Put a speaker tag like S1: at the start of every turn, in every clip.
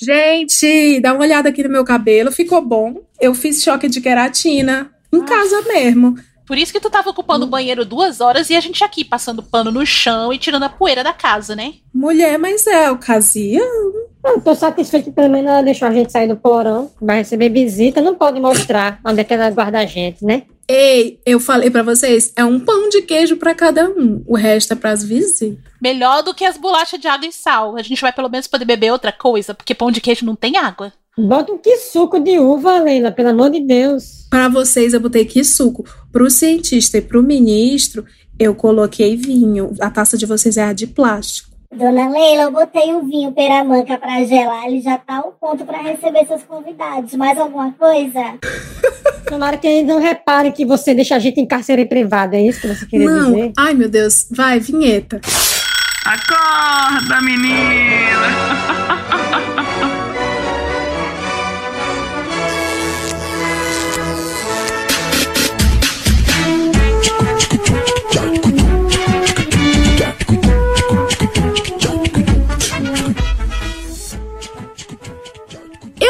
S1: Gente, dá uma olhada aqui no meu cabelo, ficou bom. Eu fiz choque de queratina em casa mesmo.
S2: Por isso que tu tava ocupando o banheiro duas horas e a gente aqui passando pano no chão e tirando a poeira da casa, né?
S1: Mulher, mas é ocasião.
S3: Eu tô satisfeito que pelo menos ela deixou a gente sair do porão, vai receber visita, não pode mostrar onde é que ela guarda a gente, né?
S1: Ei, eu falei pra vocês, é um pão de queijo pra cada um. O resto é pras visitas.
S2: Melhor do que as bolachas de água e sal. A gente vai pelo menos poder beber outra coisa, porque pão de queijo não tem água.
S3: Bota um que suco de uva, Leila, pelo amor de Deus.
S1: Pra vocês eu botei que suco. Pro cientista e pro ministro, eu coloquei vinho. A taça de vocês é a de plástico.
S4: Dona Leila, eu botei o vinho peramanca pra gelar, ele já tá ao ponto pra receber seus convidados. Mais alguma coisa?
S3: Tomara que eles não reparem que você deixa a gente em cárcere privado, é isso que você queria
S1: Não,
S3: dizer?
S1: ai meu Deus, vai, vinheta.
S5: Acorda, menina!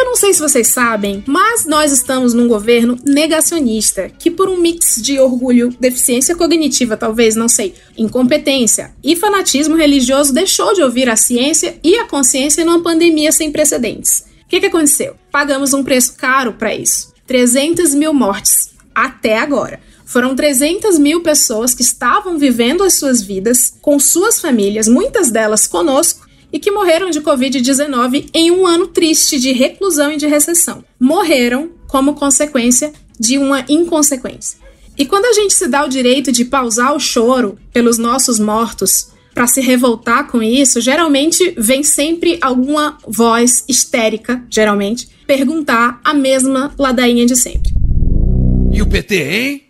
S1: não sei se vocês sabem, mas nós estamos num governo negacionista, que por um mix de orgulho, deficiência cognitiva, talvez, não sei, incompetência e fanatismo religioso deixou de ouvir a ciência e a consciência numa pandemia sem precedentes. O que, que aconteceu? Pagamos um preço caro para isso. 300 mil mortes até agora. Foram 300 mil pessoas que estavam vivendo as suas vidas com suas famílias, muitas delas conosco, e que morreram de Covid-19 em um ano triste de reclusão e de recessão. Morreram como consequência de uma inconsequência. E quando a gente se dá o direito de pausar o choro pelos nossos mortos para se revoltar com isso, geralmente vem sempre alguma voz histérica, geralmente, perguntar a mesma ladainha de sempre.
S6: E o PT, hein?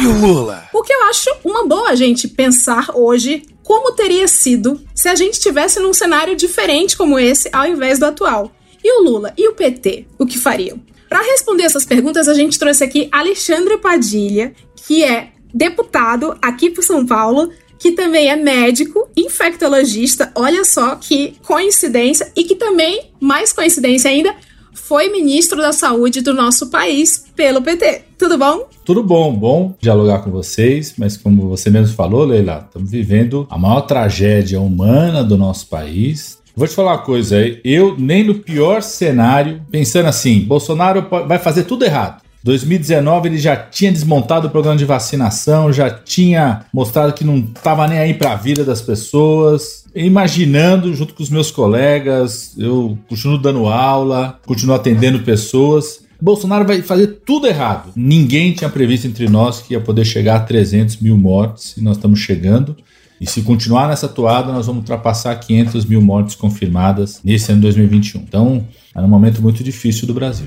S6: E o Lula?
S1: O que eu acho uma boa gente pensar hoje como teria sido se a gente tivesse num cenário diferente como esse ao invés do atual. E o Lula e o PT, o que fariam? Para responder essas perguntas, a gente trouxe aqui Alexandre Padilha, que é deputado aqui por São Paulo, que também é médico, infectologista, olha só que coincidência, e que também, mais coincidência ainda, foi ministro da Saúde do nosso país pelo PT. Tudo bom?
S7: Tudo bom, bom dialogar com vocês, mas como você mesmo falou, Leila, estamos vivendo a maior tragédia humana do nosso país. Vou te falar uma coisa, eu nem no pior cenário, pensando assim, Bolsonaro vai fazer tudo errado. 2019 ele já tinha desmontado o programa de vacinação, já tinha mostrado que não estava nem aí para a vida das pessoas. Imaginando, junto com os meus colegas, eu continuo dando aula, continuo atendendo pessoas. Bolsonaro vai fazer tudo errado. Ninguém tinha previsto entre nós que ia poder chegar a 300 mil mortes e nós estamos chegando. E se continuar nessa toada, nós vamos ultrapassar 500 mil mortes confirmadas nesse ano 2021. Então, é um momento muito difícil do Brasil.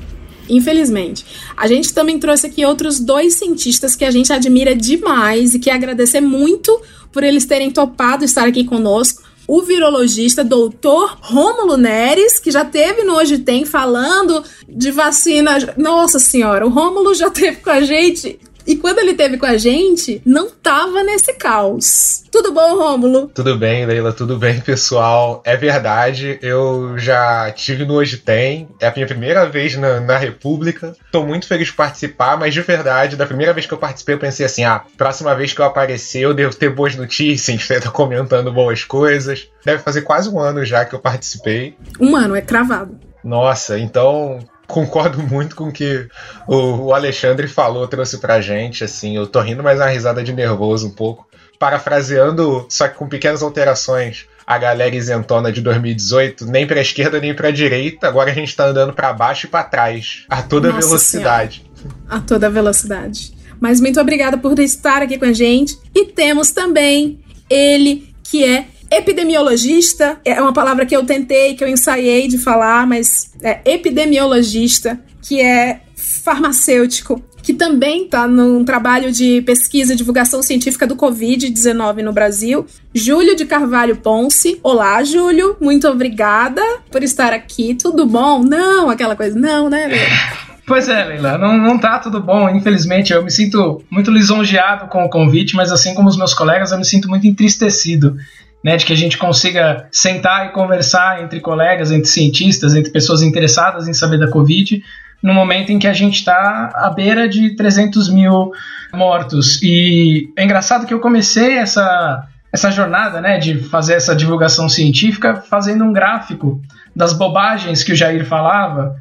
S1: Infelizmente. A gente também trouxe aqui outros dois cientistas que a gente admira demais e que agradecer muito por eles terem topado estar aqui conosco. O virologista doutor Rômulo Neres, que já teve no Hoje Tem falando de vacina. Nossa senhora, o Rômulo já teve com a gente. E quando ele teve com a gente, não tava nesse caos. Tudo bom, Rômulo?
S8: Tudo bem, Leila, tudo bem, pessoal. É verdade, eu já tive no Hoje Tem, é a minha primeira vez na, na República. Tô muito feliz de participar, mas de verdade, da primeira vez que eu participei, eu pensei assim: ah, próxima vez que eu aparecer, eu devo ter boas notícias, tá comentando boas coisas. Deve fazer quase um ano já que eu participei.
S1: Um ano, é cravado.
S8: Nossa, então concordo muito com o que o, Alexandre falou, trouxe pra gente, assim, eu tô rindo, mas é uma risada de nervoso um pouco. Parafraseando, só que com pequenas alterações, a galera isentona de 2018, nem pra esquerda nem pra direita, agora a gente tá andando pra baixo e pra trás, a toda
S1: Nossa
S8: velocidade.
S1: a toda velocidade. Mas muito obrigada por estar aqui com a gente. E temos também ele, que é epidemiologista. É uma palavra que eu tentei, que eu ensaiei de falar, mas é epidemiologista, que é farmacêutico, que também está num trabalho de pesquisa e divulgação científica do Covid-19 no Brasil. Júlio de Carvalho Ponce. Olá, Júlio. Muito obrigada por estar aqui. Tudo bom? Não, aquela coisa. Não, né, Leila?
S9: Pois é, Leila, não, não tá tudo bom, infelizmente. Eu me sinto muito lisonjeado com o convite, mas assim como os meus colegas, eu me sinto muito entristecido. Né, de que a gente consiga sentar e conversar entre colegas, entre cientistas, entre pessoas interessadas em saber da Covid, no momento em que a gente está à beira de 300 mil mortos. E é engraçado que eu comecei essa, essa jornada né, de fazer essa divulgação científica fazendo um gráfico das bobagens que o Jair falava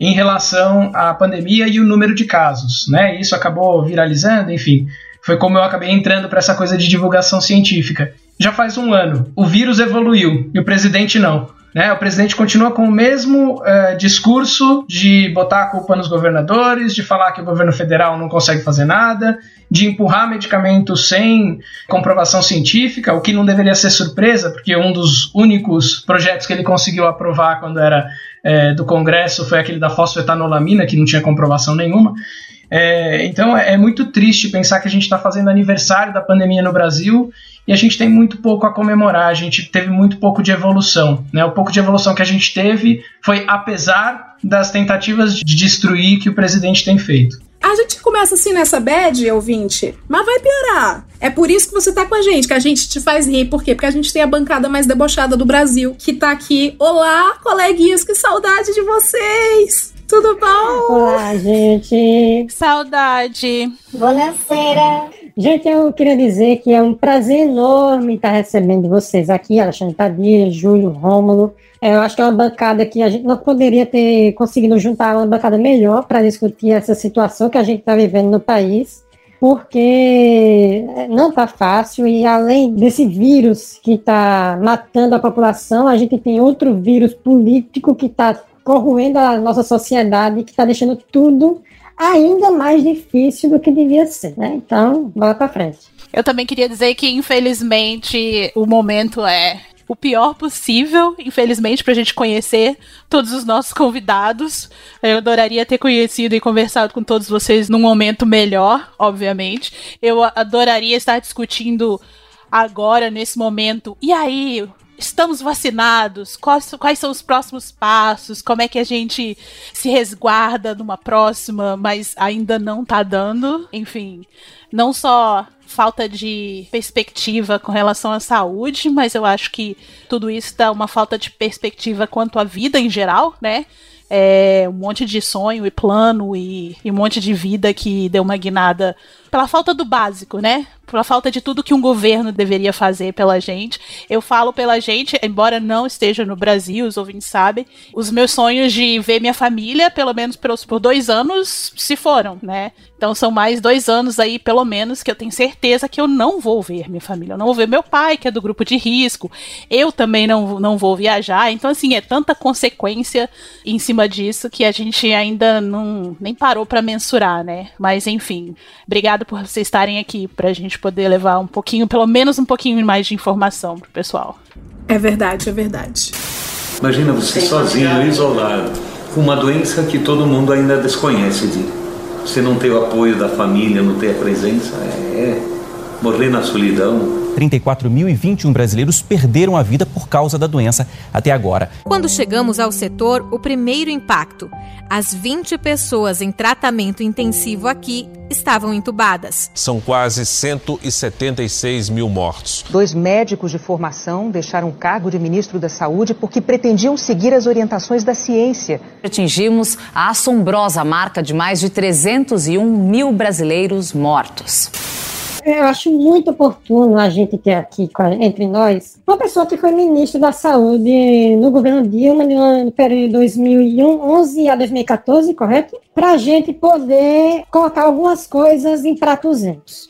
S9: em relação à pandemia e o número de casos. Né? Isso acabou viralizando, enfim. Foi como eu acabei entrando para essa coisa de divulgação científica. Já faz um ano, o vírus evoluiu e o presidente não. Né? O presidente continua com o mesmo uh, discurso de botar a culpa nos governadores, de falar que o governo federal não consegue fazer nada, de empurrar medicamentos sem comprovação científica, o que não deveria ser surpresa, porque um dos únicos projetos que ele conseguiu aprovar quando era é, do Congresso foi aquele da fosfetanolamina, que não tinha comprovação nenhuma. É, então é, é muito triste pensar que a gente está fazendo aniversário da pandemia no Brasil e a gente tem muito pouco a comemorar, a gente teve muito pouco de evolução. Né? O pouco de evolução que a gente teve foi apesar das tentativas de destruir que o presidente tem feito.
S1: A gente começa assim nessa bad, ouvinte, mas vai piorar. É por isso que você tá com a gente, que a gente te faz rir. Por quê? Porque a gente tem a bancada mais debochada do Brasil, que tá aqui. Olá, coleguinhas, que saudade de vocês! Tudo bom?
S3: Olá, gente.
S2: Saudade.
S4: Bonaceira.
S3: Gente, eu queria dizer que é um prazer enorme estar recebendo vocês aqui, Alexandre Padilha, Júlio, Rômulo. É, eu acho que é uma bancada que a gente não poderia ter conseguido juntar uma bancada melhor para discutir essa situação que a gente está vivendo no país, porque não está fácil e além desse vírus que está matando a população, a gente tem outro vírus político que está corroendo a nossa sociedade, que está deixando tudo ainda mais difícil do que devia ser, né? Então, bora para frente.
S2: Eu também queria dizer que, infelizmente, o momento é o pior possível, infelizmente, para a gente conhecer todos os nossos convidados. Eu adoraria ter conhecido e conversado com todos vocês num momento melhor, obviamente. Eu adoraria estar discutindo agora, nesse momento. E aí, estamos vacinados? Quais, quais, são os próximos passos? Como é que a gente se resguarda numa próxima, mas ainda não tá dando? Enfim, não só falta de perspectiva com relação à saúde, mas eu acho que tudo isso dá uma falta de perspectiva quanto à vida em geral, né? É, um monte de sonho e plano e, e um monte de vida que deu uma guinada pela falta do básico, né? Pela falta de tudo que um governo deveria fazer pela gente. Eu falo pela gente, embora não esteja no Brasil, os ouvintes sabem, os meus sonhos de ver minha família, pelo menos por, dois anos, se foram, né? Então são mais dois anos aí, pelo menos, que eu tenho certeza que eu não vou ver minha família. Eu não vou ver meu pai, que é do grupo de risco. Eu também não, não vou viajar. Então, assim, é tanta consequência em cima disso que a gente ainda não nem parou para mensurar, né? Mas, enfim, obrigado por vocês estarem aqui pra gente poder levar um pouquinho, pelo menos um pouquinho mais de informação pro pessoal.
S1: É verdade, é verdade.
S10: Imagina você sozinho, isolado, com uma doença que todo mundo ainda desconhece de você não ter o apoio da família, não ter a presença, é, morrer na solidão.
S11: 34.021 brasileiros perderam a vida por causa da doença até agora.
S12: Quando chegamos ao setor, o primeiro impacto. As 20 pessoas em tratamento intensivo aqui estavam entubadas.
S13: São quase 176 mil mortos.
S14: Dois médicos de formação deixaram o cargo de ministro da Saúde porque pretendiam seguir as orientações da ciência.
S15: Atingimos a assombrosa marca de mais de 301 mil brasileiros mortos.
S3: Eu acho muito oportuno a gente ter aqui entre nós uma pessoa que foi ministro da Saúde no governo Dilma no período de 2011 a 2014, correto? Para a gente poder colocar algumas coisas em pratos limpos.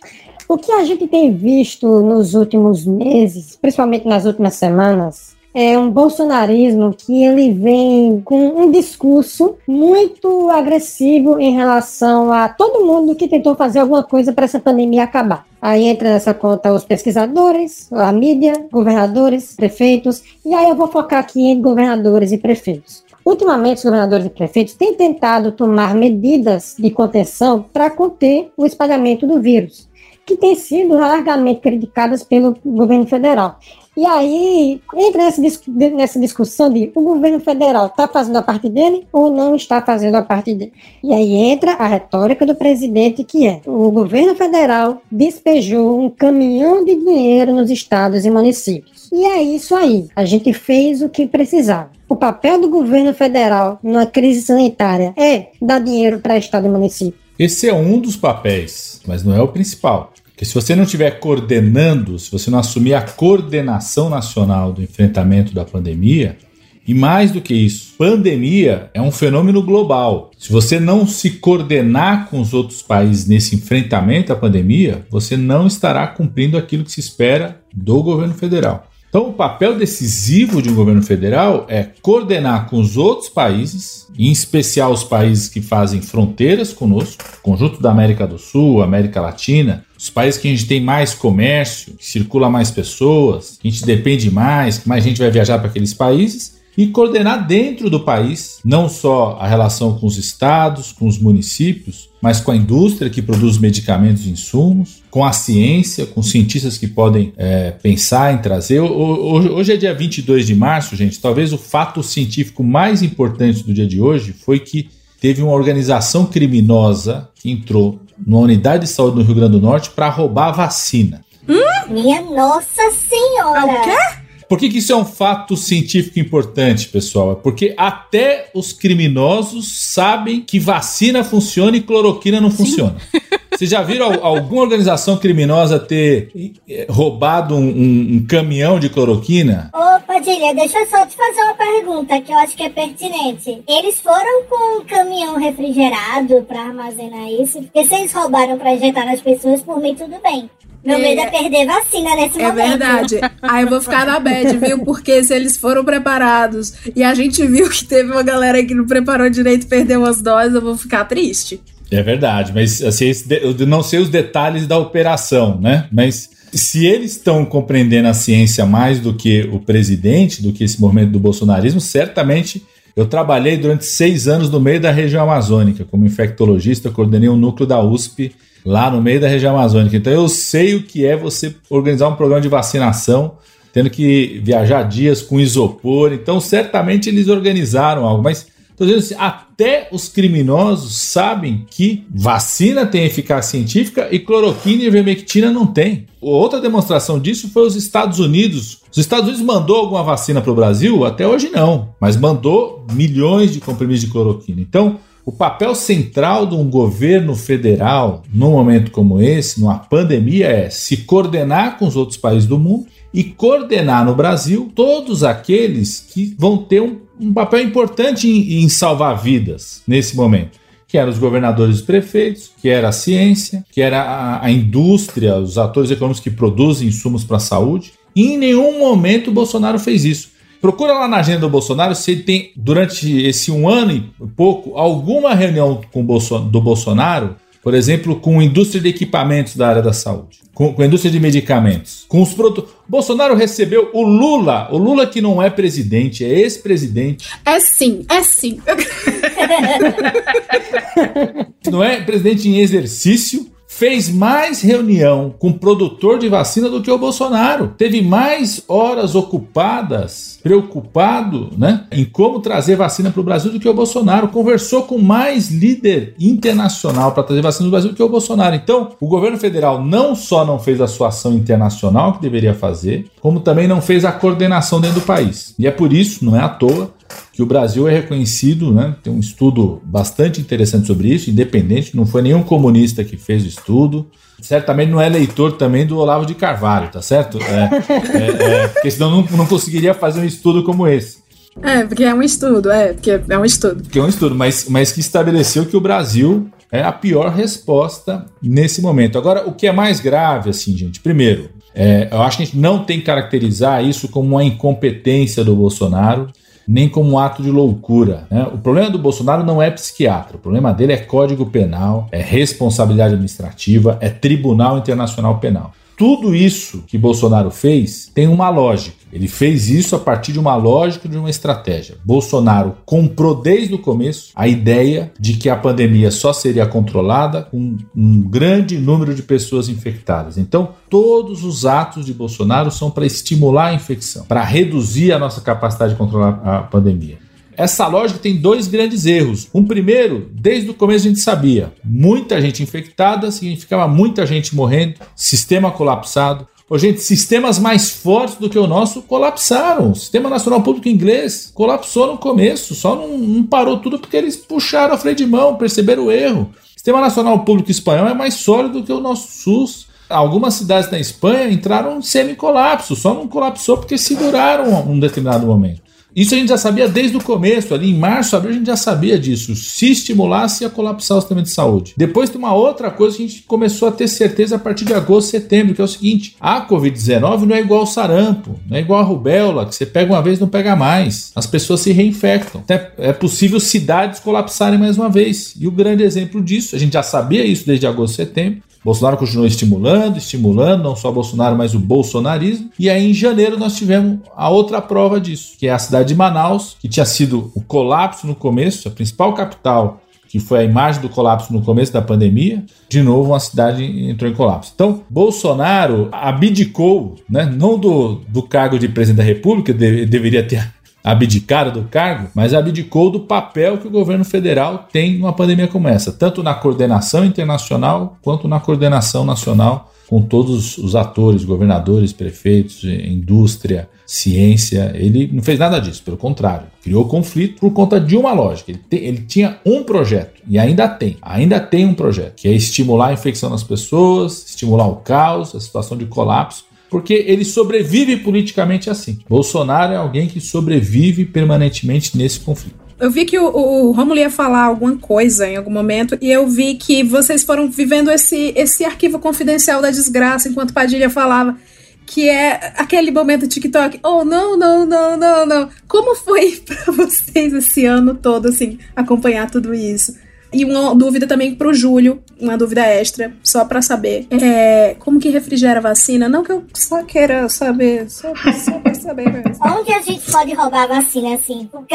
S3: O que a gente tem visto nos últimos meses, principalmente nas últimas semanas, é um bolsonarismo que ele vem com um discurso muito agressivo em relação a todo mundo que tentou fazer alguma coisa para essa pandemia acabar. Aí entra nessa conta os pesquisadores, a mídia, governadores, prefeitos, e aí eu vou focar aqui em governadores e prefeitos. Ultimamente, os governadores e prefeitos têm tentado tomar medidas de contenção para conter o espalhamento do vírus, que têm sido largamente criticadas pelo governo federal. E aí entra nessa, nessa discussão de o governo federal está fazendo a parte dele ou não está fazendo a parte dele. E aí entra a retórica do presidente, que é o governo federal despejou um caminhão de dinheiro nos estados e municípios. E é isso aí. A gente fez o que precisava. O papel do governo federal numa crise sanitária é dar dinheiro para Estado e município.
S7: Esse é um dos papéis, mas não é o principal. Porque se você não estiver coordenando, se você não assumir a coordenação nacional do enfrentamento da pandemia, e mais do que isso, pandemia é um fenômeno global. Se você não se coordenar com os outros países nesse enfrentamento à pandemia, você não estará cumprindo aquilo que se espera do governo federal. Então, o papel decisivo de um governo federal é coordenar com os outros países, em especial os países que fazem fronteiras conosco, conjunto da América do Sul, América Latina, os países que a gente tem mais comércio, que circula mais pessoas, que a gente depende mais, que mais gente vai viajar para aqueles países, e coordenar dentro do país não só a relação com os estados, com os municípios, mas com a indústria que produz medicamentos e insumos, com a ciência, com cientistas que podem é, pensar em trazer. Hoje é dia 22 de março, gente. Talvez o fato científico mais importante do dia de hoje foi que teve uma organização criminosa que entrou numa unidade de saúde no Rio Grande do Norte para roubar a vacina.
S4: Hum? Minha Nossa Senhora!
S1: O quê?
S7: Por que, que, isso é um fato científico importante, pessoal? É porque até os criminosos sabem que vacina funciona e cloroquina não Sim. funciona. Vocês já viram alguma organização criminosa ter eh, roubado um, um, um caminhão de cloroquina?
S4: Ô, Padilha, deixa eu só te fazer uma pergunta que eu acho que é pertinente. Eles foram com um caminhão refrigerado para armazenar isso? Porque se eles roubaram para injetar nas pessoas, por mim tudo bem. Meu medo é perder vacina nesse
S1: é
S4: momento.
S1: É verdade. Aí eu vou ficar na bad, viu? Porque se eles foram preparados e a gente viu que teve uma galera que não preparou direito e perdeu as doses, eu vou ficar triste.
S7: É verdade, mas assim, eu não sei os detalhes da operação, né? Mas se eles estão compreendendo a ciência mais do que o presidente, do que esse movimento do bolsonarismo, certamente eu trabalhei durante seis anos no meio da região amazônica como infectologista, coordenei um núcleo da USP lá no meio da região amazônica. Então eu sei o que é você organizar um programa de vacinação, tendo que viajar dias com isopor. Então certamente eles organizaram algo, mas Estou dizendo assim, até os criminosos sabem que vacina tem eficácia científica e cloroquina e ivermectina não tem. Outra demonstração disso foi os Estados Unidos. Os Estados Unidos mandou alguma vacina para o Brasil? Até hoje não, mas mandou milhões de comprimidos de cloroquina. Então, o papel central de um governo federal, num momento como esse, numa pandemia, é se coordenar com os outros países do mundo e coordenar no Brasil todos aqueles que vão ter um, um papel importante em, em salvar vidas nesse momento que eram os governadores e os prefeitos, que era a ciência, que era a, a indústria, os atores econômicos que produzem insumos para a saúde. E em nenhum momento o Bolsonaro fez isso. Procura lá na agenda do Bolsonaro se ele tem, durante esse um ano e pouco, alguma reunião com do Bolsonaro, por exemplo, com a indústria de equipamentos da área da saúde, com, com a indústria de medicamentos, com os produtos. Bolsonaro recebeu o Lula, o Lula que não é presidente, é ex-presidente.
S1: É sim, é sim.
S7: não é presidente em exercício, fez mais reunião com produtor de vacina do que o Bolsonaro. Teve mais horas ocupadas, preocupado né, em como trazer vacina para o Brasil do que o Bolsonaro. Conversou com mais líder internacional para trazer vacina do Brasil do que o Bolsonaro. Então, o governo federal não só não fez a sua ação internacional que deveria fazer, como também não fez a coordenação dentro do país. E é por isso, não é à toa, que o Brasil é reconhecido, né? Tem um estudo bastante interessante sobre isso, independente, não foi nenhum comunista que fez o estudo. Certamente não é leitor também do Olavo de Carvalho, tá certo? É, é, é, porque senão não, não conseguiria fazer um estudo como esse.
S1: É, porque é um estudo, é, porque é um estudo.
S7: Porque é um estudo, mas, mas que estabeleceu que o Brasil é a pior resposta nesse momento. Agora, o que é mais grave, assim, gente, primeiro, é, eu acho que a gente não tem que caracterizar isso como uma incompetência do Bolsonaro nem como ato de loucura. Né? O problema do Bolsonaro não é psiquiatra, o problema dele é código penal, é responsabilidade administrativa, é tribunal internacional penal. Tudo isso que Bolsonaro fez tem uma lógica. Ele fez isso a partir de uma lógica, de uma estratégia. Bolsonaro comprou desde o começo a ideia de que a pandemia só seria controlada com um grande número de pessoas infectadas. Então, todos os atos de Bolsonaro são para estimular a infecção, para reduzir a nossa capacidade de controlar a pandemia. Essa lógica tem dois grandes erros. Um primeiro, desde o começo a gente sabia, muita gente infectada significava muita gente morrendo, sistema colapsado. Ô, gente, sistemas mais fortes do que o nosso colapsaram. O Sistema Nacional Público Inglês colapsou no começo, só não, não parou tudo porque eles puxaram a freio de mão, perceberam o erro. O Sistema Nacional Público Espanhol é mais sólido do que o nosso SUS. Algumas cidades na Espanha entraram em semi-colapso, só não colapsou porque seguraram um determinado momento. Isso a gente já sabia desde o começo, ali em março, abril, a gente já sabia disso. Se estimulasse, ia colapsar o sistema de saúde. Depois tem uma outra coisa que a gente começou a ter certeza a partir de agosto, setembro, que é o seguinte: a Covid-19 não é igual ao sarampo, não é igual a rubéola, que você pega uma vez e não pega mais. As pessoas se reinfectam. Até é possível cidades colapsarem mais uma vez. E o grande exemplo disso, a gente já sabia isso desde agosto, setembro, Bolsonaro continuou estimulando, estimulando, não só Bolsonaro, mas o bolsonarismo. E aí, em janeiro, nós tivemos a outra prova disso, que é a cidade de Manaus, que tinha sido o colapso no começo, a principal capital, que foi a imagem do colapso no começo da pandemia. De novo, uma cidade entrou em colapso. Então, Bolsonaro abdicou, né, não do, do cargo de presidente da República, de, deveria ter abdicado do cargo, mas abdicou do papel que o governo federal tem numa pandemia como essa, tanto na coordenação internacional quanto na coordenação nacional com todos os atores, governadores, prefeitos, indústria, ciência. Ele não fez nada disso, pelo contrário, criou conflito por conta de uma lógica. Ele, te, ele tinha um projeto e ainda tem, ainda tem um projeto, que é estimular a infecção nas pessoas, estimular o caos, a situação de colapso porque ele sobrevive politicamente assim. Bolsonaro é alguém que sobrevive permanentemente nesse conflito.
S1: Eu vi que o, o Romulo ia falar alguma coisa em algum momento e eu vi que vocês foram vivendo esse, esse arquivo confidencial da desgraça enquanto Padilha falava que é aquele momento TikTok. Oh, não, não, não, não, não. Como foi para vocês esse ano todo, assim, acompanhar tudo isso? E uma dúvida também pro Júlio, uma dúvida extra, só para saber. É, como que refrigera a vacina? Não que eu só queira saber, só, só pra saber mesmo.
S4: Onde a gente pode roubar a vacina assim? Porque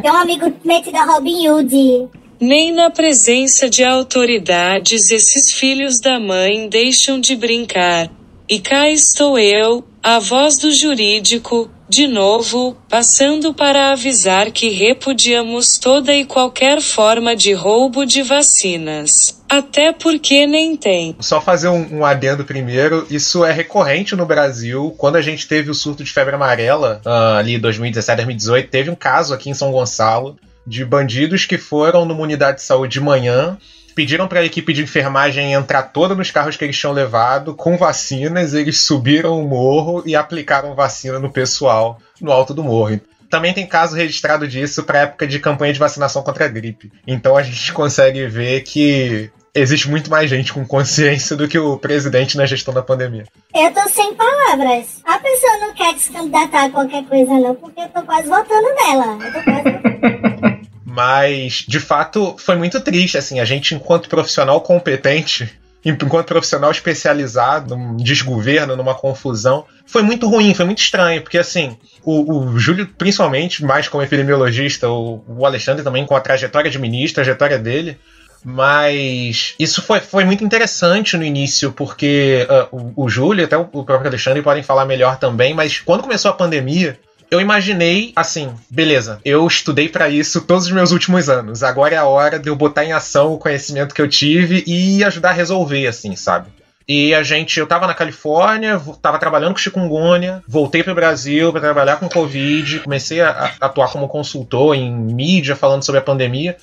S4: tem um amigo metido a Robin Hood.
S16: Nem na presença de autoridades esses filhos da mãe deixam de brincar. E cá estou eu, a voz do jurídico, de novo, passando para avisar que repudiamos toda e qualquer forma de roubo de vacinas. Até porque nem tem.
S8: Só fazer um, um, adendo primeiro, isso é recorrente no Brasil. Quando a gente teve o surto de febre amarela, uh, ali 2017, 2018, teve um caso aqui em São Gonçalo de bandidos que foram numa unidade de saúde de manhã pediram para a equipe de enfermagem entrar toda nos carros que eles tinham levado com vacinas. Eles subiram o morro e aplicaram vacina no pessoal no alto do morro. Também tem caso registrado disso para época de campanha de vacinação contra a gripe. Então a gente consegue ver que existe muito mais gente com consciência do que o presidente na gestão da pandemia.
S4: Eu tô sem palavras. A pessoa não quer se candidatar a qualquer coisa, não, porque eu tô quase votando nela. Eu tô quase votando.
S8: Mas, de fato, foi muito triste, assim, a gente, enquanto profissional competente, enquanto profissional especializado num desgoverno, numa confusão, foi muito ruim, foi muito estranho, porque assim, o, o Júlio, principalmente, mais como epidemiologista, o, o, Alexandre também com a trajetória de ministro, a trajetória dele, mas isso foi, foi muito interessante no início, porque uh, o, o Júlio, até o, o próprio Alexandre podem falar melhor também, mas quando começou a pandemia, eu imaginei assim, beleza, eu estudei para isso todos os meus últimos anos. Agora é a hora de eu botar em ação o conhecimento que eu tive e ajudar a resolver, assim, sabe? E a gente, eu tava na Califórnia, tava trabalhando com chikungunya, voltei pro Brasil para trabalhar com Covid, comecei a, atuar como consultor em mídia falando sobre a pandemia.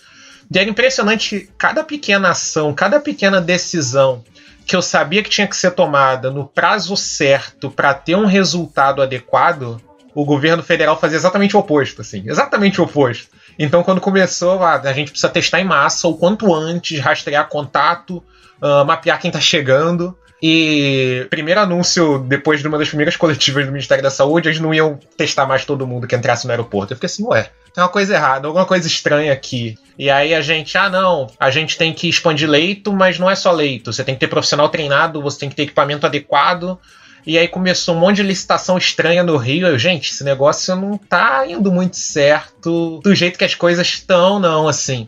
S8: E era impressionante cada pequena ação, cada pequena decisão que eu sabia que tinha que ser tomada no prazo certo para ter um resultado adequado, o governo federal fazia exatamente o oposto, assim, exatamente o oposto. Então, quando começou, a, a gente precisa testar em massa o quanto antes, rastrear contato, uh, mapear quem está chegando. E primeiro anúncio, depois de uma das primeiras coletivas do Ministério da Saúde, eles não iam testar mais todo mundo que entrasse no aeroporto. Eu fiquei assim, ué, tem uma coisa errada, alguma coisa estranha aqui. E aí a gente, ah não, a gente tem que expandir leito, mas não é só leito. Você tem que ter profissional treinado, você tem que ter equipamento adequado, e aí começou um monte de licitação estranha no Rio. Eu, gente, esse negócio não tá indo muito certo do jeito que as coisas estão, não, assim.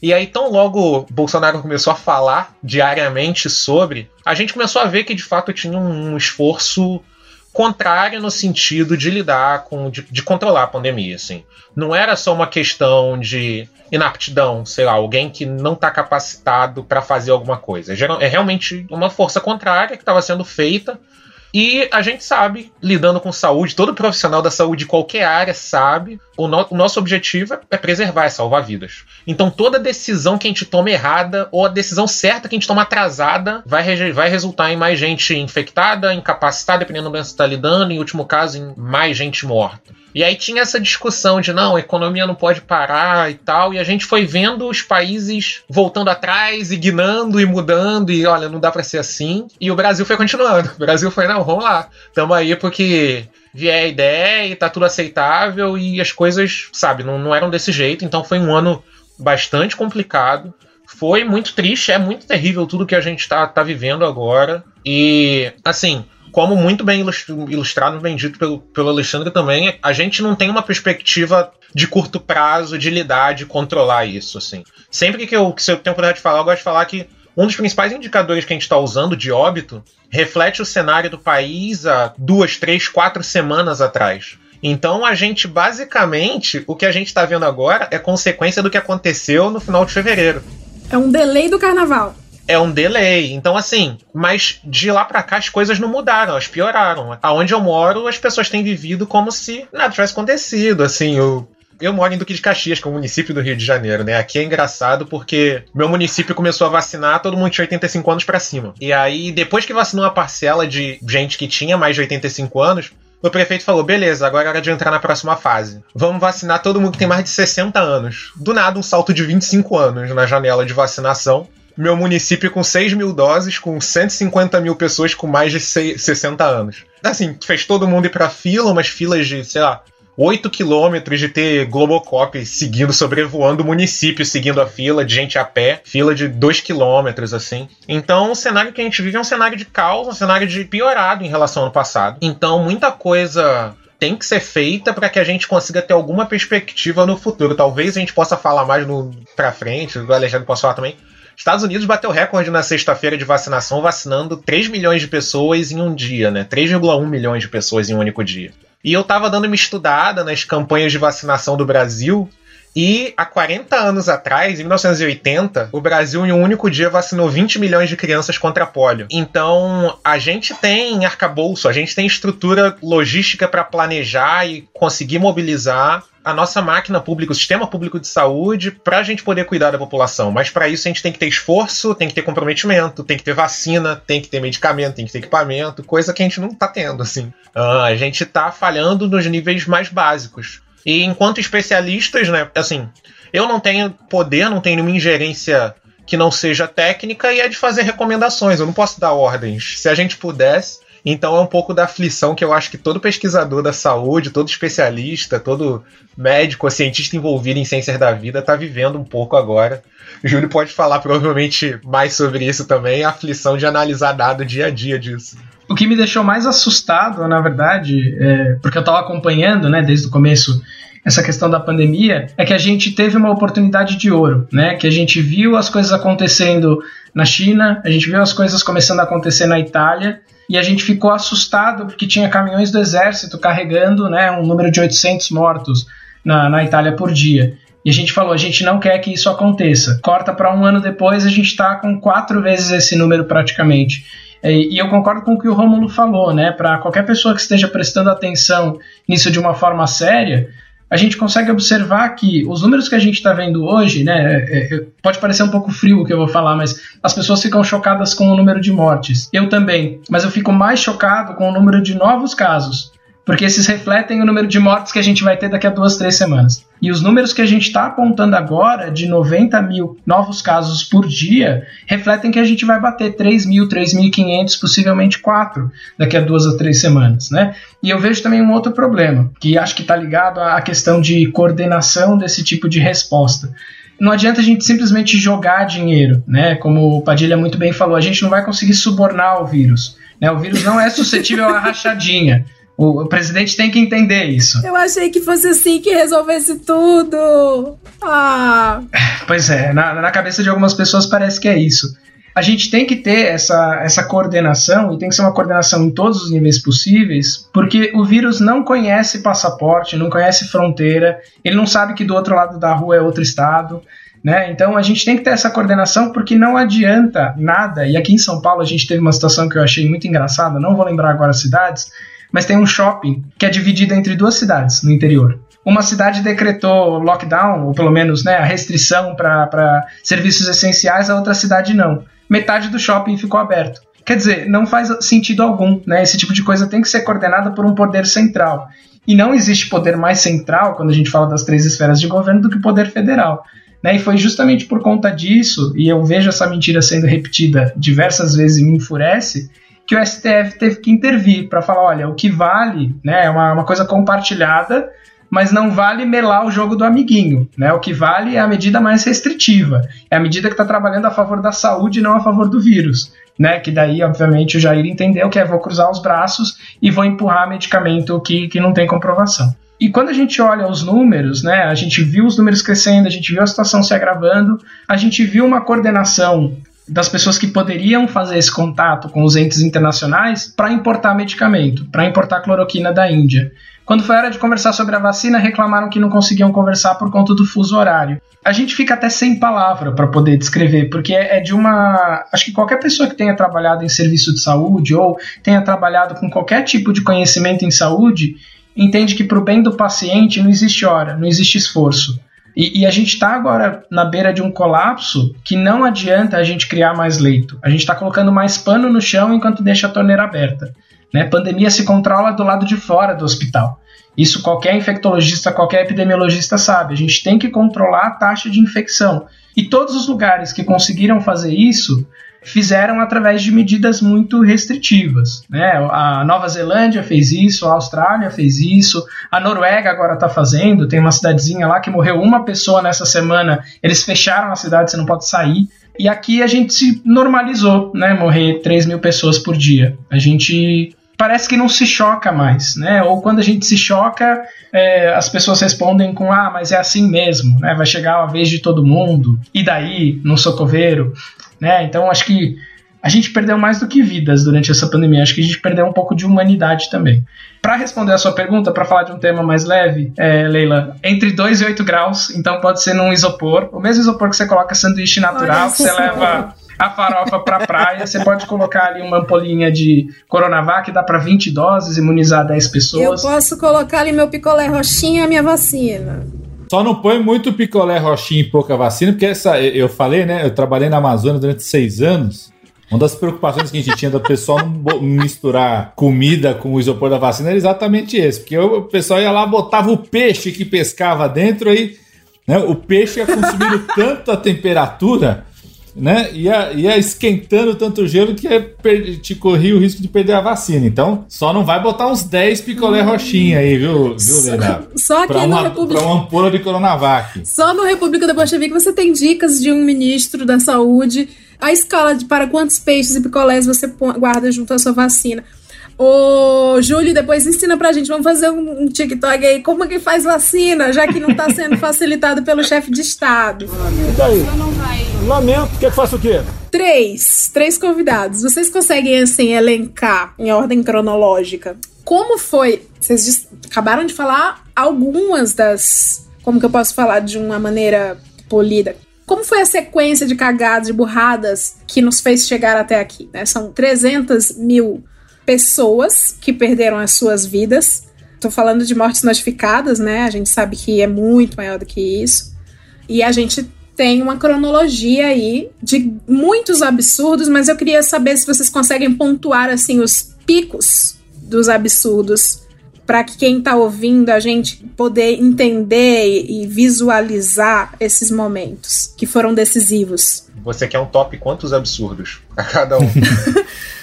S8: E aí, tão logo Bolsonaro começou a falar diariamente sobre, a gente começou a ver que de fato tinha um esforço contrária no sentido de lidar com, de, de controlar a pandemia, assim. Não era só uma questão de inaptidão, sei lá, alguém que não está capacitado para fazer alguma coisa. É realmente uma força contrária que estava sendo feita e a gente sabe, lidando com saúde, todo profissional da saúde de qualquer área sabe, o, no, o, nosso objetivo é preservar, é salvar vidas. Então toda decisão que a gente toma errada, ou a decisão certa que a gente toma atrasada, vai, vai resultar em mais gente infectada, incapacitada, dependendo do que você está lidando, em último caso, em mais gente morta. E aí tinha essa discussão de não, a economia não pode parar e tal, e a gente foi vendo os países voltando atrás e guinando e mudando, e olha, não dá para ser assim. E o Brasil foi continuando. O Brasil foi, não, vamos lá. Tamo aí porque vier a ideia e tá tudo aceitável e as coisas, sabe, não, não eram desse jeito. Então foi um ano bastante complicado. Foi muito triste, é muito terrível tudo que a gente tá, tá vivendo agora. E, assim, como muito bem ilustrado, bem dito pelo, pelo Alexandre também, a gente não tem uma perspectiva de curto prazo de lidar, de controlar isso, assim. Sempre que eu, que eu tenho oportunidade de falar, eu gosto de falar que um dos principais indicadores que a gente está usando de óbito reflete o cenário do país há duas, três, quatro semanas atrás. Então a gente basicamente, o que a gente está vendo agora é consequência do que aconteceu no final de fevereiro.
S1: É um delay do carnaval
S8: é um delay. Então, assim, mas de lá para cá as coisas não mudaram, elas pioraram. Aonde eu moro, as pessoas têm vivido como se nada tivesse acontecido. Assim, eu, eu moro em Duque de Caxias, que é um município do Rio de Janeiro, né? Aqui é engraçado porque meu município começou a vacinar todo mundo tinha 85 anos para cima. E aí, depois que vacinou uma parcela de gente que tinha mais de 85 anos, o prefeito falou: beleza, agora é hora de entrar na próxima fase. Vamos vacinar todo mundo que tem mais de 60 anos. Do nada, um salto de 25 anos na janela de vacinação meu município com 6 mil doses, com 150 mil pessoas com mais de 60 anos. Assim, fez todo mundo ir pra fila, umas filas de, sei lá, 8 quilômetros de ter Globocop seguindo, sobrevoando o município, seguindo a fila, de gente a pé, fila de 2 quilômetros, assim. Então, o cenário que a gente vive é um cenário de caos, um cenário de piorado em relação ao passado. Então, muita coisa tem que ser feita para que a gente consiga ter alguma perspectiva no futuro. Talvez a gente possa falar mais no para frente, o Alexandre possa falar também, Estados Unidos bateu recorde na sexta-feira de vacinação, vacinando 3 milhões de pessoas em um dia, né? 3,1 milhões de pessoas em um único dia. E eu tava dando uma estudada nas campanhas de vacinação do Brasil. E há 40 anos atrás, em 1980, o Brasil em um único dia vacinou 20 milhões de crianças contra polio. Então, a gente tem arcabouço, a gente tem estrutura logística para planejar e conseguir mobilizar a nossa máquina pública, o sistema público de saúde, para a gente poder cuidar da população. Mas para isso a gente tem que ter esforço, tem que ter comprometimento, tem que ter vacina, tem que ter medicamento, tem que ter equipamento, coisa que a gente não está tendo, assim. Uh, a gente está falhando nos níveis mais básicos. E enquanto especialistas, né, assim, eu não tenho poder, não tenho nenhuma ingerência que não seja técnica e é de fazer recomendações. Eu não posso dar ordens. Se a gente pudesse, então é um pouco da aflição que eu acho que todo pesquisador da saúde, todo especialista, todo médico, cientista envolvido em ciências da vida está vivendo um pouco agora. O Júlio pode falar provavelmente mais sobre isso também, a aflição de analisar dado dia a dia disso.
S9: O que me deixou mais assustado, na verdade, é, porque eu estava acompanhando, né, desde o começo essa questão da pandemia, é que a gente teve uma oportunidade de ouro, né? Que a gente viu as coisas acontecendo na China, a gente viu as coisas começando a acontecer na Itália, e a gente ficou assustado porque tinha caminhões do exército carregando né, um número de 800 mortos na, na Itália por dia. E a gente falou, a gente não quer que isso aconteça. Corta para um ano depois, a gente está com quatro vezes esse número praticamente. E eu concordo com o que o Rômulo falou, né? Para qualquer pessoa que esteja prestando atenção nisso de uma forma séria, a gente consegue observar que os números que a gente está vendo hoje, né, é, é, pode parecer um pouco frio o que eu vou falar, mas as pessoas ficam chocadas com o número de mortes. Eu também, mas eu fico mais chocado com o número de novos casos porque esses refletem o número de mortes que a gente vai ter daqui a duas, três semanas. E os números que a gente está apontando agora, de 90 mil novos casos por dia, refletem que a gente vai bater 3 mil, 3.500, possivelmente 4 daqui a duas a três semanas, né? E eu vejo também um outro problema, que acho que está ligado à questão de coordenação desse tipo de resposta não adianta a gente simplesmente jogar dinheiro, né? Como o Padilha muito bem falou, a gente não vai conseguir subornar o vírus. Né? O vírus não é suscetível a rachadinha. O, o, presidente tem que entender isso.
S1: Eu achei que fosse assim que resolvesse tudo. Ah.
S9: Pois é, na, na cabeça de algumas pessoas parece que é isso. a gente tem que ter essa, essa coordenação, e tem que ser uma coordenação em todos os níveis possíveis, porque o vírus não conhece passaporte, não conhece fronteira, ele não sabe que do outro lado da rua é outro estado. Né? Então a gente tem que ter essa coordenação porque não adianta nada. E aqui em São Paulo a gente teve uma situação que eu achei muito engraçada, não vou lembrar agora as cidades, mas tem um shopping que é dividido entre duas cidades no interior. Uma cidade decretou lockdown, ou pelo menos né, a restrição para serviços essenciais, a outra cidade não. Metade do shopping ficou aberto. Quer dizer, não faz sentido algum. Né? Esse tipo de coisa tem que ser coordenada por um poder central. E não existe poder mais central, quando a gente fala das três esferas de governo, do que o poder federal. Né? E foi justamente por conta disso, e eu vejo essa mentira sendo repetida diversas vezes e me enfurece, que o STF teve que intervir para falar: olha, o que vale né, é uma, uma coisa compartilhada, mas não vale melar o jogo do amiguinho. Né? O que vale é a medida mais restritiva, é a medida que está trabalhando a favor da saúde não a favor do vírus. Né, que daí, obviamente, o Jair entendeu que é vou cruzar os braços e vou empurrar medicamento que, que não tem comprovação. E quando a gente olha os números, né, a gente viu os números crescendo, a gente viu a situação se agravando, a gente viu uma coordenação das pessoas que poderiam fazer esse contato com os entes internacionais para importar medicamento, para importar cloroquina da Índia. Quando foi hora de conversar sobre a vacina, reclamaram que não conseguiam conversar por conta do fuso horário. A gente fica até sem palavra para poder descrever, porque é de uma. Acho que qualquer pessoa que tenha trabalhado em serviço de saúde ou tenha trabalhado com qualquer tipo de conhecimento em saúde entende que para o bem do paciente não existe hora, não existe esforço. E, e a gente está agora na beira de um colapso que não adianta a gente criar mais leito. A gente está colocando mais pano no chão enquanto deixa a torneira aberta. Né? Pandemia se controla do lado de fora do hospital. Isso qualquer infectologista, qualquer epidemiologista sabe. A gente tem que controlar a taxa de infecção. E todos os lugares que conseguiram fazer isso fizeram através de medidas muito restritivas. Né? A Nova Zelândia fez isso, a Austrália fez isso, a Noruega agora está fazendo. Tem uma cidadezinha lá que morreu uma pessoa nessa semana, eles fecharam a cidade, você não pode sair. E aqui a gente se normalizou, né? Morrer 3 mil pessoas por dia. A gente parece que não se choca mais, né? Ou quando a gente se choca, é, as pessoas respondem com ah, mas é assim mesmo, né? Vai chegar a vez de todo mundo. E daí, no socoveiro, né? Então acho que a gente perdeu mais do que vidas durante essa pandemia. Acho que a gente perdeu um pouco de humanidade também. Para responder a sua pergunta, para falar de um tema mais leve, é, Leila, entre 2 e 8 graus, então pode ser num isopor, o mesmo isopor que você coloca sanduíche natural, que você leva a farofa para a praia, você pode colocar ali uma ampolinha de Coronavac, dá para 20 doses, imunizar 10 pessoas.
S1: Eu posso colocar ali meu picolé roxinho e a minha vacina.
S7: Só não põe muito picolé roxinho e pouca vacina, porque essa, eu falei, né? Eu trabalhei na Amazônia durante seis anos. Uma das preocupações que a gente tinha do pessoal não misturar comida com o isopor da vacina era exatamente esse. Porque o pessoal ia lá, botava o peixe que pescava dentro, aí né, o peixe ia consumindo tanto a temperatura né? Ia, ia esquentando tanto gelo que te corria o risco de perder a vacina. Então, só não vai botar uns 10 picolé roxinha aí, viu, viu Leonardo?
S1: Só aqui
S7: pra
S1: no
S7: uma,
S1: República...
S7: Pra uma ampola de Coronavac.
S1: Só no República da Bolchevique você tem dicas de um ministro da saúde, a escala de para quantos peixes e picolés você guarda junto à sua vacina. Ô, Júlio, depois ensina pra gente. Vamos fazer um, um TikTok aí. Como que faz vacina, já que não tá sendo facilitado pelo chefe de Estado.
S17: E daí? Lamento. Quer que faça o quê?
S1: Três. Três convidados. Vocês conseguem, assim, elencar em ordem cronológica como foi. Vocês acabaram de falar algumas das. Como que eu posso falar de uma maneira polida? Como foi a sequência de cagadas, de burradas que nos fez chegar até aqui? Né? São 300 mil pessoas que perderam as suas vidas. Tô falando de mortes notificadas, né? A gente sabe que é muito maior do que isso. E a gente tem uma cronologia aí de muitos absurdos, mas eu queria saber se vocês conseguem pontuar assim os picos dos absurdos para que quem está ouvindo a gente poder entender e visualizar esses momentos que foram decisivos.
S8: Você quer um top quantos absurdos a cada um?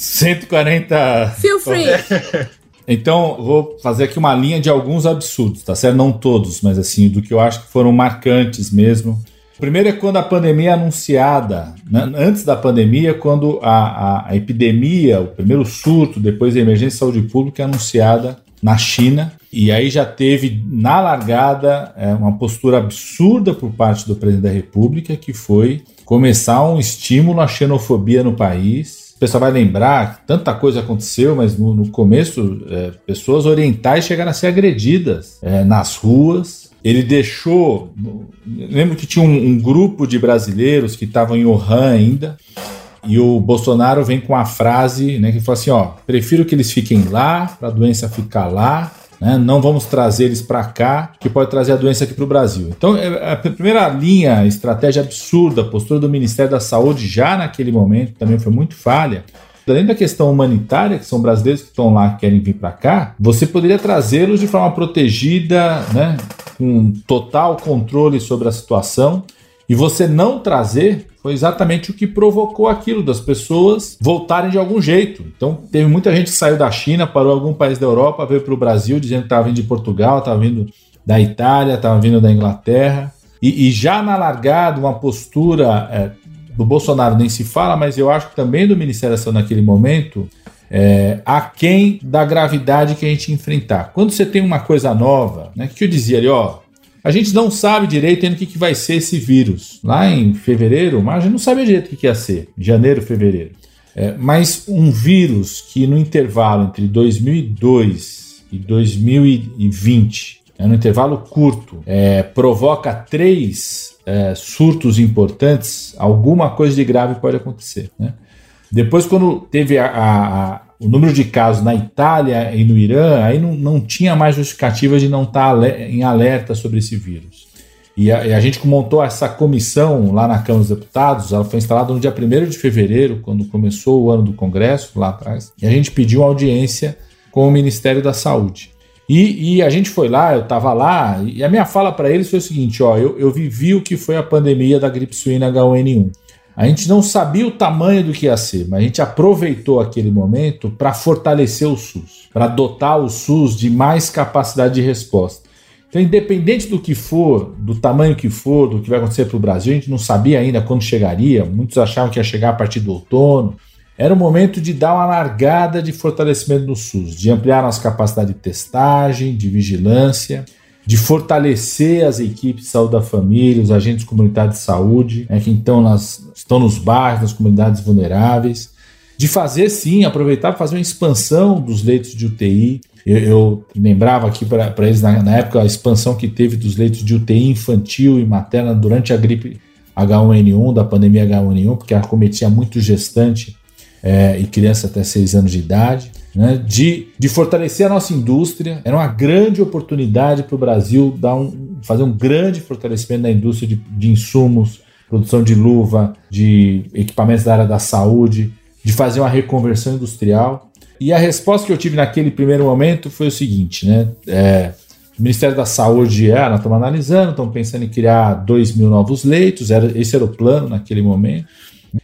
S7: 140.
S1: Feel free.
S7: Então, vou fazer aqui uma linha de alguns absurdos, tá certo? Não todos, mas assim, do que eu acho que foram marcantes mesmo. O primeiro é quando a pandemia é anunciada, né? antes da pandemia, quando a, a, a, epidemia, o primeiro surto, depois a emergência de saúde pública é anunciada na China. E aí já teve, na largada, é, uma postura absurda por parte do presidente da República, que foi começar um estímulo à xenofobia no país. Pessoal vai lembrar que tanta coisa aconteceu, mas no, no começo, é, pessoas orientais chegaram a ser agredidas é, nas ruas. Ele deixou. Lembro que tinha um, um grupo de brasileiros que estavam em Wuhan ainda. E o Bolsonaro vem com a frase né, que fala assim: ó, prefiro que eles fiquem lá, para a doença ficar lá, né? Não vamos trazer eles para cá, que pode trazer a doença aqui para o Brasil. Então, é, a primeira linha, estratégia absurda, postura do Ministério da Saúde já naquele momento também foi muito falha. Além da questão humanitária, que são brasileiros que estão lá que querem vir para cá, você poderia trazê-los de forma protegida, né, com total controle sobre a situação, e você não trazer foi exatamente o que provocou aquilo das pessoas voltarem de algum jeito. Então, teve muita gente que saiu da China, parou em algum país da Europa, veio para o Brasil dizendo que estava vindo de Portugal, estava vindo da Itália, estava vindo da Inglaterra. E, e, já na largada, uma postura é, do Bolsonaro nem se fala, mas eu acho que também do Ministério da Saúde naquele momento, é, aquém da gravidade que a gente enfrentar. Quando você tem uma coisa nova, né, que eu dizia ali, ó, a gente não sabe direito ainda o que, que vai ser esse vírus. Lá em fevereiro, mas a gente não sabia direito o que, que ia ser. Janeiro, fevereiro. É, mas um vírus que no intervalo entre 2002 e 2020, é, no intervalo curto, é, provoca três é, surtos importantes, alguma coisa de grave pode acontecer. Né? Depois, quando teve a, a, o número de casos na Itália e no Irã, aí não, não tinha mais justificativa de não estar tá em alerta sobre esse vírus. E a, e a, gente montou essa comissão lá na Câmara dos Deputados, ela foi instalada no dia 1 de fevereiro, quando começou o ano do Congresso, lá atrás, e a gente pediu audiência com o Ministério da Saúde. E, e a gente foi lá, eu estava lá, e a minha fala para eles foi o seguinte: ó, eu, eu vivi o que foi a pandemia da gripe suína H1N1. A gente não sabia o tamanho do que ia ser, mas a gente aproveitou aquele momento para fortalecer o SUS, para dotar o SUS de mais capacidade de resposta. Então, independente do que for, do tamanho que for, do que vai acontecer para o Brasil, a gente não sabia ainda quando chegaria, muitos achavam que ia chegar a partir do outono. Era o momento de dar uma largada de fortalecimento no SUS, de ampliar nossa capacidade de testagem, de vigilância de fortalecer as equipes de saúde da família, os agentes comunitários de saúde, né, que então nas, estão nos bairros, nas comunidades vulneráveis, de fazer sim, aproveitar para fazer uma expansão dos leitos de UTI. Eu, eu lembrava aqui para eles na, na, época a expansão que teve dos leitos de UTI infantil e materna durante a gripe H1N1, da pandemia H1N1, porque acometia muito gestante é, e criança até 6 anos de idade né, de, de fortalecer a nossa indústria. Era uma grande oportunidade para o Brasil dar um, fazer um grande fortalecimento da indústria de, de insumos, produção de luva, de equipamentos da área da saúde, de fazer uma reconversão industrial. E a resposta que eu tive naquele primeiro momento foi o seguinte, né? É, o Ministério da Saúde, é, nós estamos analisando, estamos pensando em criar 2 mil novos leitos, era, esse era o plano naquele momento.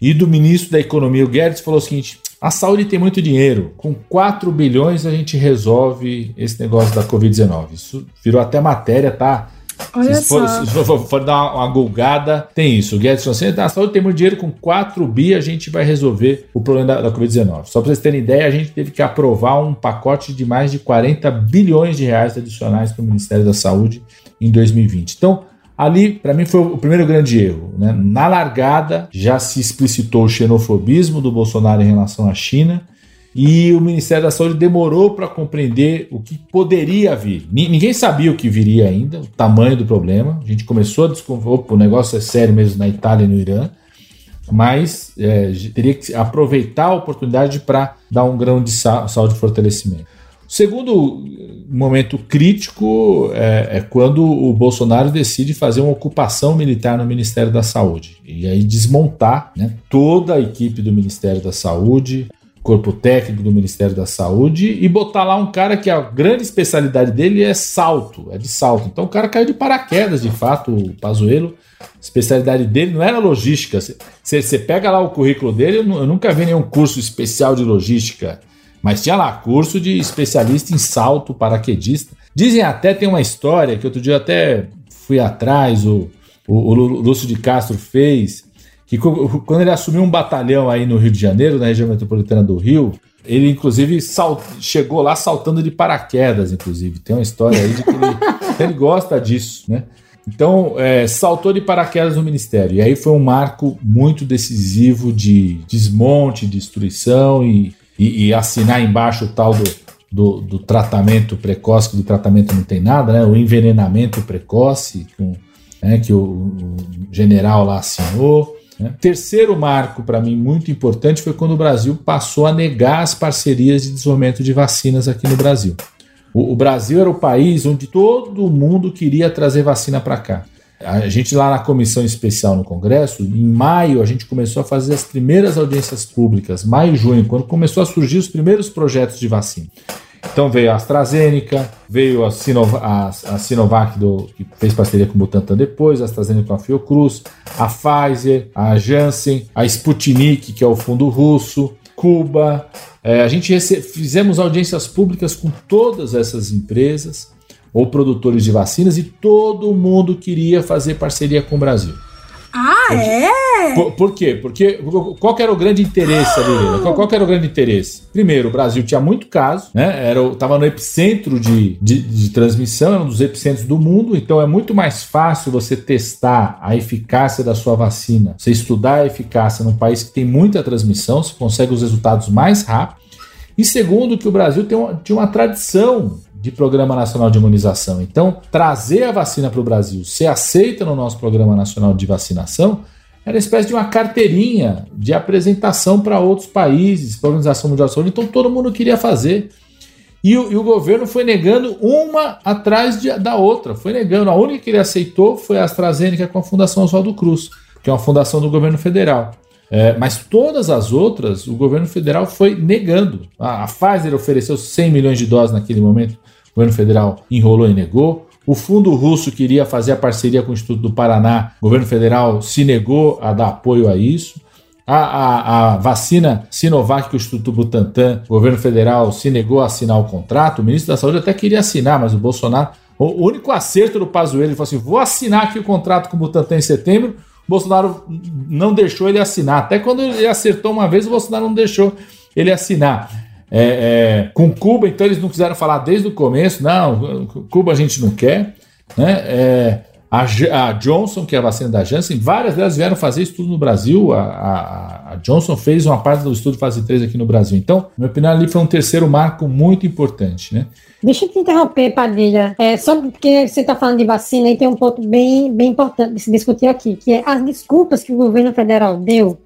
S7: E do ministro da Economia, o Guedes, falou o seguinte: a saúde tem muito dinheiro. Com 4 bilhões a gente resolve esse negócio da Covid-19. Isso virou até matéria, tá?
S1: Olha se for,
S7: só. Se for, for, dar uma, uma golgada, tem isso. O Guedes falou assim: a saúde tem muito dinheiro, com 4 bi a gente vai resolver o problema da, da Covid-19. Só para vocês terem ideia, a gente teve que aprovar um pacote de mais de 40 bilhões de reais adicionais para o Ministério da Saúde em 2020. Então, Ali, para mim, foi o primeiro grande erro. Né? Na largada, já se explicitou o xenofobismo do Bolsonaro em relação à China e o Ministério da Saúde demorou para compreender o que poderia vir. Ninguém sabia o que viria ainda, o tamanho do problema. A gente começou a desconfiar, o negócio é sério mesmo na Itália e no Irã, mas é, teria que aproveitar a oportunidade para dar um grão de saúde e fortalecimento. O segundo momento crítico é, é, quando o Bolsonaro decide fazer uma ocupação militar no Ministério da Saúde e aí desmontar né, toda a equipe do Ministério da Saúde, corpo técnico do Ministério da Saúde e botar lá um cara que a grande especialidade dele é salto, é de salto. Então o cara caiu de paraquedas, de fato, o Pazuello. A especialidade dele não era logística. Você pega lá o currículo dele, eu, eu nunca vi nenhum curso especial de logística mas tinha lá curso de especialista em salto paraquedista. Dizem até, tem uma história que outro dia até fui atrás, o, o, o Lúcio de Castro fez, que quando ele assumiu um batalhão aí no Rio de Janeiro, na região metropolitana do Rio, Ele, inclusive, sal... chegou lá saltando de paraquedas, inclusive. Tem uma história aí de que ele, ele gosta disso, né? Então, é, saltou de paraquedas no ministério. E aí foi um marco muito decisivo de desmonte, destruição e, e, e assinar embaixo o tal do, do, do, tratamento precoce, que de tratamento não tem nada, né? O envenenamento precoce, com, né, que o, o, general lá assinou. Né? Terceiro marco, para mim, muito importante, foi quando o Brasil passou a negar as parcerias de desenvolvimento de vacinas aqui no Brasil. O, o Brasil era o país onde todo mundo queria trazer vacina para cá. A gente lá na comissão especial no Congresso, em maio, a gente começou a fazer as primeiras audiências públicas, maio e junho, quando começou a surgir os primeiros projetos de vacina. Então veio a AstraZeneca, veio a, Sinov a, a Sinovac, do, que fez parceria com o Butantan depois, a AstraZeneca com a Fiocruz, a Pfizer, a Janssen, a Sputnik, que é o fundo russo, Cuba, é, a gente fizemos audiências públicas com todas essas empresas ou produtores de vacinas e todo mundo queria fazer parceria com o Brasil.
S1: Ah, é?
S7: Por, por, quê? Porque qual era o grande interesse ali? Qual, qual era o grande interesse? Primeiro, o Brasil tinha muito caso, né? Era, tava no epicentro de, de, de transmissão, era um dos epicentros do mundo, então é muito mais fácil você testar a eficácia da sua vacina, você estudar a eficácia num país que tem muita transmissão, você consegue os resultados mais rápido. E segundo, que o Brasil tem uma, tinha uma tradição de Programa Nacional de Imunização. Então, trazer a vacina para o Brasil, ser aceita no nosso Programa Nacional de Vacinação, era uma espécie de uma carteirinha de apresentação para outros países, para a Organização Mundial de Saúde. Então, todo mundo queria fazer. E o, e o governo foi negando uma atrás de, da outra. Foi negando. A única que ele aceitou foi a AstraZeneca com a Fundação Oswaldo Cruz, que é uma fundação do governo federal. É, mas todas as outras, o governo federal foi negando. A, a Pfizer ofereceu 100 milhões de doses naquele momento governo federal enrolou e negou. O fundo russo queria fazer a parceria com o Instituto do Paraná, o governo federal se negou a dar apoio a isso. A, a, a, vacina Sinovac que o Instituto Butantan, o governo federal, se negou a assinar o contrato. O ministro da Saúde até queria assinar, mas o Bolsonaro. O único acerto do Pazuello, ele falou assim: vou assinar aqui o contrato com o Butantan em setembro. O Bolsonaro não deixou ele assinar. Até quando ele acertou uma vez, o Bolsonaro não deixou ele assinar. É, é, com Cuba, então eles não quiseram falar desde o começo, não, Cuba a gente não quer. Né? É, a, a, Johnson, que é a vacina da Janssen, várias delas vieram fazer estudo no Brasil. A, a, a, Johnson fez uma parte do estudo fase 3 aqui no Brasil. Então, minha opinião, ali foi um terceiro marco muito importante. Né?
S3: Deixa eu te interromper, Padilha. É, só porque você está falando de vacina e tem um ponto bem, bem importante de se discutir aqui, que é as desculpas que o governo federal deu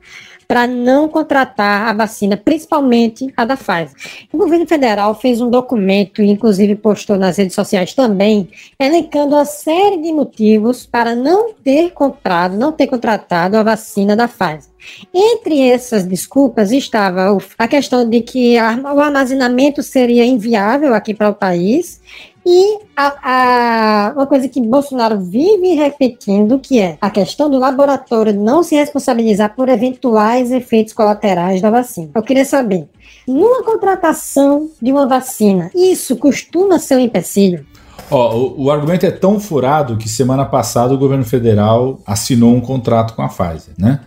S3: para não contratar a vacina, principalmente a da Pfizer. O governo federal fez um documento, inclusive postou nas redes sociais também, elencando a série de motivos para não ter comprado, não ter contratado a vacina da Pfizer. Entre essas desculpas estava a questão de que o armazenamento seria inviável aqui para o país e a, a, uma coisa que Bolsonaro vive repetindo, que é a questão do laboratório não se responsabilizar por eventuais efeitos colaterais da vacina. Eu queria saber, numa contratação de uma vacina, isso costuma ser um empecilho?
S7: O, o, argumento é tão furado que semana passada o governo federal assinou um contrato com a Pfizer, né?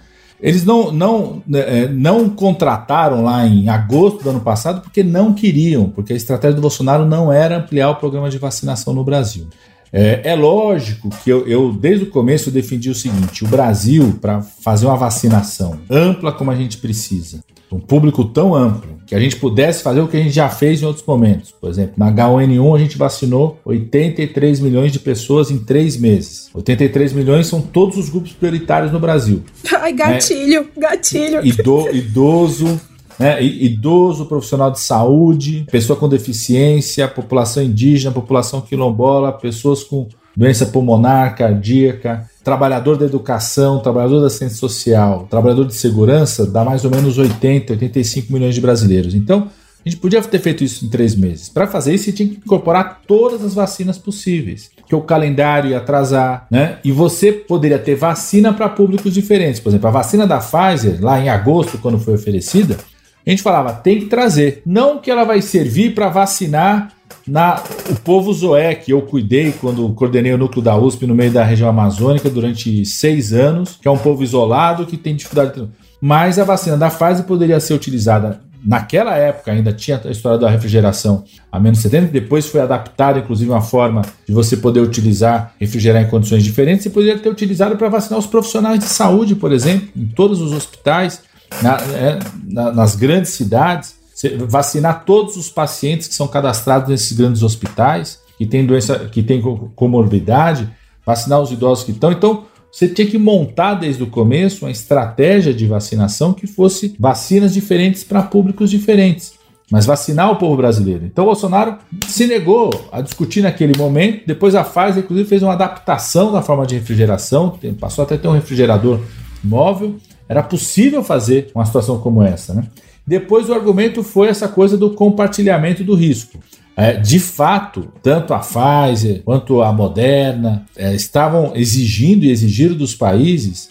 S7: Eles não, não, né, é, não contrataram lá em agosto do ano passado porque não queriam, porque a estratégia do Bolsonaro não era ampliar o programa de vacinação no Brasil. É, é lógico que eu, eu, desde o começo, defendi o seguinte: o Brasil, para fazer uma vacinação ampla como a gente precisa, um público tão amplo, que a gente pudesse fazer o que a gente já fez em outros momentos. Por exemplo, na H1N1 a gente vacinou 83 milhões de pessoas em três meses. 83 milhões são todos os grupos prioritários no Brasil.
S1: Ai, gatilho, né? gatilho.
S7: Ido, idoso, né? Idoso, profissional de saúde, pessoa com deficiência, população indígena, população quilombola, pessoas com doença pulmonar, cardíaca, trabalhador da educação, trabalhador da ciência social, trabalhador de segurança, dá mais ou menos 80, 85 milhões de brasileiros. Então, a gente podia ter feito isso em três meses. Para fazer isso, você tinha que incorporar todas as vacinas possíveis, que o calendário ia atrasar, né? E você poderia ter vacina para públicos diferentes. Por exemplo, a vacina da Pfizer, lá em agosto, quando foi oferecida, a gente falava, tem que trazer. Não que ela vai servir para vacinar na o povo Zoé, que eu cuidei quando coordenei o núcleo da USP no meio da região amazônica durante seis anos, que é um povo isolado que tem dificuldade. Mas a vacina da Pfizer poderia ser utilizada naquela época ainda tinha a história da refrigeração a menos 70, depois foi adaptada, inclusive, uma forma de você poder utilizar, refrigerar em condições diferentes, você poderia ter utilizado para vacinar os profissionais de saúde, por exemplo, em todos os hospitais, na, é, na, nas grandes cidades, vacinar todos os pacientes que são cadastrados nesses grandes hospitais, que têm doença, que têm comorbidade, vacinar os idosos que estão. Então, você tinha que montar desde o começo uma estratégia de vacinação que fosse vacinas diferentes para públicos diferentes. Mas vacinar o povo brasileiro. Então o Bolsonaro se negou a discutir naquele momento. Depois a Pfizer, inclusive, fez uma adaptação da forma de refrigeração, passou até a ter um refrigerador móvel. Era possível fazer uma situação como essa. Né? Depois o argumento foi essa coisa do compartilhamento do risco. É, de fato, tanto a Pfizer quanto a Moderna é, estavam exigindo e exigiram dos países,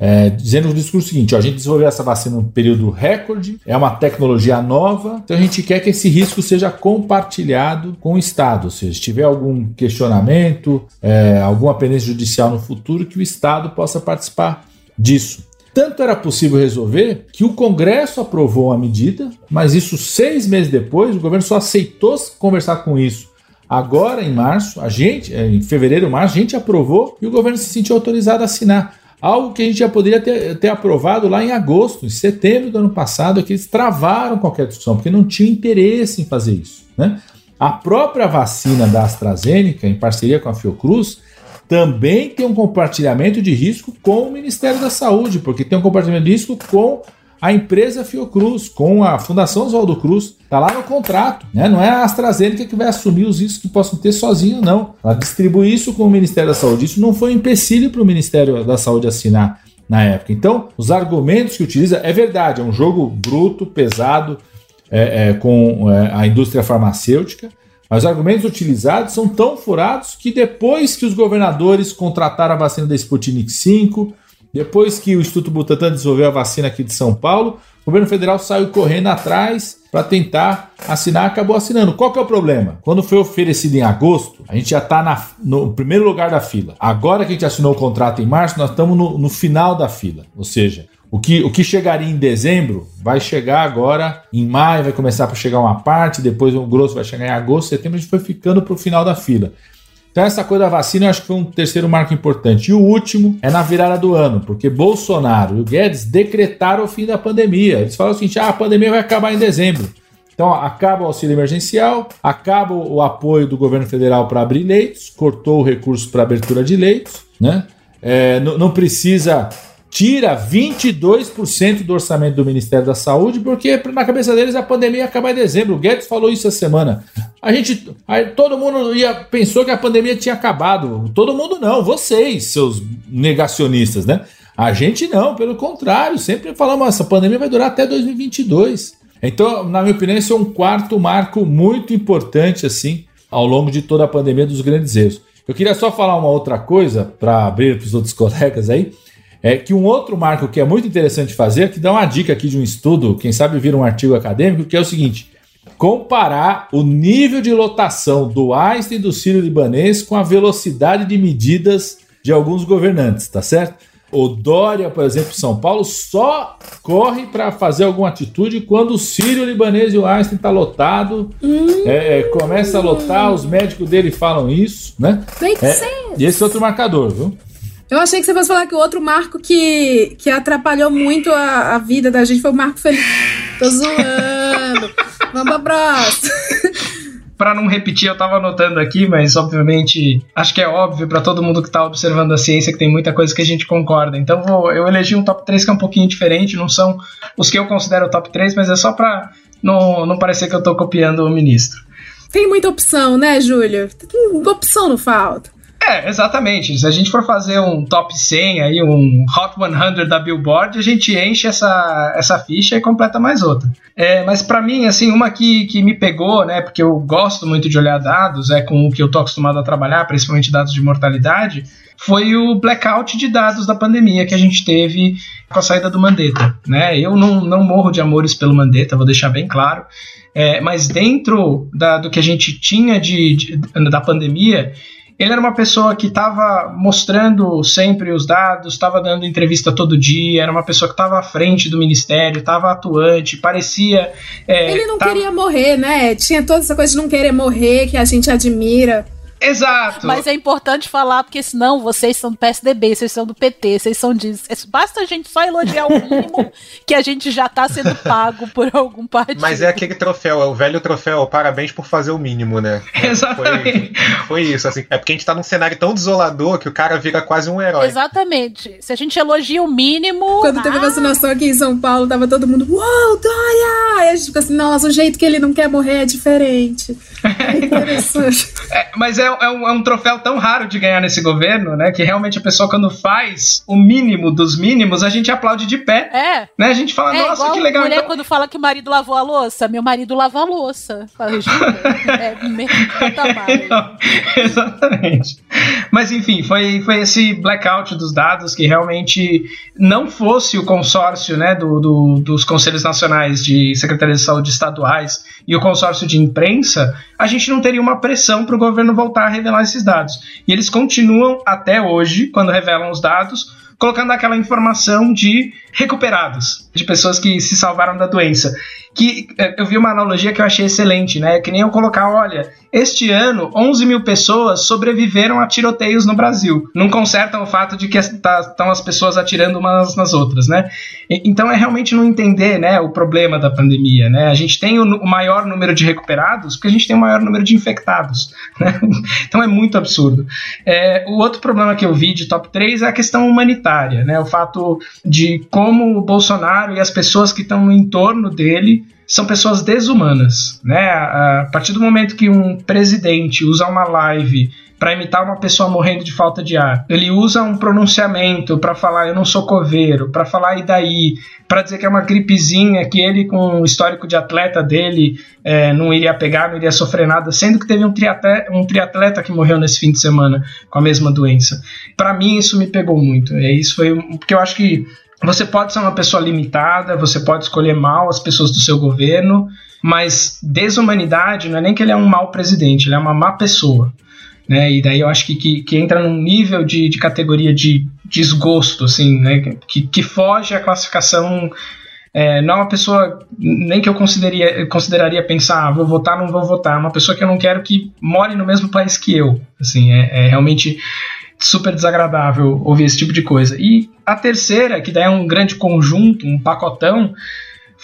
S7: é, dizendo no discurso seguinte: ó, a gente desenvolveu essa vacina num período recorde, é uma tecnologia nova, então a gente quer que esse risco seja compartilhado com o Estado. Ou seja, se tiver algum questionamento, é, alguma pendência judicial no futuro, que o Estado possa participar disso. Tanto era possível resolver que o Congresso aprovou uma medida, mas isso seis meses depois, o governo só aceitou conversar com isso. Agora, em março, a gente, é, em fevereiro, março, a gente aprovou e o governo se sentiu autorizado a assinar. Algo que a gente já poderia ter, ter aprovado lá em agosto, em setembro do ano passado, é que eles travaram qualquer discussão, porque não tinha interesse em fazer isso. Né? A própria vacina da AstraZeneca, em parceria com a Fiocruz, também tem um compartilhamento de risco com o Ministério da Saúde, porque tem um compartilhamento de risco com a empresa Fiocruz, com a Fundação Oswaldo Cruz. Está lá no contrato. Né? Não é a AstraZeneca que vai assumir os riscos que possam ter sozinho, não. Ela distribui isso com o Ministério da Saúde. Isso não foi um empecilho para o Ministério da Saúde assinar na época. Então, os argumentos que utiliza, é verdade, é um jogo bruto, pesado é, é, com é, a indústria farmacêutica, mas os argumentos utilizados são tão furados que depois que os governadores contrataram a vacina da Sputnik 5, depois que o Instituto Butantan desenvolveu a vacina aqui de São Paulo, o governo federal saiu correndo atrás para tentar assinar, acabou assinando. Qual que é o problema? Quando foi oferecido em agosto, a gente já está no primeiro lugar da fila. Agora que a gente assinou o contrato em março, nós estamos no, no final da fila. Ou seja, o que, o que chegaria em dezembro vai chegar agora em maio, vai começar para chegar uma parte, depois o grosso vai chegar em agosto, setembro, a gente foi ficando para o final da fila. Então, essa coisa da vacina eu acho que foi um terceiro marco importante. E o último é na virada do ano, porque Bolsonaro e o Guedes decretaram o fim da pandemia. Eles falaram o seguinte: ah, a pandemia vai acabar em dezembro. Então, acaba o auxílio emergencial, acaba o apoio do governo federal para abrir leitos, cortou o recurso para abertura de leitos, né? É, não precisa tira 22% do orçamento do Ministério da Saúde, porque na cabeça deles a pandemia ia acabar em dezembro. O Guedes falou isso essa semana. A gente, todo mundo ia, pensou que a pandemia tinha acabado. Todo mundo não, vocês, seus negacionistas, né? A gente não, pelo contrário, sempre falamos, essa pandemia vai durar até 2022. Então, na minha opinião, esse é um quarto marco muito importante, assim, ao longo de toda a pandemia dos grandes erros. Eu queria só falar uma outra coisa para abrir para os outros colegas aí. É que um outro marco que é muito interessante fazer, que dá uma dica aqui de um estudo, quem sabe vira um artigo acadêmico, que é o seguinte: comparar o nível de lotação do Einstein do Sírio-Libanês com a velocidade de medidas de alguns governantes, tá certo? O Dória, por exemplo, São Paulo, só corre para fazer alguma atitude quando o Sírio-Libanês e o Einstein tá lotado, hum. é, é, começa a lotar, os médicos dele falam isso, né? É, e esse é outro marcador, viu?
S1: Eu achei que você fosse falar que o outro marco que, que atrapalhou muito a, a vida da gente foi o Marco Felipe. Tô zoando. Vamos pra próxima.
S9: Para não repetir, eu tava anotando aqui, mas obviamente acho que é óbvio para todo mundo que tá observando a ciência que tem muita coisa que a gente concorda. Então vou, eu elegi um top 3 que é um pouquinho diferente, não são os que eu considero top 3, mas é só para não, não parecer que eu tô copiando o ministro.
S1: Tem muita opção, né, Júlio? Tem opção não falta.
S9: É, exatamente. Se a gente for fazer um top 100 aí, um Hot 100 da Billboard, a gente enche essa, essa ficha e completa mais outra. É, mas para mim, assim, uma que, que me pegou, né, porque eu gosto muito de olhar dados, é com o que eu tô acostumado a trabalhar, principalmente dados de mortalidade, foi o blackout de dados da pandemia que a gente teve com a saída do Mandetta, né? Eu não, não morro de amores pelo Mandetta, vou deixar bem claro. É, mas dentro da, do que a gente tinha de, de da pandemia, ele era uma pessoa que estava mostrando sempre os dados, estava dando entrevista todo dia, era uma pessoa que estava à frente do ministério, estava atuante, parecia. É,
S1: Ele não
S9: tava-
S1: queria morrer, né? Tinha toda essa coisa de não querer morrer, que a gente admira.
S9: Exato.
S2: Mas é importante falar, porque senão vocês são do PSDB, vocês são do PT, vocês são disso. É- Basta a gente só elogiar o mínimo que a gente já tá sendo pago por algum partido.
S8: Mas é aquele troféu, é o velho troféu, parabéns por fazer o mínimo, né?
S9: Exatamente.
S8: Foi, foi isso, assim. É porque a gente tá num cenário tão desolador que o cara vira quase um herói.
S2: Exatamente. Se a gente elogia o mínimo.
S1: Quando teve
S2: ah,
S1: vacinação aqui em São Paulo, tava todo mundo, uau, Dória! E a gente ficou assim, nossa, o jeito que ele não quer morrer é diferente. É interessante.
S9: É, mas é, é um, é um troféu tão raro de ganhar nesse governo, né? Que realmente a pessoa, quando faz o mínimo dos mínimos, a gente aplaude de pé.
S2: É.
S9: Né? A gente fala,
S2: é
S9: nossa, que legal.
S2: mulher
S9: então-
S2: quando fala que o marido lavou a louça. Meu marido lava a louça. Fala, é mesmo patamar.
S9: Não, exatamente. Mas enfim, foi, foi esse blackout dos dados que realmente não fosse o consórcio né, do, do- dos Conselhos Nacionais de Secretaria de Saúde estaduais e o consórcio de imprensa, a gente não teria uma pressão para o governo voltar a revelar esses dados. E eles continuam até hoje, quando revelam os dados, colocando aquela informação de recuperados, de pessoas que se salvaram da doença. Que eh, eu vi uma analogia que eu achei excelente, né? Que nem eu colocar, olha, este ano 11 mil pessoas sobreviveram a tiroteios no Brasil. Não consertam o fato de que estão as pessoas atirando umas nas outras, né? Então é realmente não entender, né, o problema da pandemia, né? A gente tem o maior número de recuperados porque a gente tem o maior número de infectados, né? Então é muito absurdo. É, o outro problema que eu vi de top 3 é a questão humanitária, né? O fato de como o Bolsonaro e as pessoas que estão no entorno dele são pessoas desumanas, né? A partir do momento que um presidente usa uma live para imitar uma pessoa morrendo de falta de ar, ele usa um pronunciamento para falar eu não sou coveiro, para falar e daí, para dizer que é uma gripezinha que ele com o histórico de atleta dele é, não iria pegar, não iria sofrer nada, sendo que teve um triatleta, um triatleta que morreu nesse fim de semana com a mesma doença. Para mim isso me pegou muito. É isso foi porque eu acho que você pode ser uma pessoa limitada, você pode escolher mal as pessoas do seu governo, mas desumanidade não é nem que ele é um mau presidente, ele é uma má pessoa. Né? E daí eu acho que, que, que entra num nível de, de categoria de desgosto, assim, né? que, que foge à classificação. é, não é uma pessoa nem que eu consideraria, consideraria pensar, ah, vou votar, não vou votar. É uma pessoa que eu não quero que more no mesmo país que eu. Assim, é, é realmente super desagradável ouvir esse tipo de coisa. E a terceira, que daí é um grande conjunto, um pacotão,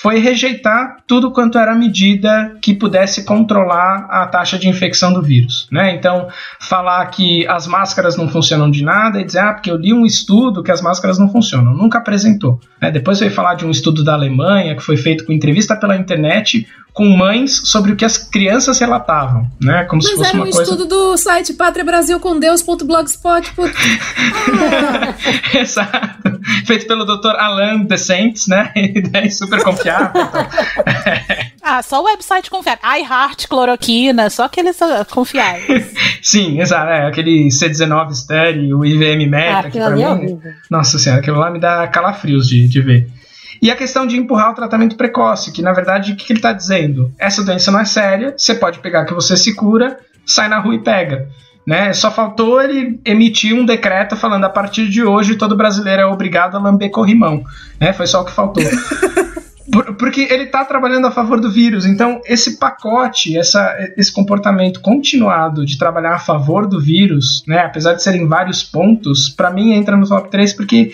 S9: foi rejeitar tudo quanto era medida que pudesse controlar a taxa de infecção do vírus. Né? Então, falar que as máscaras não funcionam de nada e dizer, ah, porque eu li um estudo que as máscaras não funcionam. Nunca apresentou. né? Depois veio falar de um estudo da Alemanha que foi feito com entrevista pela internet com mães sobre o que as crianças relatavam. Né? Como se
S1: Mas
S9: fosse
S1: era um
S9: uma coisa.
S1: estudo do site patriabrasilcomdeus.blogspot.
S9: Exato. Feito pelo Dr. Alan Descentes, né? E daí super
S2: Ah, só o website confiável. iHeart, cloroquina, só aqueles ah, confiáveis.
S9: Sim, exato. É, aquele C19 Study, o IVM Meta, que
S3: aquilo
S9: pra
S3: é
S9: mim.
S3: horrível.
S9: Nossa senhora, aquilo lá me dá calafrios de, de ver. E a questão de empurrar o tratamento precoce, que na verdade o que que ele está dizendo? Essa doença não é séria, você pode pegar que você se cura, sai na rua e pega. Né? Só faltou ele emitir um decreto falando a partir de hoje todo brasileiro é obrigado a lamber corrimão. Né? Foi só o que faltou. Por- porque ele está trabalhando a favor do vírus. Então, esse pacote, essa, esse comportamento continuado de trabalhar a favor do vírus, né, apesar de serem vários pontos, para mim entra no top 3 porque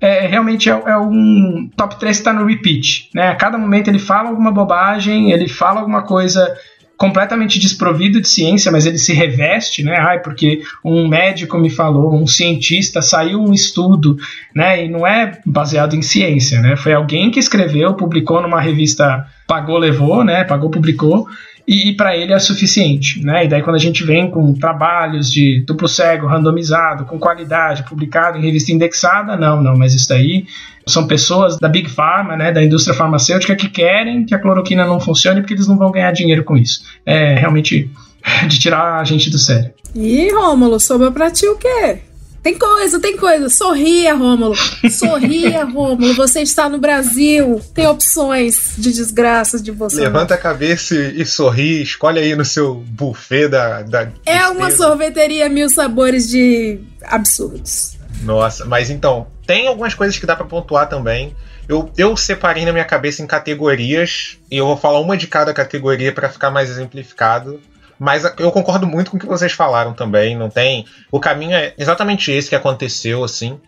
S9: é, realmente é, é um top 3 que está no repeat. Né? A cada momento ele fala alguma bobagem, ele fala alguma coisa completamente desprovido de ciência, mas ele se reveste, né? Ai, porque um médico me falou, um cientista, saiu um estudo, né? E não é baseado em ciência, né? Foi alguém que escreveu, publicou numa revista, pagou, levou, né? Pagou, publicou. E, e para ele é suficiente, né? E daí quando a gente vem com trabalhos de duplo cego, randomizado, com qualidade, publicado em revista indexada, não, não, mas isso daí são pessoas da Big Pharma, né, da indústria farmacêutica que querem que a cloroquina não funcione porque eles não vão ganhar dinheiro com isso. É realmente de tirar a gente do sério.
S1: Ih, Rômulo, sobrou pra ti o quê? Tem coisa, tem coisa. Sorria, Rômulo. Sorria, Rômulo. Você está no Brasil. Tem opções de desgraças de você.
S8: Levanta a cabeça e, sorri. Escolhe aí no seu buffet da. da
S1: é uma sorveteria mil sabores de absurdos.
S8: Nossa, mas então, tem algumas coisas que dá pra pontuar também. Eu, eu separei na minha cabeça em categorias e eu vou falar uma de cada categoria pra ficar mais exemplificado. Mas eu concordo muito com o que vocês falaram também. Não tem. O caminho é exatamente esse que aconteceu, assim.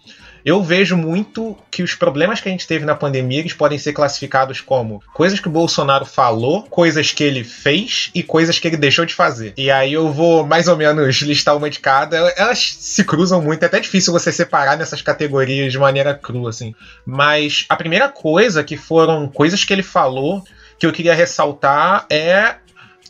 S8: Eu vejo muito que os problemas que a gente teve na pandemia eles podem ser classificados como coisas que o Bolsonaro falou, coisas que ele fez e coisas que ele deixou de fazer. E aí eu vou mais ou menos listar uma de cada. Elas se cruzam muito, é até difícil você separar nessas categorias de maneira crua, assim. Mas a primeira coisa que foram coisas que ele falou que eu queria ressaltar é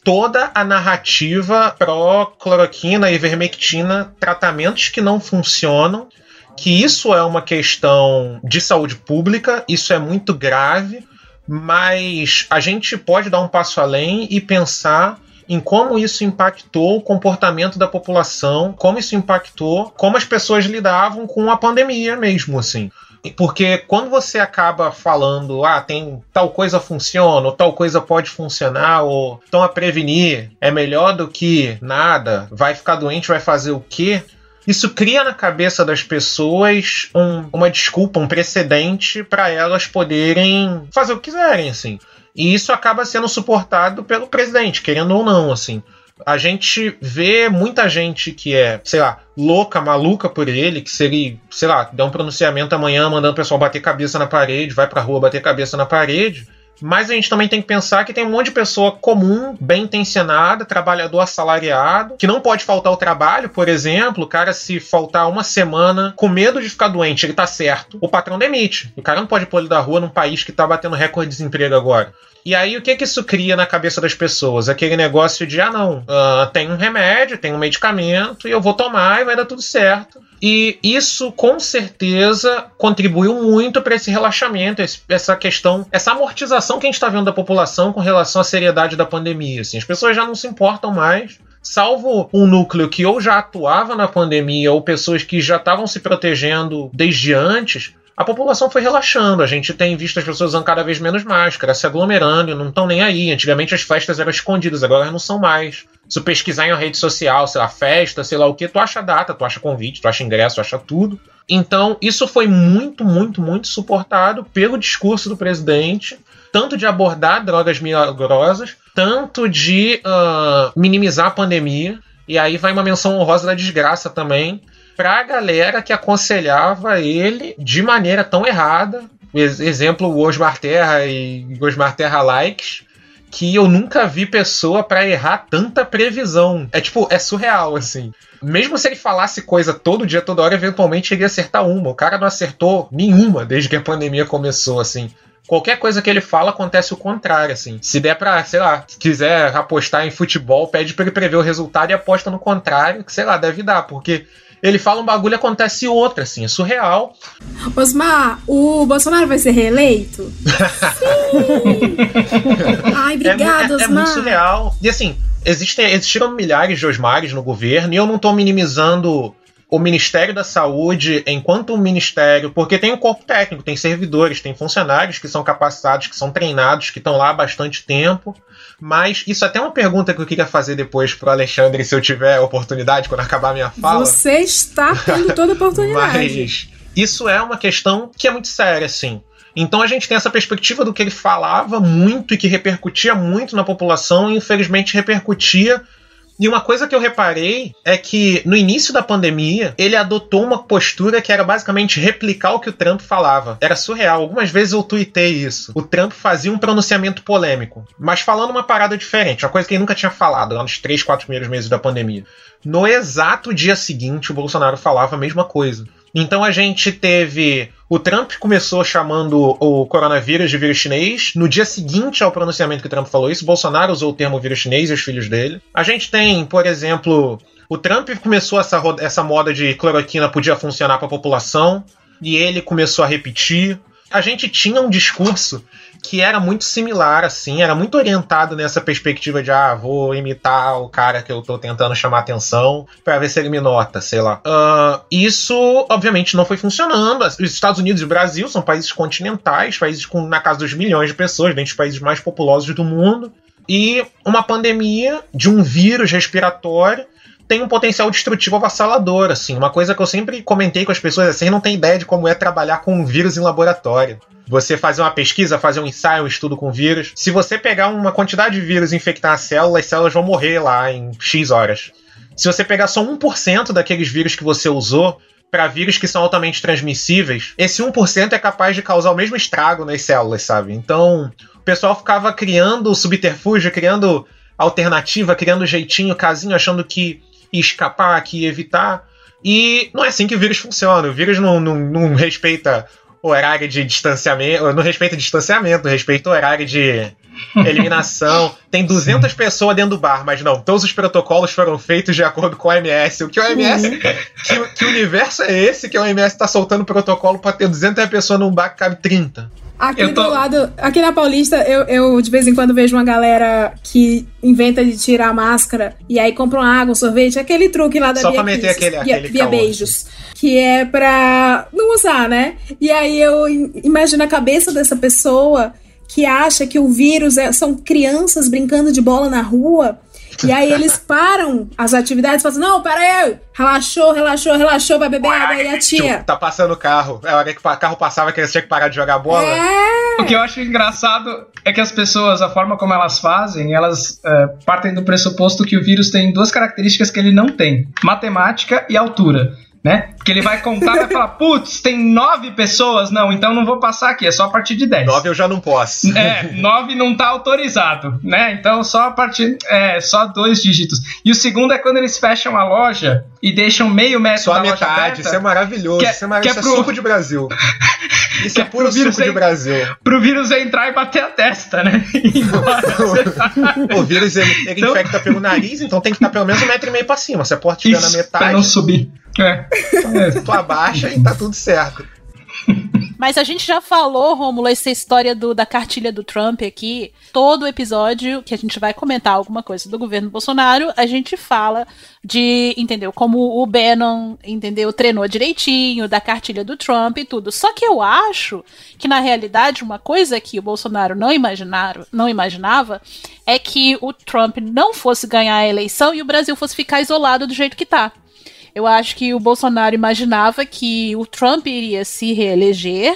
S8: toda a narrativa pró-cloroquina e vermectina, tratamentos que não funcionam, que isso é uma questão de saúde pública, isso é muito grave, mas a gente pode dar um passo além e pensar em como isso impactou o comportamento da população, como isso impactou como as pessoas lidavam com a pandemia mesmo, assim. Porque quando você acaba falando, ah, tem tal coisa funciona, ou tal coisa pode funcionar, ou estão a prevenir, é melhor do que nada, vai ficar doente, vai fazer o quê? Isso cria na cabeça das pessoas um, uma desculpa, um precedente para elas poderem fazer o que quiserem, assim. E isso acaba sendo suportado pelo presidente, querendo ou não, assim a gente vê muita gente que é, sei lá, louca, maluca por ele, que se ele, sei lá, der um pronunciamento amanhã mandando o pessoal bater cabeça na parede, vai pra rua bater cabeça na parede. Mas a gente também tem que pensar que tem um monte de pessoa comum, bem intencionada, trabalhador assalariado, que não pode faltar o trabalho, por exemplo. O cara, se faltar uma semana com medo de ficar doente, ele tá certo, o patrão demite. O cara não pode pôr ele da rua num país que tá batendo recorde de desemprego agora. E aí, o que que isso cria na cabeça das pessoas? Aquele negócio de, ah, não, uh, tem um remédio, tem um medicamento, e eu vou tomar e vai dar tudo certo. E isso, com certeza, contribuiu muito para esse relaxamento, essa questão, essa amortização que a gente está vendo da população com relação à seriedade da pandemia. Assim. As pessoas já não se importam mais salvo um núcleo que ou já atuava na pandemia ou pessoas que já estavam se protegendo desde antes, a população foi relaxando. A gente tem visto as pessoas usando cada vez menos máscara, se aglomerando, não estão nem aí. Antigamente as festas eram escondidas, agora não são mais. Se tu pesquisar em uma rede social, sei lá, festa, sei lá o que, tu acha data, tu acha convite, tu acha ingresso, tu acha tudo. Então, isso foi muito, muito, muito suportado pelo discurso do presidente, tanto de abordar drogas milagrosas, tanto de uh, minimizar a pandemia. E aí vai uma menção honrosa da desgraça também, pra galera que aconselhava ele de maneira tão errada. Exemplo, o Osmar Terra e Osmar Terra Likes, que eu nunca vi pessoa para errar tanta previsão. É tipo, é surreal, assim. Mesmo se ele falasse coisa todo dia, toda hora, eventualmente ele ia acertar uma. O cara não acertou nenhuma desde que a pandemia começou, assim. Qualquer coisa que ele fala acontece o contrário, assim. Se der pra, sei lá, quiser apostar em futebol, pede pra ele prever o resultado e aposta no contrário, que sei lá, deve dar, porque ele fala um bagulho e acontece outro, assim, é surreal.
S1: Osmar, o Bolsonaro vai ser reeleito? Sim! Ai, obrigado,
S8: é,
S1: é,
S8: é, muito surreal. E assim, existem, existiram milhares de Osmares no governo, e eu não tô minimizando o Ministério da Saúde enquanto um ministério, porque tem um corpo técnico, tem servidores, tem funcionários que são capacitados, que são treinados, que estão lá há bastante tempo. Mas isso é até uma pergunta que eu queria fazer depois pro Alexandre, se eu tiver oportunidade, quando acabar a minha fala.
S1: Você está tendo toda a oportunidade.
S8: Mas isso é uma questão que é muito séria, assim. Então a gente tem essa perspectiva do que ele falava muito e que repercutia muito na população e infelizmente repercutia e uma coisa que eu reparei é que no início da pandemia, ele adotou uma postura que era basicamente replicar o que o Trump falava. Era surreal. Algumas vezes eu tuitei isso. O Trump fazia um pronunciamento polêmico, mas falando uma parada diferente, uma coisa que ele nunca tinha falado lá nos três, quatro primeiros meses da pandemia. No exato dia seguinte, o Bolsonaro falava a mesma coisa. Então a gente teve. O Trump começou chamando o coronavírus de vírus chinês. No dia seguinte ao pronunciamento que o Trump falou isso, Bolsonaro usou o termo vírus chinês e os filhos dele. A gente tem, por exemplo, o Trump começou essa, essa moda de cloroquina podia funcionar para a população e ele começou a repetir. A gente tinha um discurso que era muito similar, assim, era muito orientado nessa perspectiva de, ah, vou imitar o cara que eu tô tentando chamar atenção para ver se ele me nota, sei lá. Uh, isso, obviamente, não foi funcionando. Os Estados Unidos e o Brasil são países continentais, países com na casa dos milhões de pessoas, dentre os países mais populosos do mundo. E uma pandemia de um vírus respiratório tem um potencial destrutivo avassalador, assim. Uma coisa que eu sempre comentei com as pessoas, assim, não tem ideia de como é trabalhar com um vírus em laboratório. Você fazer uma pesquisa, fazer um ensaio, um estudo com vírus. Se você pegar uma quantidade de vírus e infectar a célula, as células vão morrer lá em X horas. Se você pegar só 1% daqueles vírus que você usou, para vírus que são altamente transmissíveis, esse 1% é capaz de causar o mesmo estrago nas células, sabe? Então, o pessoal ficava criando subterfúgio, criando alternativa, criando jeitinho, casinho, achando que ia escapar, que ia evitar. E não é assim que o vírus funciona. O vírus não, não, não respeita horário de distanciamento, não respeita distanciamento, não respeita horário de eliminação. Tem 200 pessoas dentro do bar, mas não, todos os protocolos foram feitos de acordo com a OMS. O que o OMS. Uhum. que, que universo é esse que a OMS tá soltando protocolo para ter 200 pessoas num bar que cabe 30?
S1: Aqui tô... do lado, aqui na Paulista, eu, eu de vez em quando vejo uma galera que inventa de tirar a máscara e aí compra uma água, um sorvete, aquele truque lá da
S8: Só
S1: Bia
S8: pra meter aquele,
S1: Bia,
S8: aquele
S1: Bia Beijos. Que é pra não usar, né? E aí eu imagino a cabeça dessa pessoa que acha que o vírus é, são crianças brincando de bola na rua e aí eles param as atividades e falam assim, não, pera aí, relaxou, relaxou, relaxou, vai beber água aí a tia.
S8: Tá passando o carro. É a hora que o carro passava que eles tinham que parar de jogar bola.
S1: É.
S9: O que eu acho engraçado é que as pessoas, a forma como elas fazem, elas é, partem do pressuposto que o vírus tem duas características que ele não tem: matemática e altura né? Porque ele vai contar e vai falar, putz, tem nove pessoas, não, então não vou passar aqui, é só a partir de dez.
S8: Nove eu já não posso.
S9: É, nove não tá autorizado, né? Então só a partir, é, só dois dígitos. E o segundo é quando eles fecham a loja e deixam meio metro
S8: só
S9: da
S8: a metade,
S9: loja aberta,
S8: isso é maravilhoso,
S9: que é-
S8: isso é, maravilhoso,
S9: que é
S8: é
S9: pro-
S8: suco de Brasil. Isso é
S9: que
S8: puro suco de
S9: en-
S8: Brasil.
S9: Pro vírus entrar e bater a testa, né?
S8: O vírus ele, ele
S9: Então-
S8: infecta pelo nariz, então tem que estar pelo menos um metro e meio pra cima. Se a porta estiver na metade,
S9: pra não subir. É.
S8: tu abaixa e tá tudo certo.
S2: Mas a gente já falou, Rômulo, essa história do, da cartilha do Trump aqui. Todo episódio que a gente vai comentar alguma coisa do governo Bolsonaro, a gente fala de, entendeu? Como o Bannon, entendeu? Treinou direitinho, da cartilha do Trump e tudo. Só que eu acho que, na realidade, uma coisa que o Bolsonaro não, imaginaram, não imaginava é que o Trump não fosse ganhar a eleição e o Brasil fosse ficar isolado do jeito que tá. Eu acho que o Bolsonaro imaginava que o Trump iria se reeleger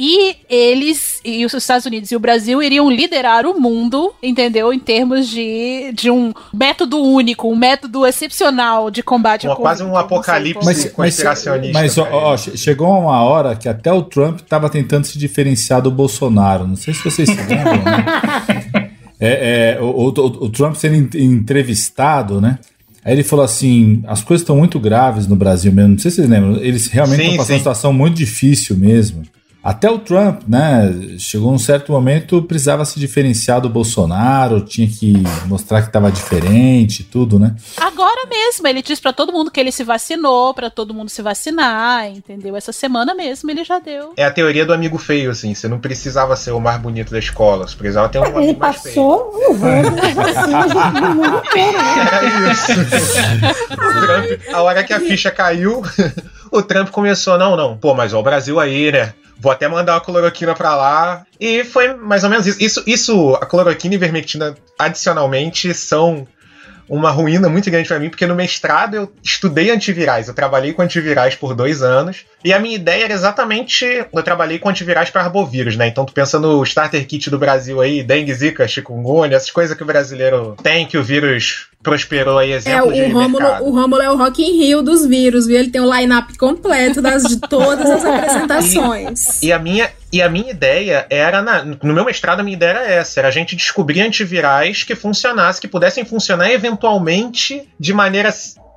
S2: e eles, e os Estados Unidos e o Brasil iriam liderar o mundo, entendeu? Em termos de, de um método único, um método excepcional de combate
S8: Uma-
S2: ao
S8: quase um apocalipse
S7: Mas,
S8: conspiracionista.
S7: mas ó,
S8: cara.
S7: ó, che- chegou uma hora que até o Trump estava tentando se diferenciar do Bolsonaro. Não sei se vocês se lembram, né? É, é, o, o- o Trump sendo en- entrevistado, né? Aí ele falou assim: as coisas estão muito graves no Brasil mesmo. Não sei se vocês lembram. Eles realmente estão passando
S8: sim.
S7: uma situação muito difícil mesmo. Até o Trump, né? Chegou num certo momento, precisava se diferenciar do Bolsonaro, tinha que mostrar que estava diferente, e tudo, né?
S2: Agora mesmo, ele diz pra todo mundo que ele se vacinou, pra todo mundo se vacinar, entendeu? Essa semana mesmo ele já deu.
S8: É a teoria do amigo feio, assim. Você não precisava ser o mais bonito da escola, você precisava ter um
S3: Ele
S8: amigo mais feio.
S3: passou o vacinas no mundo inteiro, né?
S8: Era isso. Trump, a hora que a ficha caiu, o Trump começou, não, não, pô, mas ó, o Brasil aí, né? Vou até mandar uma cloroquina pra lá. E foi mais ou menos isso. Isso, isso a cloroquina e ivermectina, adicionalmente, são uma ruína muito grande pra mim, porque no mestrado eu estudei antivirais. Eu trabalhei com antivirais por dois anos. E a minha ideia era exatamente. Eu trabalhei com antivirais para arbovírus, né? Então, tu pensa no starter kit do Brasil aí, dengue, zika, chikungunya, essas coisas que o brasileiro tem, que o vírus prosperou aí,
S1: É,
S8: exemplo de
S1: o Rômulo,
S8: mercado.
S1: o Rômulo é o Rock in Rio dos vírus, viu? Ele tem o line-up completo das, de todas as apresentações.
S8: E a minha, e a minha ideia era, na- no meu mestrado, a minha ideia era essa: era a gente descobrir antivirais que funcionassem, que pudessem funcionar eventualmente de maneira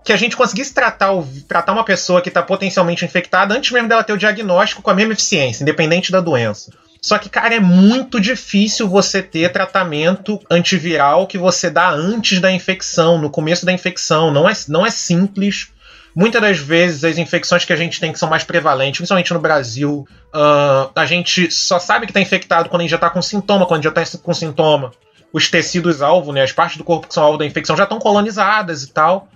S8: que a gente conseguisse tratar, tratar uma pessoa que está potencialmente infectada antes mesmo dela ter o diagnóstico com a mesma eficiência, independente da doença. Só que, cara, é muito difícil você ter tratamento antiviral que você dá antes da infecção, no começo da infecção. Não é, não é simples. Muitas das vezes as infecções que a gente tem que são mais prevalentes, principalmente no Brasil, uh, a gente só sabe que está infectado quando a gente já está com sintoma, quando já está com sintoma. Os tecidos alvo, né, as partes do corpo que são alvo da infecção já estão colonizadas e tal.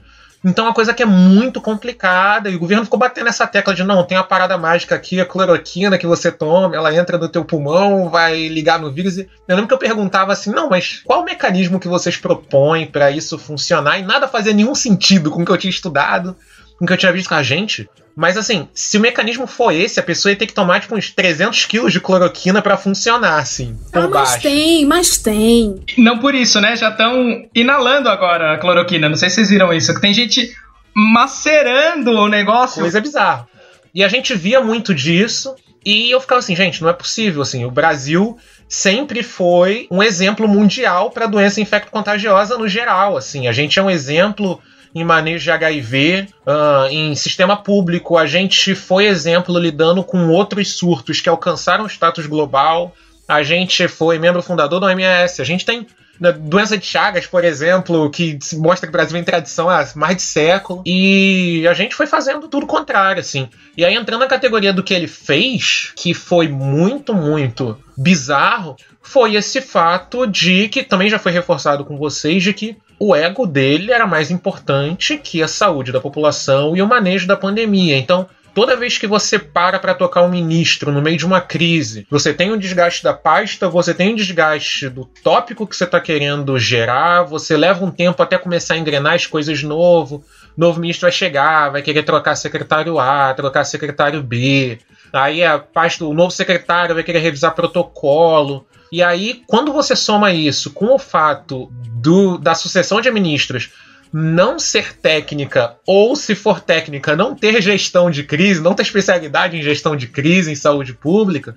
S8: Então é uma coisa que é muito complicada e o governo ficou batendo essa tecla de não, tem uma parada mágica aqui, a cloroquina que você toma, ela entra no teu pulmão, vai ligar no vírus. Eu lembro que eu perguntava assim, não, mas qual o mecanismo que vocês propõem para isso funcionar? E nada fazia nenhum sentido com o que eu tinha estudado, com o que eu tinha visto com a gente. Mas assim, se o mecanismo for esse, a pessoa ia ter que tomar tipo uns 300 quilos de cloroquina para funcionar, assim.
S1: Ah, mas
S8: baixo.
S1: tem, mas tem.
S9: Não por isso, né? Já estão inalando agora a cloroquina. Não sei se vocês viram isso. Que tem gente macerando o negócio.
S8: Coisa bizarra. E a gente via muito disso. E eu ficava assim, gente, não é possível. Assim, o Brasil sempre foi um exemplo mundial para doença infecto-contagiosa no geral. Assim, a gente é um exemplo em manejo de HIV, uh, em sistema público. A gente foi exemplo lidando com outros surtos que alcançaram status global. A gente foi membro fundador da OMS. A gente tem né, doença de Chagas, por exemplo, que mostra que o Brasil tem tradição há mais de século. E a gente foi fazendo tudo contrário, assim. E aí, entrando na categoria do que ele fez, que foi muito, muito bizarro, foi esse fato de que também já foi reforçado com vocês de que o ego dele era mais importante que a saúde da população e o manejo da pandemia. Então, toda vez que você para para tocar um ministro no meio de uma crise, você tem um desgaste da pasta, você tem um desgaste do tópico que você está querendo gerar, você leva um tempo até começar a engrenar as coisas novo. Novo ministro vai chegar, vai querer trocar secretário A, trocar secretário B. Aí a pasta, o novo secretário vai querer revisar protocolo. E aí, quando você soma isso com o fato do, da sucessão de ministros não ser técnica, ou se for técnica, não ter gestão de crise, não ter especialidade em gestão de crise, em saúde pública,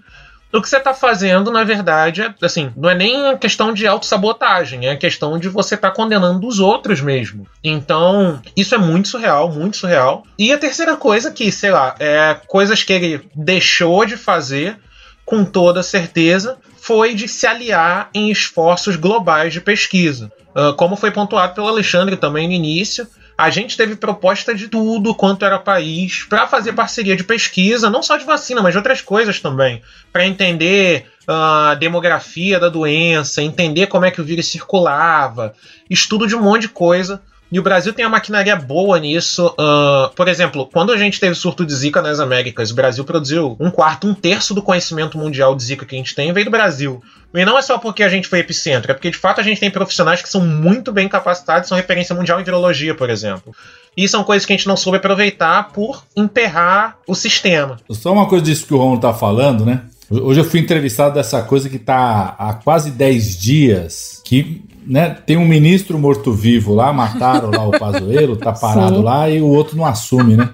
S8: o que você está fazendo, na verdade, é, assim, não é nem questão de autossabotagem, é questão de você estar tá condenando os outros mesmo. Então, isso é muito surreal, muito surreal. E a terceira coisa que, sei lá, é coisas que ele deixou de fazer com toda certeza foi de se aliar em esforços globais de pesquisa. Uh, como foi pontuado pelo Alexandre também no início, a gente teve proposta de tudo quanto era país para fazer parceria de pesquisa, não só de vacina, mas de outras coisas também, para entender a demografia da doença, entender como é que o vírus circulava, estudo de um monte de coisa e o Brasil tem uma maquinaria boa nisso. Uh, por exemplo, quando a gente teve surto de Zika nas Américas, o Brasil produziu um quarto, um terço do conhecimento mundial de Zika que a gente tem veio do Brasil. E não é só porque a gente foi epicentro, é porque de fato a gente tem profissionais que são muito bem capacitados, são referência mundial em virologia, por exemplo. E são coisas que a gente não soube aproveitar por emperrar o sistema.
S7: Só uma coisa disso que o Romulo tá falando, né? Hoje eu fui entrevistado dessa coisa que tá há quase 10 dias, que né, tem um ministro morto-vivo lá, mataram lá o Pazuello, tá parado Sim. lá e o outro não assume, né?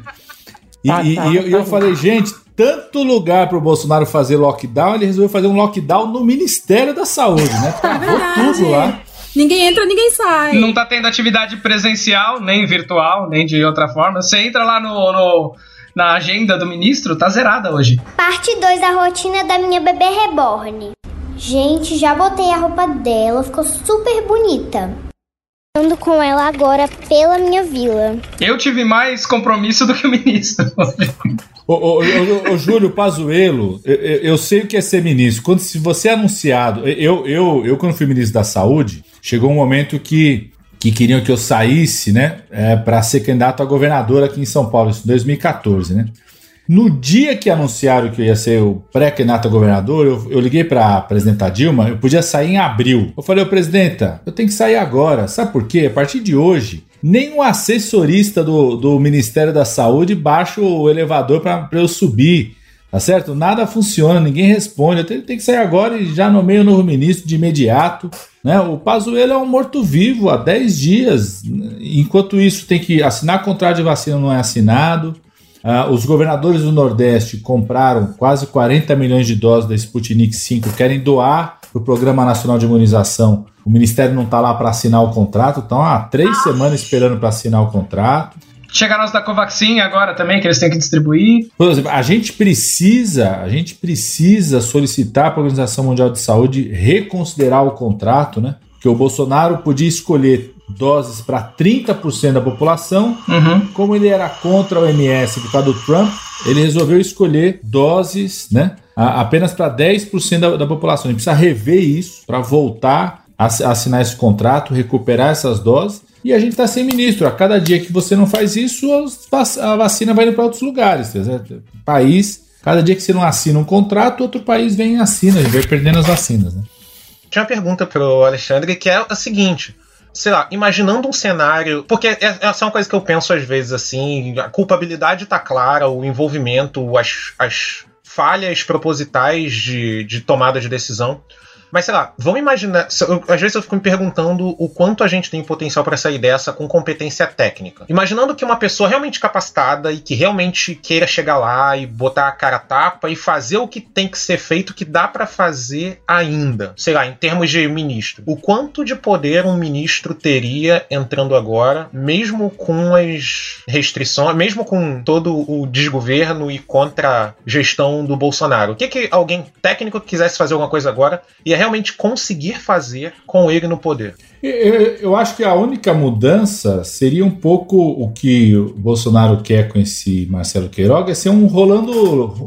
S7: E, tá, e, tá, e eu, tá eu falei, gente, tanto lugar para o Bolsonaro fazer lockdown, ele resolveu fazer um lockdown no Ministério da Saúde, né? Travou é tudo lá.
S1: Ninguém entra, ninguém sai.
S9: Não tá tendo atividade presencial, nem virtual, nem de outra forma. Você entra lá no, no na agenda do ministro, tá zerada hoje.
S18: Parte 2 da rotina da minha bebê reborn. Gente, já botei a roupa dela, ficou super bonita. Ando com ela agora pela minha vila.
S9: Eu tive mais compromisso do que o ministro.
S7: ô, ô, ô, ô, Júlio Pazuello, eu, eu, sei o que é ser ministro. Quando se você é anunciado, eu, eu, eu quando fui ministro da Saúde, chegou um momento que que queriam que eu saísse, né, é, para ser candidato a governador aqui em São Paulo, isso em 2014, né? No dia que anunciaram que eu ia ser o pré-candidato a governador, eu, eu liguei para a presidenta Dilma, eu podia sair em abril. Eu falei, ô presidenta, eu tenho que sair agora. Sabe por quê? A partir de hoje, nenhum assessorista do, do Ministério da Saúde baixa o elevador para eu subir. Tá certo? Nada funciona, ninguém responde. Eu tenho, tenho que sair agora e já nomeio o novo ministro de imediato. Né? O Pazuello é um morto-vivo há 10 dias. Enquanto isso, tem que assinar contrato de vacina, não é assinado. Uh, os governadores do Nordeste compraram quase 40 milhões de doses da Sputnik 5, querem doar para o Programa Nacional de Imunização. O Ministério não está lá para assinar o contrato, estão há três semanas esperando para assinar o contrato.
S9: Chegaram os da Covaxin agora também, que eles têm que distribuir.
S7: Por exemplo, a gente precisa, a gente precisa solicitar para a Organização Mundial de Saúde reconsiderar o contrato, né? Que o Bolsonaro podia escolher doses para 30% da população.
S9: Uhum.
S7: Como ele era contra o MS por causa do Trump, ele resolveu escolher doses, né? a- Apenas para 10% da, da população. Ele precisa rever isso para voltar a ass- assinar esse contrato, recuperar essas doses. E a gente está sem ministro. A cada dia que você não faz isso, a vacina vai indo para outros lugares. certo? País, cada dia que você não assina um contrato, outro país vem e assina, a gente vai perdendo as vacinas. Né?
S8: Tinha uma pergunta pro Alexandre que é a seguinte. Sei lá, imaginando um cenário. Porque é- essa é uma coisa que eu penso às vezes assim: a culpabilidade tá clara, o envolvimento, as, as falhas propositais de, de tomada de decisão. Mas sei lá, vamos imaginar. eu- Às vezes eu fico me perguntando o quanto a gente tem potencial para sair dessa com competência técnica. Imaginando que uma pessoa realmente capacitada e que realmente queira chegar lá e botar a cara a tapa e fazer o que tem que ser feito, que dá para fazer ainda. Sei lá, em termos de ministro. O quanto de poder um ministro teria entrando agora, mesmo com as restrições, mesmo com todo o desgoverno e contra a gestão do Bolsonaro? O que, que alguém técnico que quisesse fazer alguma coisa agora ia realmente conseguir fazer com ele no poder?
S7: Eu, acho que a única mudança seria um pouco o que o Bolsonaro quer com esse Marcelo Queiroga, é ser um rolando,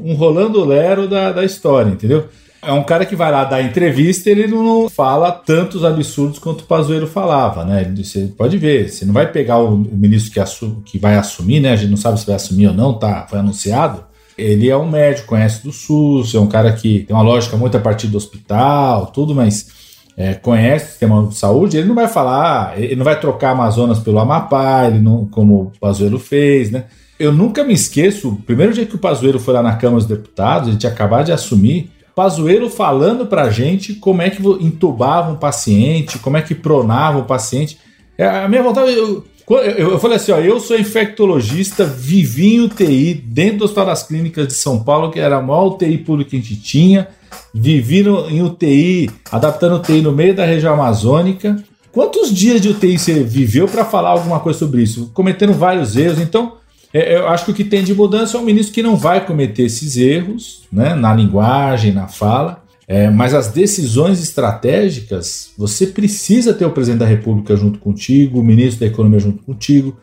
S7: um rolando lero da, da história, entendeu? É um cara que vai lá dar entrevista ele não fala tantos absurdos quanto o Pazuello falava, né? Você pode ver, você não vai pegar o, o ministro que, assu- que vai assumir, né? A gente não sabe se vai assumir ou não, tá? Foi anunciado. Ele é um médico, conhece do SUS, é um cara que tem uma lógica muito a partir do hospital, tudo, mas é, conhece o sistema de saúde, ele não vai falar, ele não vai trocar Amazonas pelo Amapá, ele não, como o Pazuello fez, né? Eu nunca me esqueço, o primeiro dia que o Pazuello foi lá na Câmara dos Deputados, ele tinha acabado de assumir, Pazuello falando pra gente como é que entubava um paciente, como é que pronava um paciente. É, a minha vontade, eu, eu, falei assim, ó, eu sou infectologista, vivi em UTI dentro do Hospital das Clínicas de São Paulo, que era a maior UTI pública que a gente tinha, vivi no- em UTI, adaptando UTI no meio da região amazônica. Quantos dias de UTI você viveu para falar alguma coisa sobre isso? Cometendo vários erros. Então, é, eu acho que o que tem de mudança é um ministro que não vai cometer esses erros né, na linguagem, na fala. É, mas as decisões estratégicas, você precisa ter o presidente da República junto contigo, o ministro da Economia junto contigo.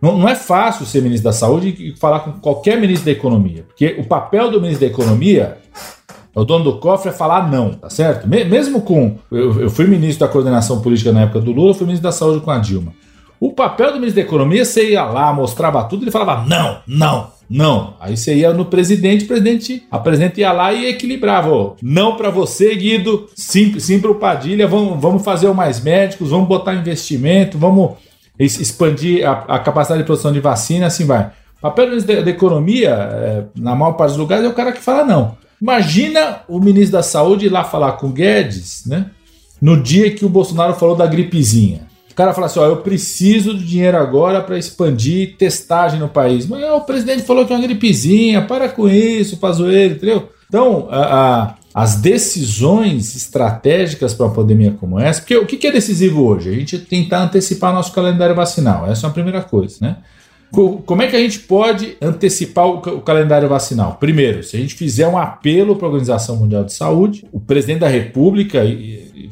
S7: Não, não é fácil ser ministro da Saúde e falar com qualquer ministro da Economia, porque o papel do ministro da Economia o dono do cofre é falar não, tá certo? Me- mesmo com. Eu, eu fui ministro da coordenação política na época do Lula, eu fui ministro da saúde com a Dilma. O papel do ministro da Economia, você ia lá, mostrava tudo, ele falava não, não, não. Aí você ia no presidente, presidente, a presidente ia lá e equilibrava. ó, não para você, Guido, sim, sim para o Padilha, vamos, vamos fazer mais médicos, vamos botar investimento, vamos expandir a, a capacidade de produção de vacina, assim vai. O papel da, da Economia, é, na maior parte dos lugares, é o cara que fala não. Imagina o ministro da Saúde ir lá falar com o Guedes, né? No dia que o Bolsonaro falou da gripezinha. O cara fala assim: ó, eu preciso do dinheiro agora para expandir testagem no país. Mas ó, o presidente falou que é uma gripezinha, para com isso, Pazuello, entendeu? Então, a- a- as decisões estratégicas para uma pandemia como essa, porque o que que é decisivo hoje? A gente tentar antecipar nosso calendário vacinal. Essa é a primeira coisa, né? Co- Como é que a gente pode antecipar o, ca- o calendário vacinal? Primeiro, se a gente fizer um apelo para a Organização Mundial de Saúde, o presidente da República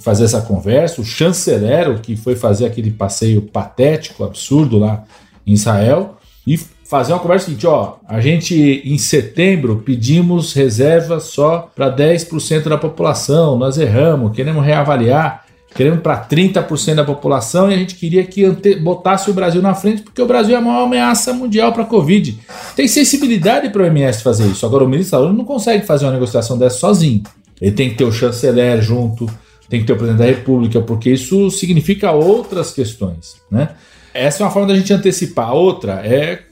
S7: fazer essa conversa, o chanceler, o que foi fazer aquele passeio patético, absurdo lá em Israel, e fazer uma conversa seguinte, ó, a gente em setembro pedimos reserva só para 10% da população, nós erramos, queremos reavaliar, queremos para 30% da população e a gente queria que botasse o Brasil na frente, porque o Brasil é a maior ameaça mundial para a Covid. Tem sensibilidade para o MS fazer isso. Agora, o ministro não consegue fazer uma negociação dessa sozinho. Ele tem que ter o chanceler junto, tem que ter o presidente da República, porque isso significa outras questões. Né? Essa é uma forma da gente antecipar. Outra é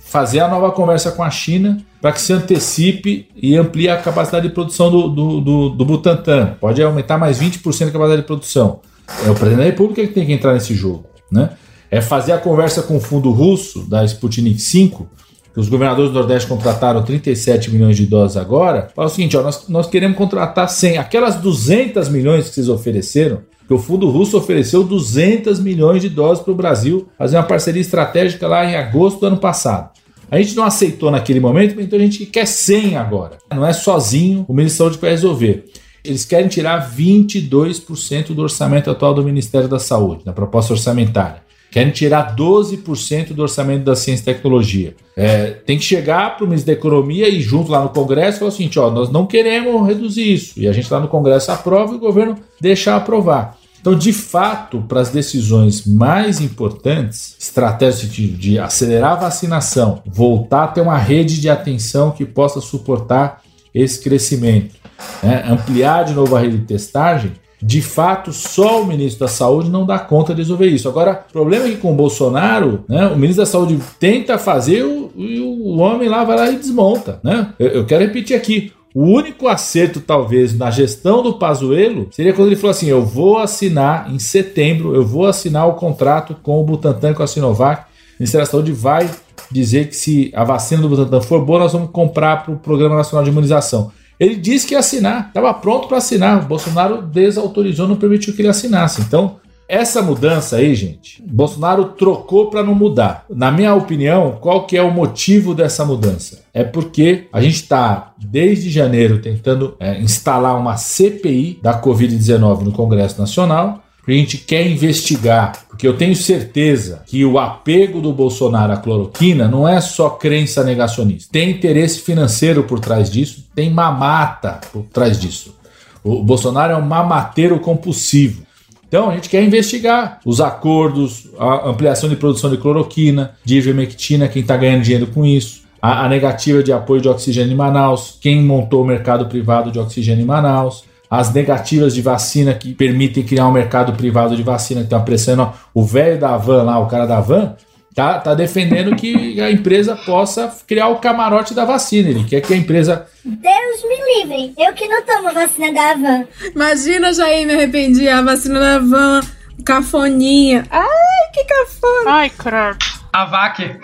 S7: fazer a nova conversa com a China para que se antecipe e amplie a capacidade de produção do, do, do, do Butantan. Pode aumentar mais 20% a capacidade de produção. É o presidente da República que tem que entrar nesse jogo. Né? É fazer a conversa com o fundo russo da Sputnik 5, que os governadores do Nordeste contrataram 37 milhões de doses agora. Fala o seguinte: ó, nós, nós queremos contratar 100. Aquelas 200 milhões que vocês ofereceram, que o fundo russo ofereceu 200 milhões de doses para o Brasil, fazer uma parceria estratégica lá em agosto do ano passado. A gente não aceitou naquele momento, então a gente quer 100 agora. Não é sozinho o ministro da Saúde vai resolver. eles querem tirar 22% do orçamento atual do Ministério da Saúde, na proposta orçamentária. Querem tirar 12% do orçamento da ciência e tecnologia. É, tem que chegar para o ministro da Economia e junto lá no Congresso falar assim: ó, nós não queremos reduzir isso. E a gente lá no Congresso aprova e o governo deixa aprovar. Então, de fato, para as decisões mais importantes, estratégias de, de acelerar a vacinação, voltar a ter uma rede de atenção que possa suportar esse crescimento, né? ampliar de novo a rede de testagem, de fato, só o ministro da Saúde não dá conta de resolver isso. Agora, o problema é que com o Bolsonaro, né, o ministro da Saúde tenta fazer e o, o, homem lá vai lá e desmonta. Né? Eu, eu quero repetir aqui: o único acerto, talvez, na gestão do Pazuello seria quando ele falou assim: eu vou assinar em setembro, eu vou assinar o contrato com o Butantan, com a Sinovac. O Ministério da Saúde vai dizer que se a vacina do Butantan for boa, nós vamos comprar para o Programa Nacional de Imunização. Ele disse que ia assinar, estava pronto para assinar. O Bolsonaro desautorizou, não permitiu que ele assinasse. Então, essa mudança aí, gente, Bolsonaro trocou para não mudar. Na minha opinião, qual que é o motivo dessa mudança? É porque a gente está desde janeiro tentando é, instalar uma CPI da Covid-19 no Congresso Nacional a gente quer investigar, porque eu tenho certeza que o apego do Bolsonaro à cloroquina não é só crença negacionista. Tem interesse financeiro por trás disso, tem mamata por trás disso. O Bolsonaro é um mamateiro compulsivo. Então a gente quer investigar os acordos, a ampliação de produção de cloroquina, de ivermectina, quem está ganhando dinheiro com isso, a, a negativa de apoio de oxigênio em Manaus, quem montou o mercado privado de oxigênio em Manaus, as negativas de vacina que permitem criar um mercado privado de vacina que está pressionando o velho da van lá, o cara da van, tá, tá defendendo que a empresa possa criar o camarote da vacina. Ele quer que a empresa.
S4: Deus me livre, eu que não tomo vacina da van.
S1: Imagina, Jair, me arrependi, a vacina da van, cafoninha. Ai, que cafona.
S2: Ai, credo.
S9: A VAC.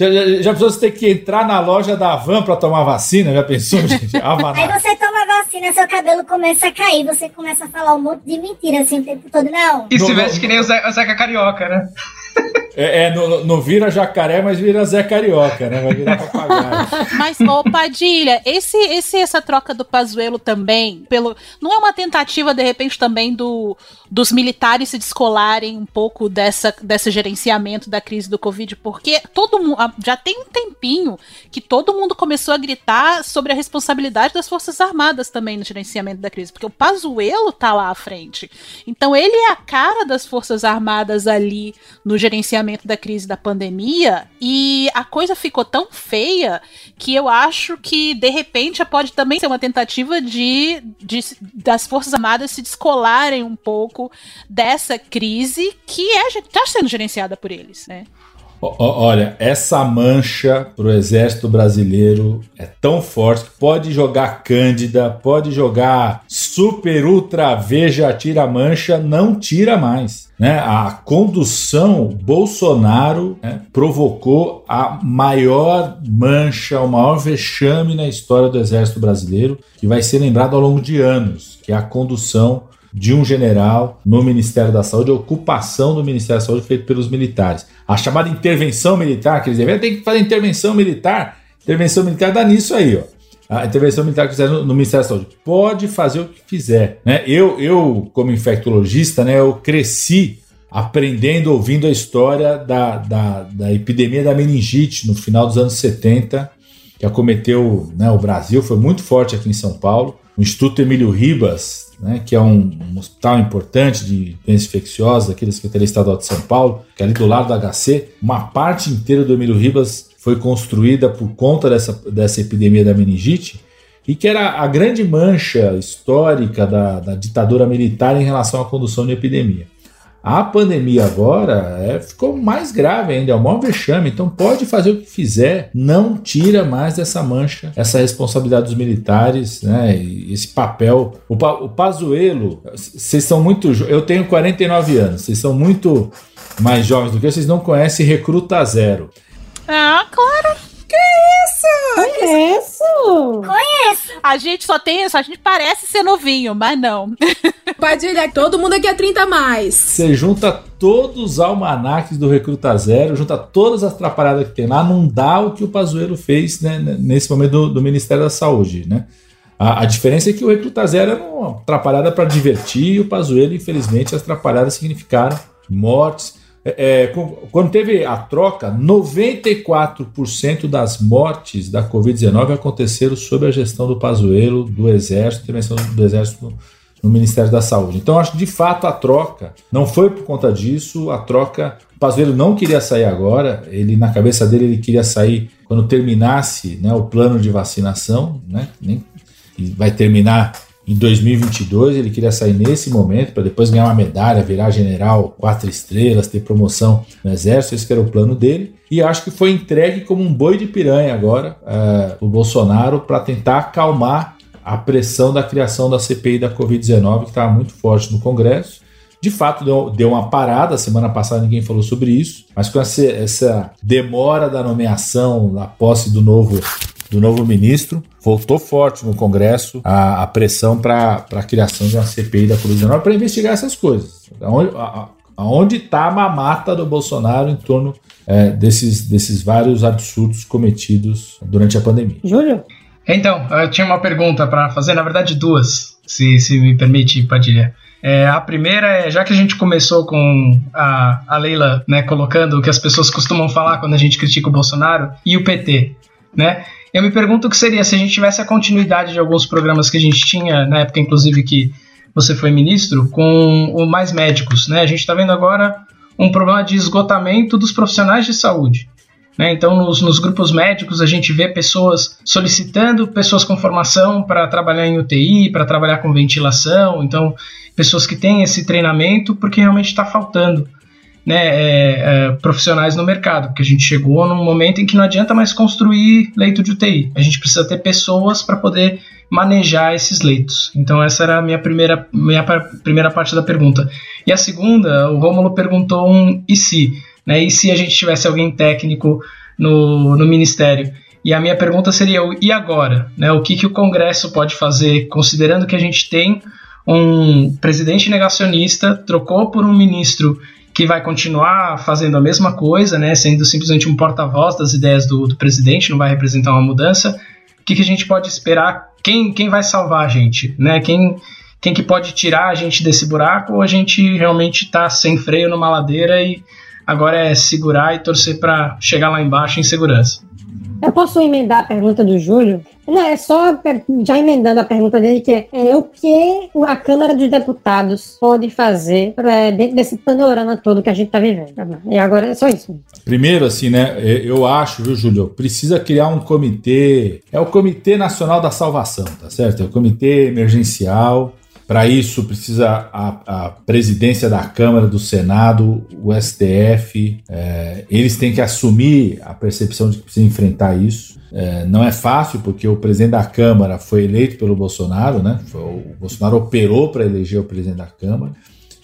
S7: Já, já, já você ter que entrar na loja da van para tomar vacina? Já pensou, gente?
S4: Aí você toma seu cabelo começa a cair, você começa a falar um monte de mentira assim o tempo todo, não.
S9: E se veste que nem o Zeca Carioca, né?
S7: É, é não, não, vira jacaré, mas vira Zé Carioca, né? Vai virar papagaio.
S2: Mas, ô Padilha, esse, esse, essa troca do Pazuelo também, pelo, não é uma tentativa, de repente, também do, dos militares se descolarem um pouco dessa, desse gerenciamento da crise do Covid? Porque todo mundo, já tem um tempinho que todo mundo começou a gritar sobre a responsabilidade das Forças Armadas também no gerenciamento da crise, porque o Pazuelo tá lá à frente. Então ele é a cara das Forças Armadas ali no gerenciamento da crise da pandemia e a coisa ficou tão feia que eu acho que de repente pode também ser uma tentativa de, de das forças armadas se descolarem um pouco dessa crise que é está sendo gerenciada por eles, né?
S7: Olha, essa mancha pro exército brasileiro é tão forte que pode jogar Cândida, pode jogar Super Ultra Veja tira mancha, não tira mais. Né? A condução Bolsonaro né, provocou a maior mancha, o maior vexame na história do exército brasileiro, que vai ser lembrado ao longo de anos, que é a condução de um general no Ministério da Saúde, a ocupação do Ministério da Saúde feita pelos militares. A chamada intervenção militar, quer dizer, tem que fazer intervenção militar. Intervenção militar dá nisso aí, ó. A intervenção militar que fizer no, no, Ministério da Saúde pode fazer o que fizer. Né? Eu, eu, como infectologista, né, eu cresci aprendendo, ouvindo a história da, da, da epidemia da meningite no final dos anos 70, que acometeu né, o Brasil, foi muito forte aqui em São Paulo. O Instituto Emílio Ribas né, que é um, um, hospital importante de doenças infecciosas aqui da Secretaria Estadual de São Paulo, que é ali do lado do HC, uma parte inteira do Emílio Ribas foi construída por conta dessa, dessa epidemia da meningite e que era a grande mancha histórica da, da ditadura militar em relação à condução de epidemia. A pandemia agora é, ficou mais grave ainda, é o maior vexame. Então pode fazer o que fizer, não tira mais essa mancha, essa responsabilidade dos militares, né? Esse papel. O, o Pazuelo, vocês são muito. Eu tenho 49 anos, vocês são muito mais jovens do que eu, vocês não conhecem Recruta Zero.
S2: Ah, claro.
S4: Conheço! Conheço!
S2: A gente só tem isso, a gente parece ser novinho, mas não.
S1: Padilha, todo mundo aqui é 30 a mais.
S7: Você junta todos os almanaques do Recruta Zero, junta todas as atrapalhadas que tem lá, não dá o que o Pazuello fez né, nesse momento do, do Ministério da Saúde, né? A, a diferença é que o Recruta Zero era uma atrapalhada para divertir e o Pazuello, infelizmente, as atrapalhadas significaram mortes. É, é, quando teve a troca, 94% das mortes da Covid-19 aconteceram sob a gestão do Pazuello, do Exército, intervenção do Exército no Ministério da Saúde. Então, acho que de fato a troca não foi por conta disso. A troca, o Pazuello não queria sair agora. Ele na cabeça dele ele queria sair quando terminasse né, o plano de vacinação, né? Nem, vai terminar em 2022. Ele queria sair nesse momento para depois ganhar uma medalha, virar general quatro estrelas, ter promoção no exército. Esse era o plano dele. E acho que foi entregue como um boi de piranha agora uh, o Bolsonaro para tentar acalmar a pressão da criação da CPI da Covid-19, que estava muito forte no Congresso. De fato, deu, deu, uma parada. Semana passada ninguém falou sobre isso, mas com essa, essa demora da nomeação, da posse do novo, do novo ministro, voltou forte no Congresso a, a pressão para a criação de uma CPI da Covid-19 para investigar essas coisas. Aonde está a mamata do Bolsonaro em torno é, desses, desses vários absurdos cometidos durante a pandemia?
S3: Júlio?
S9: Então, eu tinha uma pergunta para fazer, na verdade duas, se, se me permite, Padilha. É, a primeira é, já que a gente começou com a, a Leila né, colocando o que as pessoas costumam falar quando a gente critica o Bolsonaro e o PT, né? Eu me pergunto o que seria se a gente tivesse a continuidade de alguns programas que a gente tinha, na época inclusive que você foi ministro, com o Mais Médicos, né? A gente está vendo agora um problema de esgotamento dos profissionais de saúde. Né? Então, nos, nos, grupos médicos, a gente vê pessoas solicitando pessoas com formação para trabalhar em UTI, para trabalhar com ventilação, então, pessoas que têm esse treinamento, porque realmente está faltando né, é, é, profissionais no mercado, porque a gente chegou num momento em que não adianta mais construir leito de UTI, a gente precisa ter pessoas para poder manejar esses leitos. Então essa era a minha primeira, minha primeira parte da pergunta. E a segunda, o Rômulo perguntou um e se? Né? E se a gente tivesse alguém técnico no, no ministério? E a minha pergunta seria: e agora? Né? O que, que o Congresso pode fazer, considerando que a gente tem um presidente negacionista, trocou por um ministro que vai continuar fazendo a mesma coisa, né, sendo simplesmente um porta-voz das ideias do, do, presidente, não vai representar uma mudança. O que, que a gente pode esperar? Quem, quem vai salvar a gente? Né? Quem, quem que pode tirar a gente desse buraco ou a gente realmente está sem freio numa ladeira e Agora é segurar e torcer para chegar lá embaixo em segurança.
S3: Eu posso emendar a pergunta do Júlio? Não, é só já emendando a pergunta dele, que é, é o que a Câmara dos Deputados pode fazer pra, dentro desse panorama todo que a gente está vivendo. E agora é só isso.
S7: Primeiro, assim, né, eu acho, viu, Júlio, precisa criar um comitê, é o Comitê Nacional da Salvação, tá certo? É o comitê emergencial para isso, precisa a, a, presidência da Câmara, do Senado, o STF, é, eles têm que assumir a percepção de que precisa enfrentar isso. É, não é fácil, porque o presidente da Câmara foi eleito pelo Bolsonaro, né? O Bolsonaro operou para eleger o presidente da Câmara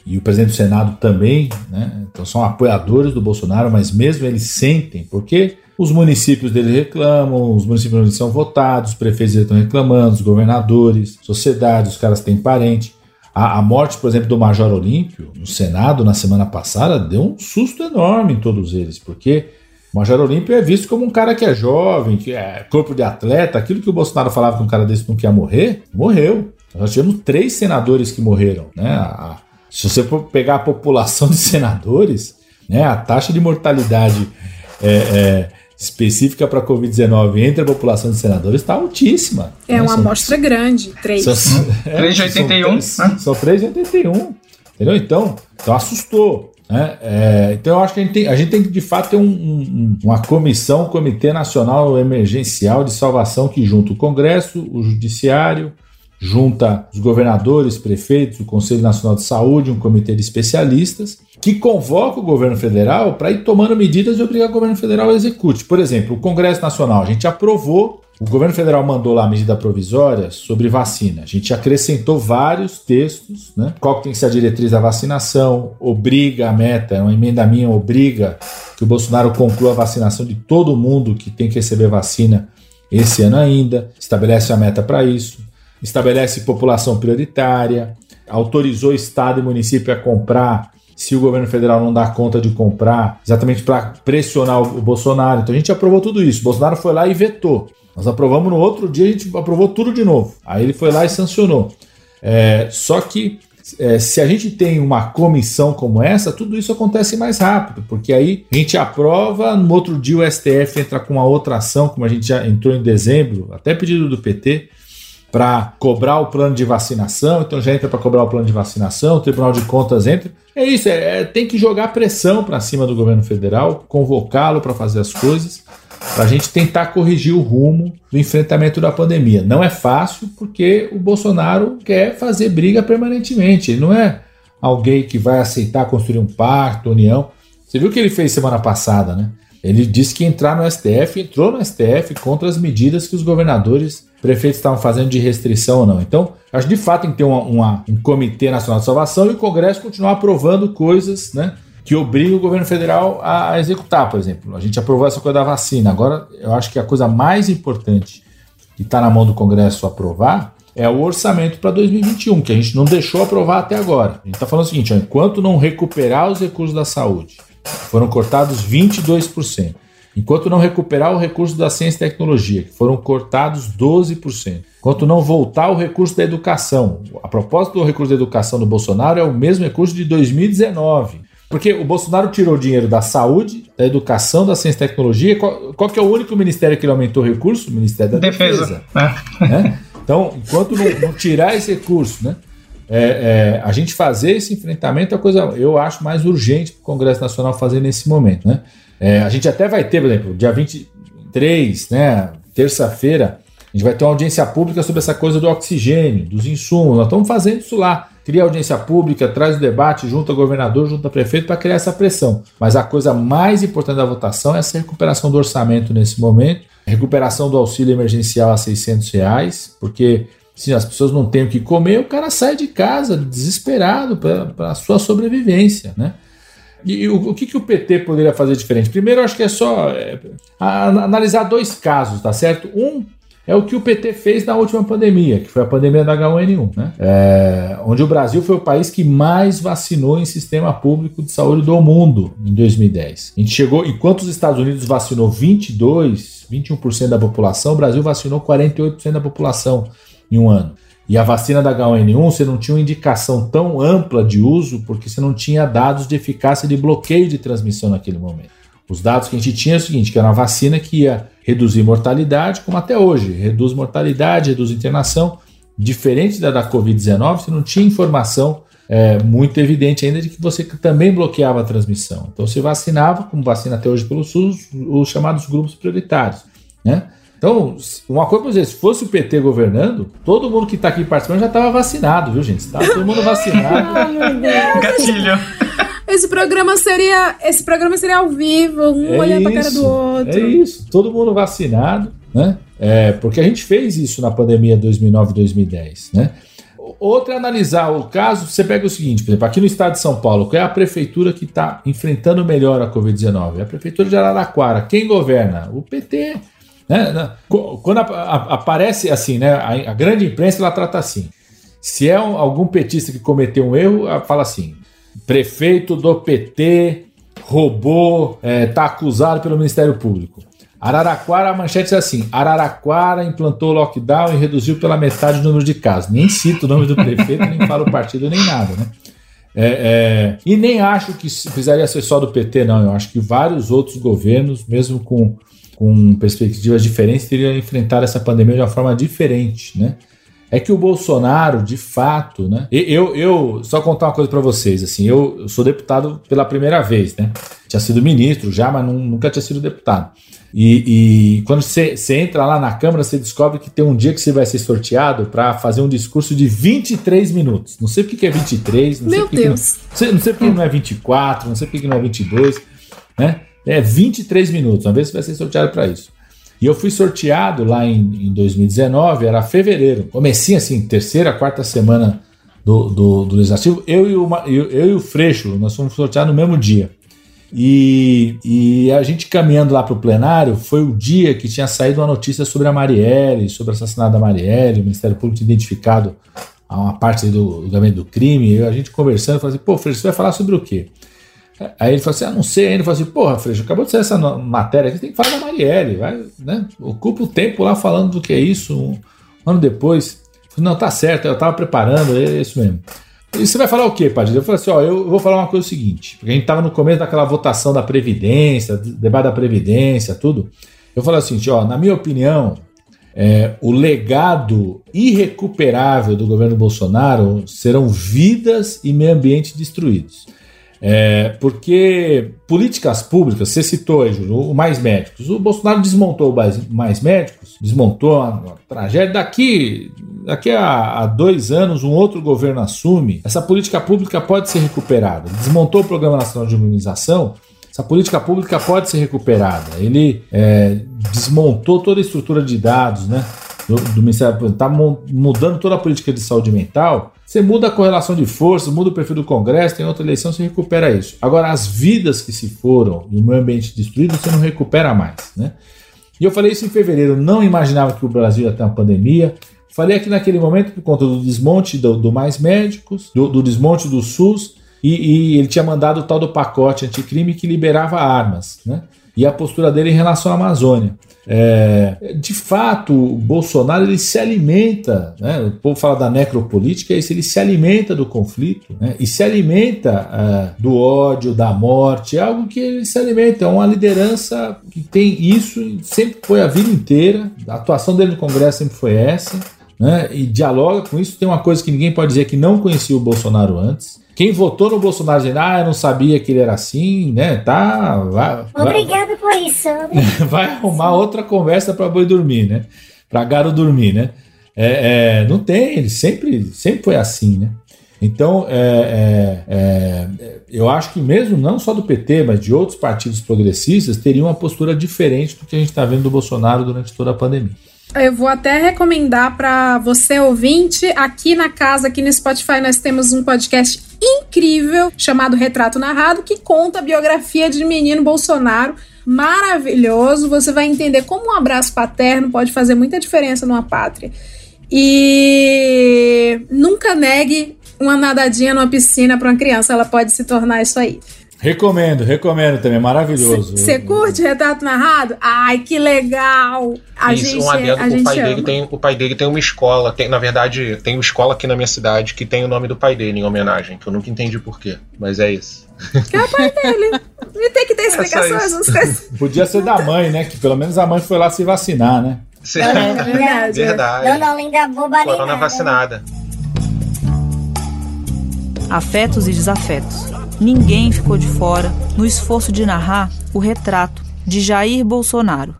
S7: e o presidente do Senado também, né? Então são apoiadores do Bolsonaro, mas mesmo eles sentem, porque os municípios dele reclamam, os municípios onde são votados, os prefeitos estão reclamando, os governadores, sociedades, os caras têm parente. A, a, morte, por exemplo, do Major Olímpio no Senado na semana passada deu um susto enorme em todos eles, porque o Major Olímpio é visto como um cara que é jovem, que é corpo de atleta, aquilo que o Bolsonaro falava que um cara desse não quer morrer, morreu. Nós tivemos três senadores que morreram. Né? A, se você for pegar a população de senadores, né, a taxa de mortalidade é, é, específica para a Covid-19 entre a população de senadores está altíssima.
S1: É né? uma são, amostra grande, 3.
S9: São, é, 3 de 81.
S7: São, né? são 3 de 81. Entendeu? Então, então assustou. Né? É, então eu acho que a gente tem, a gente tem que de fato ter um, um, uma comissão, um Comitê Nacional Emergencial de Salvação que junta o Congresso, o Judiciário, junta os governadores, prefeitos, o Conselho Nacional de Saúde, um comitê de especialistas, que convoca o governo federal para ir tomando medidas e obrigar o governo federal a execute. Por exemplo, o Congresso Nacional, a gente aprovou, o governo federal mandou lá a medida provisória sobre vacina. A gente acrescentou vários textos, né? Qual que tem que ser a diretriz da vacinação, obriga a meta, é uma emenda minha, obriga que o Bolsonaro conclua a vacinação de todo mundo que tem que receber vacina esse ano ainda, estabelece a meta para isso estabelece população prioritária, autorizou Estado e município a comprar se o governo federal não dá conta de comprar, exatamente para pressionar o Bolsonaro. Então a gente aprovou tudo isso. O Bolsonaro foi lá e vetou. Nós aprovamos no outro dia, a gente aprovou tudo de novo. Aí ele foi lá e sancionou. É, só que é, se a gente tem uma comissão como essa, tudo isso acontece mais rápido, porque aí a gente aprova, no outro dia o STF entra com uma outra ação, como a gente já entrou em dezembro, até pedido do PT, para cobrar o plano de vacinação, então já entra para cobrar o plano de vacinação, o Tribunal de Contas entra. É isso, é, é tem que jogar pressão para cima do governo federal, convocá-lo para fazer as coisas para a gente tentar corrigir o rumo do enfrentamento da pandemia. Não é fácil porque o Bolsonaro quer fazer briga permanentemente. Ele não é alguém que vai aceitar construir um pacto, união. Você viu o que ele fez semana passada, né? Ele disse que entrar no STF, entrou no STF contra as medidas que os governadores, prefeitos estavam fazendo de restrição ou não. Então, acho que de fato tem que ter uma, uma, um Comitê Nacional de Salvação e o Congresso continuar aprovando coisas, né? que obriga o governo federal a executar, por exemplo. A gente aprovou essa coisa da vacina. Agora, eu acho que a coisa mais importante que está na mão do Congresso aprovar é o orçamento para 2021, que a gente não deixou aprovar até agora. A gente está falando o seguinte: ó, enquanto não recuperar os recursos da saúde, foram cortados 22%. Enquanto não recuperar o recurso da ciência e tecnologia, que foram cortados 12%. Enquanto não voltar o recurso da educação. A propósito do recurso da educação do Bolsonaro é o mesmo recurso de 2019. Porque o Bolsonaro tirou dinheiro da saúde, da educação, da ciência e tecnologia. Qual, qual que é o único ministério que ele aumentou recurso? O Ministério da Defesa. Defesa. Né? Então, enquanto não, não, tirar esse recurso, né? É, é, a gente fazer esse enfrentamento é a coisa, eu acho, mais urgente para o Congresso Nacional fazer nesse momento. Né? É, a gente até vai ter, por exemplo, dia 23, né, terça-feira, a gente vai ter uma audiência pública sobre essa coisa do oxigênio, dos insumos. Nós estamos fazendo isso lá cria audiência pública, traz o debate junto ao governador, junto ao prefeito para criar essa pressão. Mas a coisa mais importante da votação é essa recuperação do orçamento nesse momento, recuperação do auxílio emergencial a 600 reais, porque se as pessoas não têm o que comer, o cara sai de casa desesperado para a sua sobrevivência, né? E o, o que, que o PT poderia fazer diferente? Primeiro, acho que é só é, a, analisar dois casos, tá certo? Um é o que o PT fez na última pandemia, que foi a pandemia da H1N1, né? É, onde o Brasil foi o país que mais vacinou em sistema público de saúde do mundo em 2010. A gente chegou, enquanto os Estados Unidos vacinou 22, 21% da população, o Brasil vacinou 48% da população em um ano. E a vacina da H1N1 você não tinha uma indicação tão ampla de uso porque você não tinha dados de eficácia de bloqueio de transmissão naquele momento. Os dados que a gente tinha é o seguinte, que era uma vacina que ia reduzir mortalidade, como até hoje, reduz mortalidade, reduz internação. Diferente da da Covid-19, você não tinha informação é, muito evidente ainda de que você também bloqueava a transmissão. Então você vacinava, como vacina até hoje pelo SUS, os chamados grupos prioritários. Né? Então, uma coisa para dizer, se fosse o PT governando, todo mundo que está aqui participando já estava vacinado, viu, gente? Tá todo mundo vacinado.
S9: Gatilho.
S1: Esse programa seria. Esse programa seria ao vivo, um é olhando pra cara do outro.
S7: É isso, todo mundo vacinado, né? É, porque a gente fez isso na pandemia 2009 e 2010, né? Outra é analisar o caso, você pega o seguinte, por exemplo, aqui no estado de São Paulo, qual é a prefeitura que está enfrentando melhor a Covid-19? É a prefeitura de Araraquara. Quem governa? O PT. Né? Quando a, a, aparece assim, né? A, a, grande imprensa ela trata assim. Se é um, algum petista que cometeu um erro, fala assim: Prefeito do PT roubou, está é, acusado pelo Ministério Público. Araraquara, a manchete é assim: Araraquara implantou lockdown e reduziu pela metade o número de casos. Nem cito o nome do prefeito, nem falo o partido, nem nada, né? É, é, e nem acho que precisaria ser só do PT, não. Eu acho que vários outros governos, mesmo com, com perspectivas diferentes, teriam enfrentado essa pandemia de uma forma diferente, né? é que o Bolsonaro, de fato, né? Eu, eu só contar uma coisa para vocês, assim, eu, eu, sou deputado pela primeira vez, né? Tinha sido ministro já, mas não, nunca tinha sido deputado. E, e quando você entra lá na Câmara, você descobre que tem um dia que você vai ser sorteado para fazer um discurso de 23 minutos. Não sei porque que é 23, não
S1: Meu
S7: sei
S1: Deus.
S7: Que não, não sei porque não é 24, não sei porque que não é 22, né? É 23 minutos. Uma vez você vai ser sorteado para isso. E eu fui sorteado lá em, em 2019, era fevereiro. Comecinho assim, terceira, quarta semana do, do, do legislativo. Eu e, o, eu, eu e o Freixo, nós fomos sorteados no mesmo dia. E, e a gente caminhando lá para o plenário, foi o dia que tinha saído uma notícia sobre a Marielle, sobre o assassinato da Marielle, o Ministério Público tinha identificado uma parte do, do gabinete do crime, e a gente conversando, falando assim, pô, Freixo, você vai falar sobre o quê? Aí ele falou assim: ah, não sei ainda. Eu falei assim: porra, Freixo, acabou de sair essa matéria aqui, tem que falar da Marielle, vai, né? Ocupa o tempo lá falando do que é isso um ano depois. Falei, não, tá certo, eu tava preparando, é isso mesmo. E você vai falar o quê, Padilha? Eu falei assim: ó, eu vou falar uma coisa seguinte, porque a gente tava no começo daquela votação da Previdência, debate da Previdência, tudo. Eu falei assim: ó, na minha opinião, é, o legado irrecuperável do governo Bolsonaro serão vidas e meio ambiente destruídos. É, porque políticas públicas, você citou aí, Júlio, o Mais Médicos. O Bolsonaro desmontou o Mais, Médicos, desmontou a, a tragédia. Daqui, daqui a, a dois anos, um outro governo assume, essa política pública pode ser recuperada. Desmontou o Programa Nacional de Imunização, essa política pública pode ser recuperada. Ele é, desmontou toda a estrutura de dados, né? Do, do Ministério está mudando toda a política de saúde mental. Você muda a correlação de forças, muda o perfil do Congresso, tem outra eleição, você recupera isso. Agora, as vidas que se foram e o meio ambiente destruído, você não recupera mais, né? E eu falei isso em fevereiro, não imaginava que o Brasil ia ter uma pandemia. Falei aqui naquele momento por conta do desmonte do, do Mais Médicos, do, do desmonte do SUS, e, e, ele tinha mandado o tal do pacote anticrime que liberava armas, né? E a postura dele em relação à Amazônia. É, de fato, o Bolsonaro ele se alimenta, né? o povo fala da necropolítica, é isso, ele se alimenta do conflito né? e se alimenta é, do ódio, da morte, é algo que ele se alimenta, é uma liderança que tem isso, sempre foi a vida inteira, a atuação dele no Congresso sempre foi essa, né? e dialoga com isso. Tem uma coisa que ninguém pode dizer que não conhecia o Bolsonaro antes. Quem votou no Bolsonaro dizendo, ah, eu não sabia que ele era assim, né? Tá. Vai,
S4: Obrigada por isso.
S7: Vai, vai arrumar outra conversa para boi dormir, né? Para garo dormir, né? É, é, não tem, ele sempre, sempre foi assim, né? Então, é, é, eu acho que mesmo não só do PT, mas de outros partidos progressistas, teriam uma postura diferente do que a gente está vendo do Bolsonaro durante toda a pandemia.
S1: Eu vou até recomendar para você ouvinte, aqui na casa, aqui no Spotify, nós temos um podcast incrível chamado Retrato Narrado, que conta a biografia de menino Bolsonaro. Maravilhoso, você vai entender como um abraço paterno pode fazer muita diferença numa pátria. E nunca negue uma nadadinha numa piscina para uma criança, ela pode se tornar isso aí.
S7: Recomendo, recomendo também, maravilhoso.
S1: Você curte retrato narrado? Ai, que legal! A
S8: Isso,
S1: gente,
S8: um adendo,
S1: a
S8: o
S1: gente
S8: pai
S1: ama.
S8: dele tem, o pai dele tem uma escola, tem, na verdade, tem uma escola aqui na minha cidade que tem o nome do pai dele em homenagem, que eu nunca entendi por quê, mas é isso.
S1: Que é o pai dele. E tem que ter
S8: só
S1: explicações, não esquece.
S7: Podia ser da mãe, né? Que pelo menos a mãe foi lá se vacinar, né?
S1: É verdade.
S8: Verdade.
S4: Não, não, linda boba
S8: Corona
S4: nada.
S8: vacinada.
S19: Afetos e desafetos. Ninguém ficou de fora no esforço de narrar o retrato de Jair Bolsonaro.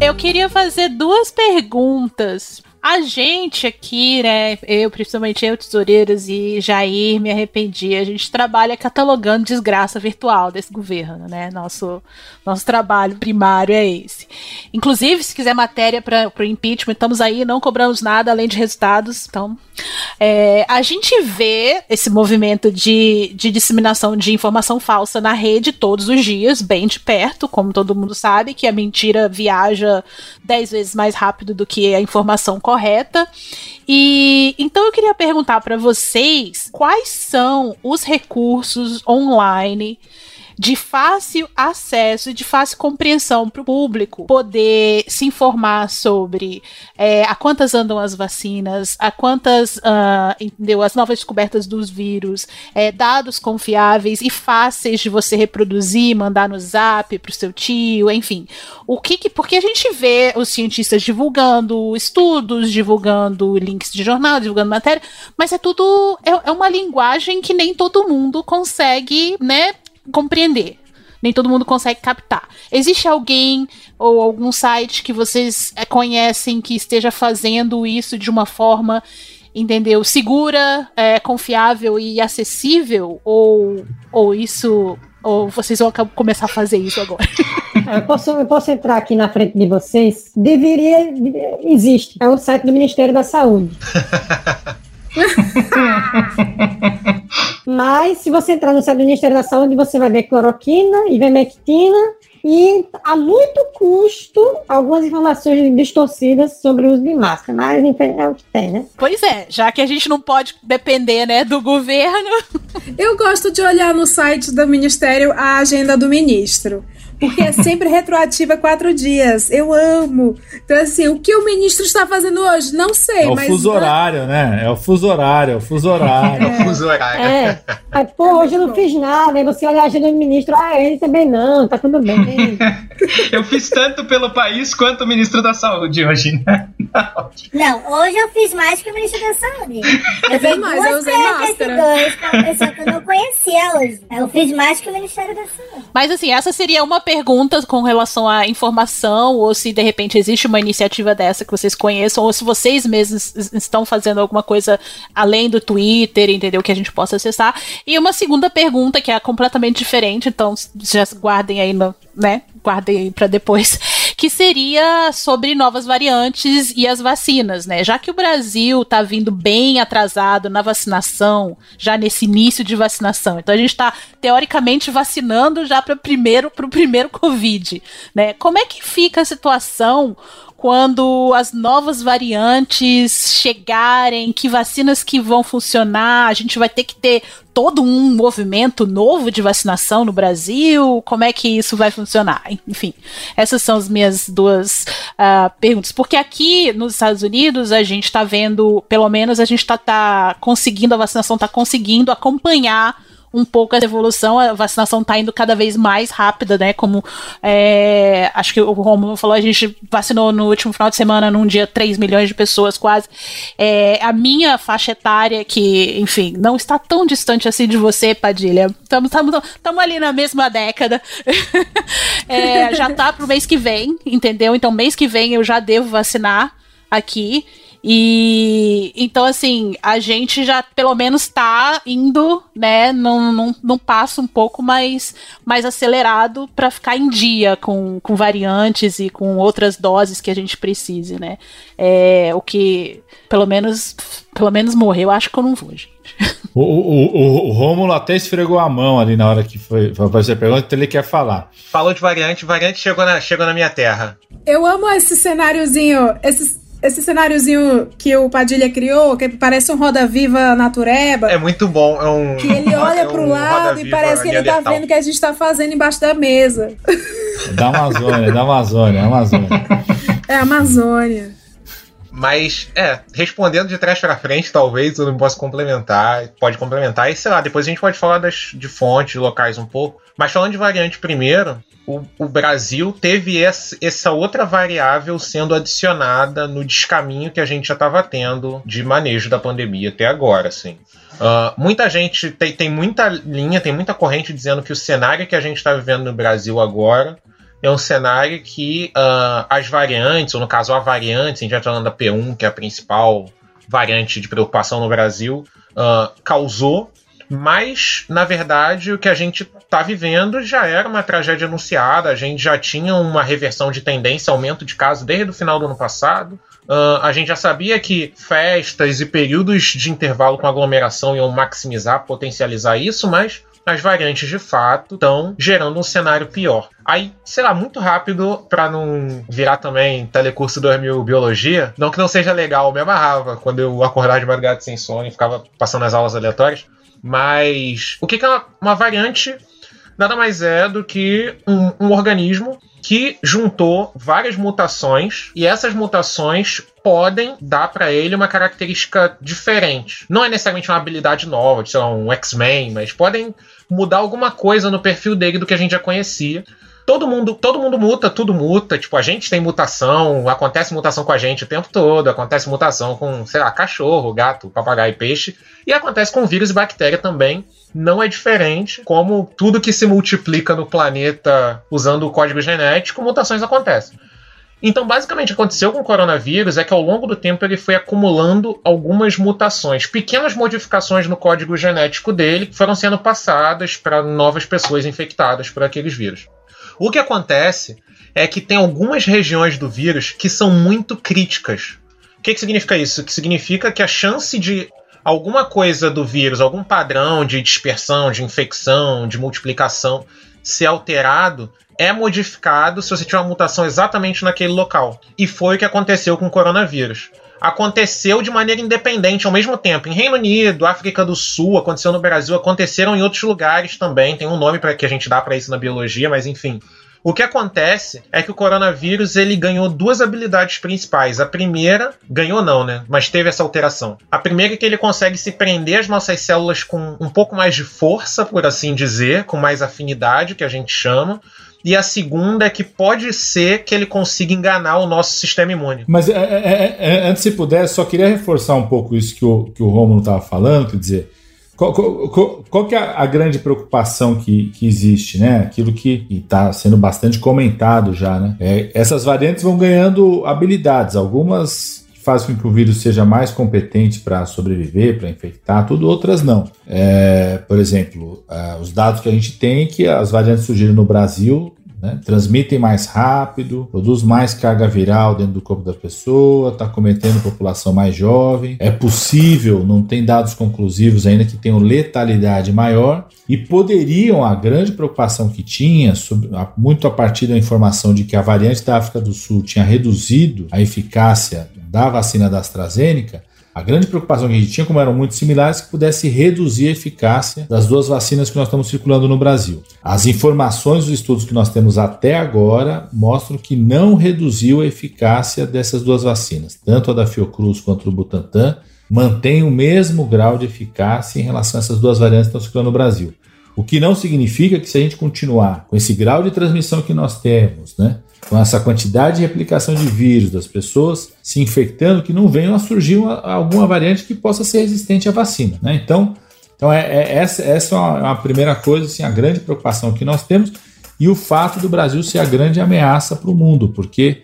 S2: Eu queria fazer duas perguntas. A gente aqui, né, eu, principalmente eu, Tesoureiras e Jair, me arrependi, a gente trabalha catalogando desgraça virtual desse governo, né? Nosso, nosso trabalho primário é esse. Inclusive, se quiser matéria para o impeachment, estamos aí, não cobramos nada além de resultados. Então, é, a gente vê esse movimento de, de disseminação de informação falsa na rede todos os dias, bem de perto, como todo mundo sabe, que a mentira viaja dez vezes mais rápido do que a informação correta. E então eu queria perguntar para vocês quais são os recursos online de fácil acesso e de fácil compreensão para o público poder se informar sobre é, a quantas andam as vacinas, a quantas ah, entendeu, as novas descobertas dos vírus, é, dados confiáveis e fáceis de você reproduzir, mandar no zap para o seu tio, enfim. O que, que porque a gente vê os cientistas divulgando estudos, divulgando links de jornal, divulgando matéria, mas é tudo é, é uma linguagem que nem todo mundo consegue, né, compreender. Nem todo mundo consegue captar. Existe alguém ou algum site que vocês eh, conhecem que esteja fazendo isso de uma forma, entendeu, segura, eh, confiável e acessível? Ou, ou isso. Ou vocês vão começar a fazer isso agora?
S3: Eu posso, eu posso entrar aqui na frente de vocês? Deveria. Existe. É o site do Ministério da Saúde. Mas se você entrar no site do Ministério da Saúde, você vai ver cloroquina, ivermectina E a muito custo, algumas informações distorcidas sobre o uso de máscara, mas enfim, é o que tem, né?
S2: Pois é, já que a gente não pode depender, né, do governo.
S1: Eu gosto de olhar no site do Ministério a agenda do ministro porque é sempre retroativa quatro dias. Eu amo. Então, assim, o que o ministro está fazendo hoje? Não sei,
S7: é o
S1: mas.
S7: fuso horário, né? É o fuso horário, é o fuso horário.
S8: É o fuso horário.
S3: É. Aí, pô, hoje eu não fiz nada. Aí você olha a agenda do ministro, ah, ele também não, tá tudo bem.
S9: eu fiz tanto pelo país quanto o ministro da Saúde hoje, né?
S4: Não, hoje eu fiz mais que o ministro da Saúde. Eu
S1: fiz mais, eu usei máscara.
S4: Dois, com uma pessoa que eu não conhecia hoje. Eu fiz mais que o Ministério da Saúde.
S2: Mas assim, essa seria uma pergunta com relação à informação, ou se de repente existe uma iniciativa dessa que vocês conheçam, ou se vocês mesmos estão fazendo alguma coisa além do Twitter, entendeu? Que a gente possa acessar. E uma segunda pergunta que é completamente diferente, então já guardem aí no, né? Guardem para depois, que seria sobre novas variantes e as vacinas, né? Já que o Brasil está vindo bem atrasado na vacinação, já nesse início de vacinação, então a gente está teoricamente vacinando já para primeiro para o primeiro Covid, né? Como é que fica a situação quando as novas variantes chegarem, que vacinas que vão funcionar, a gente vai ter que ter todo um movimento novo de vacinação no Brasil? Como é que isso vai funcionar? Enfim, essas são as minhas duas uh, perguntas. Porque aqui nos Estados Unidos a gente está vendo, pelo menos a gente está tá conseguindo, a vacinação está conseguindo acompanhar um pouco essa evolução, a vacinação está indo cada vez mais rápida, né? Como é, acho que o Romulo falou, a gente vacinou no último final de semana, num dia, 3 milhões de pessoas quase. É, a minha faixa etária, que, enfim, não está tão distante assim de você, Padilha. Estamos ali na mesma década. é, já tá pro mês que vem, entendeu? Então, mês que vem eu já devo vacinar aqui. E então, assim, a gente já pelo menos tá indo, né, num, num, num passo um pouco mais, mais acelerado para ficar em dia com, com variantes e com outras doses que a gente precise, né? É, o que, pelo menos, pelo menos morrer, eu acho que eu não vou, gente.
S7: O, o, o, o Rômulo até esfregou a mão ali na hora que foi fazer a pergunta, então ele quer falar.
S8: Falou de variante, variante chegou na, chegou na minha terra.
S1: Eu amo esse cenáriozinho, esses esse cenáriozinho que o Padilha criou, que parece um roda-viva natureba.
S8: É muito bom. É um,
S1: que ele olha é pro um lado e parece que ele tá vendo o que a gente tá fazendo embaixo da mesa.
S7: Da Amazônia, da Amazônia, Amazônia.
S1: É Amazônia.
S8: Mas, é, respondendo de trás para frente, talvez eu não possa complementar. Pode complementar. E sei lá, depois a gente pode falar das, de fontes locais um pouco. Mas falando de variante primeiro, o, o Brasil teve essa, outra variável sendo adicionada no descaminho que a gente já estava tendo de manejo da pandemia até agora, assim. Uh, muita gente tem, tem muita linha, tem muita corrente dizendo que o cenário que a gente está vivendo no Brasil agora é um cenário que uh, as variantes, ou no caso a variante, a gente já está falando da P1, que é a principal variante de preocupação no Brasil, uh, causou mas, na verdade, o que a gente está vivendo já era uma tragédia anunciada, a gente já tinha uma reversão de tendência, aumento de casos desde o final do ano passado. Uh, a gente já sabia que festas e períodos de intervalo com aglomeração iam maximizar, potencializar isso, mas as variantes de fato estão gerando um cenário pior. Aí, sei lá, muito rápido, para não virar também telecurso 2000 biologia, não que não seja legal, me amarrava quando eu acordava de madrugada sem sono e ficava passando as aulas aleatórias. Mas o que, é uma variante? Nada mais é do que um, um organismo que juntou várias mutações e essas mutações podem dar para ele uma característica diferente. Não é necessariamente uma habilidade nova, sei lá, um X-Men, mas podem mudar alguma coisa no perfil dele do que a gente já conhecia. Todo mundo, todo mundo muta, tudo muta. Tipo, a gente tem mutação, acontece mutação com a gente o tempo todo, acontece mutação com, sei lá, cachorro, gato, papagaio e peixe. E acontece com vírus e bactéria também. Não é diferente, como tudo que se multiplica no planeta usando o código genético, mutações acontecem. Então, basicamente, o que aconteceu com o coronavírus é que ao longo do tempo ele foi acumulando algumas mutações, pequenas modificações no código genético dele, que foram sendo passadas para novas pessoas infectadas por aqueles vírus. O que acontece é que tem algumas regiões do vírus que são muito críticas. O que, que significa isso? Que significa que a chance de alguma coisa do vírus, algum padrão de dispersão, de infecção, de multiplicação, ser alterado é modificado se você tiver uma mutação exatamente naquele local. E foi o que aconteceu com o coronavírus. Aconteceu de maneira independente ao mesmo tempo. Em Reino Unido, África do Sul, aconteceu no Brasil, aconteceram em outros lugares também. Tem um nome para que a gente dá para isso na biologia, mas enfim. O que acontece é que o coronavírus ele ganhou duas habilidades principais. A primeira, ganhou não, né? Mas teve essa alteração. A primeira é que ele consegue se prender às nossas células com um pouco mais de força, por assim dizer, com mais afinidade, que a gente chama. E a segunda é que pode ser que ele consiga enganar o nosso sistema imune.
S7: Mas é, é, é, antes, se puder, só queria reforçar um pouco isso que o, que o Romulo estava falando, quer dizer, qual, qual, qual, que é a grande preocupação que, que existe, né? Aquilo que está sendo bastante comentado já, né? É, essas variantes vão ganhando habilidades, algumas fazem com que o vírus seja mais competente para sobreviver, para infectar, tudo, outras não. É, por exemplo, uh, os dados que a gente tem é que as variantes surgiram no Brasil né? Transmitem mais rápido, produz mais carga viral dentro do corpo da pessoa, está cometendo população mais jovem. É possível, não tem dados conclusivos ainda, que tenham letalidade maior e poderiam, a grande preocupação que tinha, muito a partir da informação de que a variante da África do Sul tinha reduzido a eficácia da vacina da AstraZeneca, a grande preocupação que a gente tinha, como eram muito similares, que pudesse reduzir a eficácia das duas vacinas que nós estamos circulando no Brasil. As informações dos estudos que nós temos até agora mostram que não reduziu a eficácia dessas duas vacinas, tanto a da Fiocruz quanto do Butantan, mantém o mesmo grau de eficácia em relação a essas duas variantes que estão circulando no Brasil. O que não significa que se a gente continuar com esse grau de transmissão que nós temos, né, com essa quantidade de replicação de vírus, das pessoas se infectando, que não venham a surgir uma, alguma variante que possa ser resistente à vacina. Né? Então, então é, é essa, essa é uma, uma, primeira coisa, assim, a grande preocupação que nós temos e o fato do Brasil ser a grande ameaça para o mundo, porque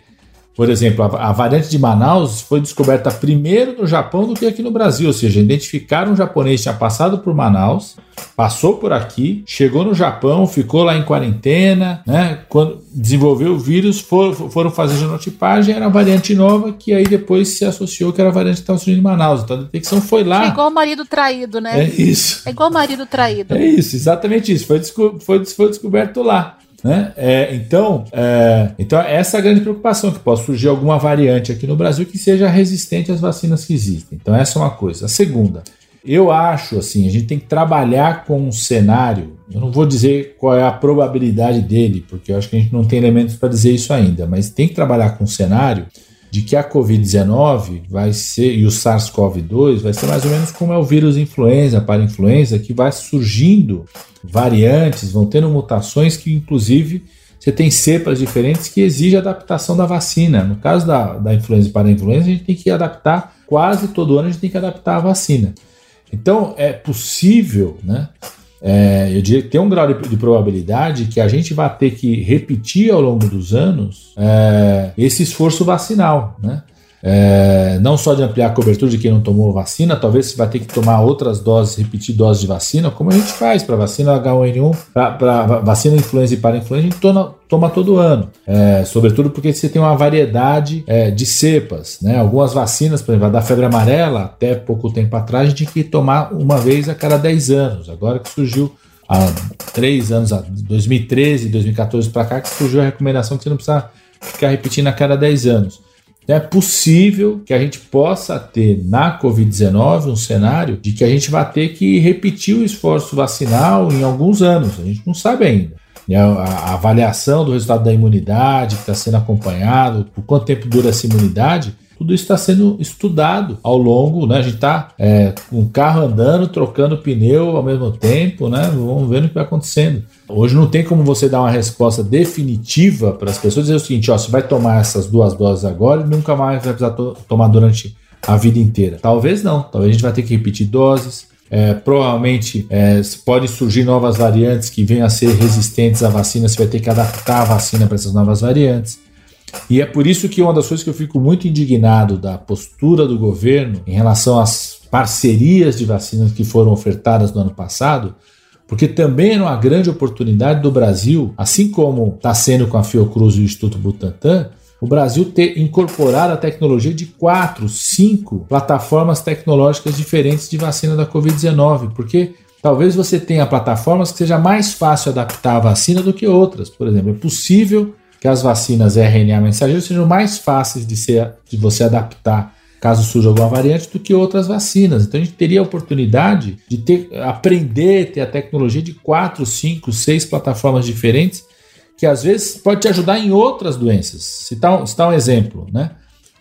S7: por exemplo, a, a, variante de Manaus foi descoberta primeiro no Japão do que aqui no Brasil, ou seja, identificaram um japonês que tinha passado por Manaus, passou por aqui, chegou no Japão, ficou lá em quarentena, né? Quando desenvolveu o vírus, for, foram fazer genotipagem, era a variante nova que aí depois se associou que era a variante que estava surgindo em Manaus. Então a detecção foi lá.
S2: É igual o marido traído, né?
S7: É isso.
S2: É igual o marido traído.
S7: É isso, exatamente isso. Foi, desco foi, foi descoberto lá. Né? É, então, é, então, essa é a grande preocupação, que possa surgir alguma variante aqui no Brasil que seja resistente às vacinas que existem. Então, essa é uma coisa. A segunda, eu acho assim, a gente tem que trabalhar com um cenário. Eu não vou dizer qual é a probabilidade dele, porque eu acho que a gente não tem elementos para dizer isso ainda, mas tem que trabalhar com um cenário de que a Covid-19 vai ser, e o SARS-CoV-2 vai ser mais ou menos como é o vírus influenza, para influenza, que vai surgindo variantes, vão tendo mutações que, inclusive, você tem cepas diferentes que exigem adaptação da vacina. No caso da, da influenza para a influenza, a gente tem que adaptar, quase todo ano a gente tem que adaptar a vacina. Então, é possível, né? É, eu diria que tem um grau de, de, probabilidade que a gente vai ter que repetir ao longo dos anos é, esse esforço vacinal, né? É, não só de ampliar a cobertura de quem não tomou vacina, talvez você vai ter que tomar outras doses, repetir doses de vacina, como a gente faz para vacina H1N1, para vacina influenza e para influenza, a gente toma, toma todo ano. É, sobretudo porque você tem uma variedade é, de cepas. Né? Algumas vacinas, por exemplo, a da febre amarela, até pouco tempo atrás, a gente tinha que tomar uma vez a cada 10 anos. Agora que surgiu há três anos, 2013, 2014 para cá, que surgiu a recomendação que você não precisa ficar repetindo a cada 10 anos. É possível que a gente possa ter na Covid-19 um cenário de que a gente vai ter que repetir o esforço vacinal em alguns anos. A gente não sabe ainda. A, avaliação do resultado da imunidade que está sendo acompanhado, por quanto tempo dura essa imunidade, tudo isso está sendo estudado ao longo, né? A gente está é, com o carro andando, trocando pneu ao mesmo tempo, né? Vamos ver o que vai acontecendo. Hoje não tem como você dar uma resposta definitiva para as pessoas dizer o seguinte: ó, você vai tomar essas duas doses agora e nunca mais vai precisar to tomar durante a vida inteira. Talvez não, talvez a gente vai ter que repetir doses. É, provavelmente é, podem surgir novas variantes que venham a ser resistentes à vacina, você vai ter que adaptar a vacina para essas novas variantes. E é por isso que uma das coisas que eu fico muito indignado da postura do governo em relação às parcerias de vacinas que foram ofertadas no ano passado porque também era uma grande oportunidade do Brasil, assim como está sendo com a Fiocruz e o Instituto Butantan, o Brasil ter incorporado a tecnologia de quatro, cinco plataformas tecnológicas diferentes de vacina da Covid-19, porque talvez você tenha plataformas que seja mais fácil adaptar a vacina do que outras. Por exemplo, é possível que as vacinas RNA mensageiro sejam mais fáceis de, ser, de você adaptar caso surja alguma variante do que outras vacinas. Então a gente teria a oportunidade de ter, aprender, ter a tecnologia de quatro, cinco, seis plataformas diferentes que às vezes pode te ajudar em outras doenças. Citar citar um exemplo, né?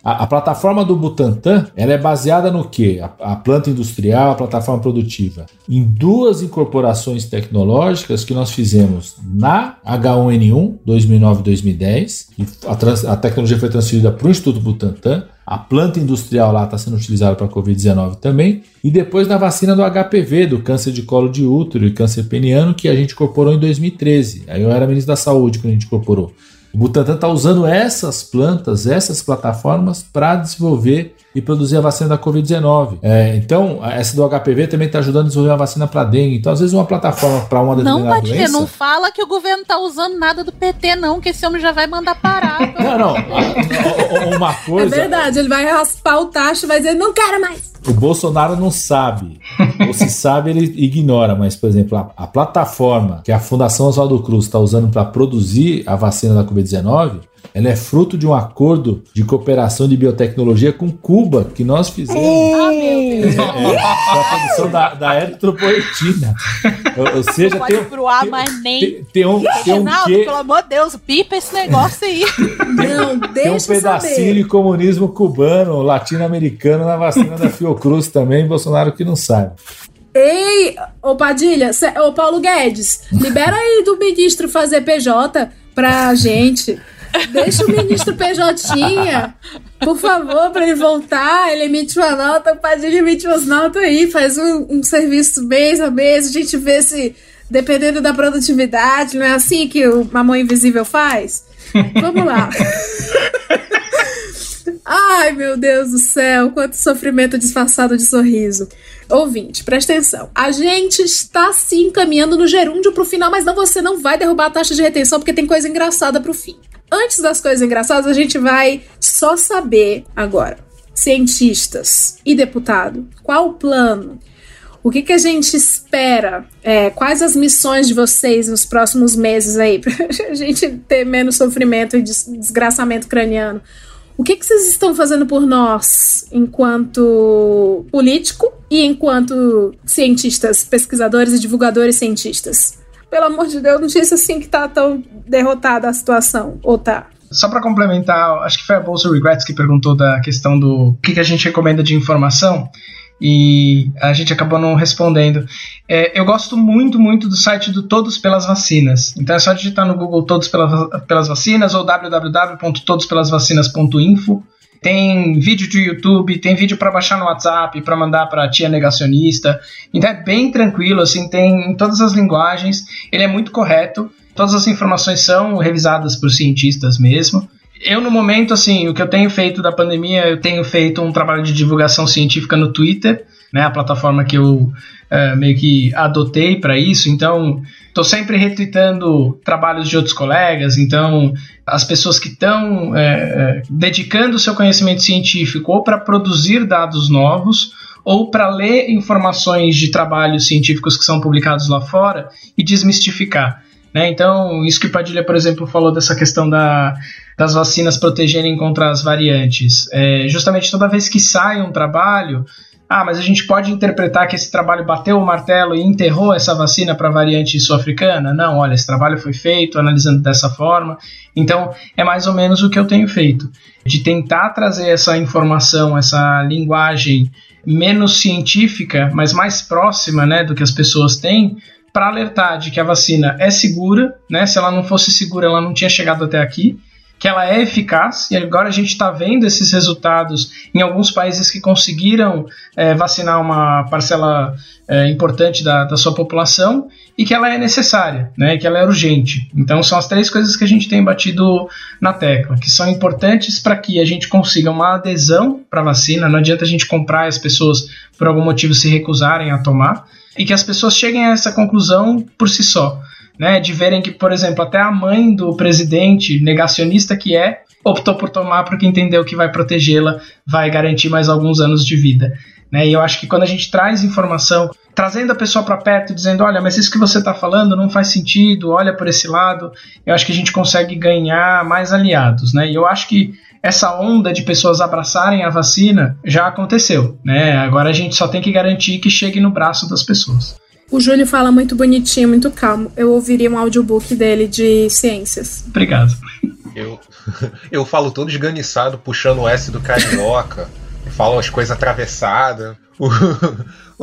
S7: A, plataforma do Butantan ela é baseada no que? A, a, planta industrial, a plataforma produtiva. Em duas incorporações tecnológicas que nós fizemos na H1N1 2009-2010, e a, a, tecnologia foi transferida para o Instituto Butantan. A planta industrial lá está sendo utilizada para a Covid-19 também. E depois na vacina do HPV, do câncer de colo de útero e câncer peniano, que a gente incorporou em 2013. Aí eu era ministro da Saúde quando a gente incorporou. O Butantan está usando essas plantas, essas plataformas para desenvolver e produzir a vacina da Covid-19. É, então, essa do HPV também está ajudando a desenvolver uma vacina para dengue. Então, às vezes, uma plataforma para uma determinada
S2: não, Padilha,
S7: doença...
S2: Não fala que o governo está usando nada do PT, não, que esse homem já vai mandar parar.
S7: não, não. Uma coisa...
S1: É verdade, ele vai raspar o tacho e vai dizer, não quero mais.
S7: O Bolsonaro não sabe. Ou se sabe, ele ignora. Mas, por exemplo, a, a plataforma que a Fundação Oswaldo Cruz está usando para produzir a vacina da Covid-19 ela é fruto de um acordo de cooperação de biotecnologia com Cuba que nós fizemos.
S2: Ah, meu Deus. É,
S7: é, a produção da, da eritropoetina. Ou, ou seja,
S2: não
S7: tem,
S2: pode proar mais nem.
S7: Tem, tem um, tem um quê,
S2: pelo amor de Deus, pipa esse negócio aí.
S1: Não,
S7: tem um
S1: deixa eu
S7: pedacinho
S1: saber.
S7: de comunismo cubano, latino-americano na vacina da Fiocruz também, Bolsonaro que não sabe.
S1: Ei, ô Padilha, ô Paulo Guedes, libera aí do ministro fazer PJ pra gente. Deixa o ministro PJ, por favor, pra ele voltar. Ele emite uma nota, o Padilha emite umas notas aí, faz um, um serviço mês a mês, a gente vê se, dependendo da produtividade, não é assim que o Mamão Invisível faz? Vamos lá. Ai, meu Deus do céu, quanto sofrimento disfarçado de sorriso. Ouvinte, presta atenção. A gente está sim caminhando no gerúndio pro final, mas não você não vai derrubar a taxa de retenção porque tem coisa engraçada pro fim. Antes das coisas engraçadas, a gente vai só saber agora, cientistas e deputado, qual o plano? O que, que a gente espera? É, quais as missões de vocês nos próximos meses aí? Pra gente ter menos sofrimento e des- desgraçamento craniano. O que, que vocês estão fazendo por nós, enquanto político e enquanto cientistas, pesquisadores e divulgadores cientistas? Pelo amor de Deus, não disse assim que tá tão derrotada a situação. Ou tá?
S9: Só para complementar, acho que foi a Bolsa Regrets que perguntou da questão do que, que a gente recomenda de informação e a gente acabou não respondendo. É, eu gosto muito, muito do site do Todos pelas Vacinas. Então é só digitar no Google Todos pelas, pelas Vacinas ou www.todospelasvacinas.info. Tem vídeo de YouTube, tem vídeo para baixar no WhatsApp, para mandar para tia negacionista. Então é bem tranquilo, assim, tem em todas as linguagens. Ele é muito correto. Todas as informações são revisadas por cientistas mesmo. Eu, no momento, assim, o que eu tenho feito da pandemia, eu tenho feito um trabalho de divulgação científica no Twitter, né, a plataforma que eu eh, meio que adotei para isso. Então, estou sempre retweetando trabalhos de outros colegas. Então, as pessoas que estão dedicando o seu conhecimento científico ou para produzir dados novos ou para ler informações de trabalhos científicos que são publicados lá fora e desmistificar. Né? Então, isso que o Padilha, por exemplo, falou dessa questão da, das vacinas protegerem contra as variantes. É, justamente toda vez que sai um trabalho, ah, mas a gente pode interpretar que esse trabalho bateu o martelo e enterrou essa vacina para a variante sul-africana? Não, olha, esse trabalho foi feito analisando dessa forma. Então, é mais ou menos o que eu tenho feito, de tentar trazer essa informação, essa linguagem menos científica, mas mais próxima né, do que as pessoas têm, para alertar de que a vacina é segura, né? Se ela não fosse segura, ela não tinha chegado até aqui, que ela é eficaz, e agora a gente está vendo esses resultados em alguns países que conseguiram é, vacinar uma parcela é, importante da, da sua população e que ela é necessária, né? Que ela é urgente. Então são as três coisas que a gente tem batido na tecla, que são importantes para que a gente consiga uma adesão para a vacina. Não adianta a gente comprar e as pessoas por algum motivo se recusarem a tomar e que as pessoas cheguem a essa conclusão por si só, né? De verem que, por exemplo, até a mãe do presidente, negacionista que é, optou por tomar porque entendeu que vai protegê-la, vai garantir mais alguns anos de vida. Né? E eu acho que quando a gente traz informação trazendo a pessoa para perto, dizendo: olha, mas isso que você está falando não faz sentido, olha por esse lado, eu acho que a gente consegue ganhar mais aliados, né? E eu acho que essa onda de pessoas abraçarem a vacina já aconteceu, né? Agora a gente só tem que garantir que chegue no braço das pessoas.
S1: O Júlio fala muito bonitinho, muito calmo. Eu ouviria um audiobook dele de ciências.
S9: Obrigado.
S8: Eu, eu falo todo esganiçado, puxando o S do carioca, falo as coisas atravessadas. O,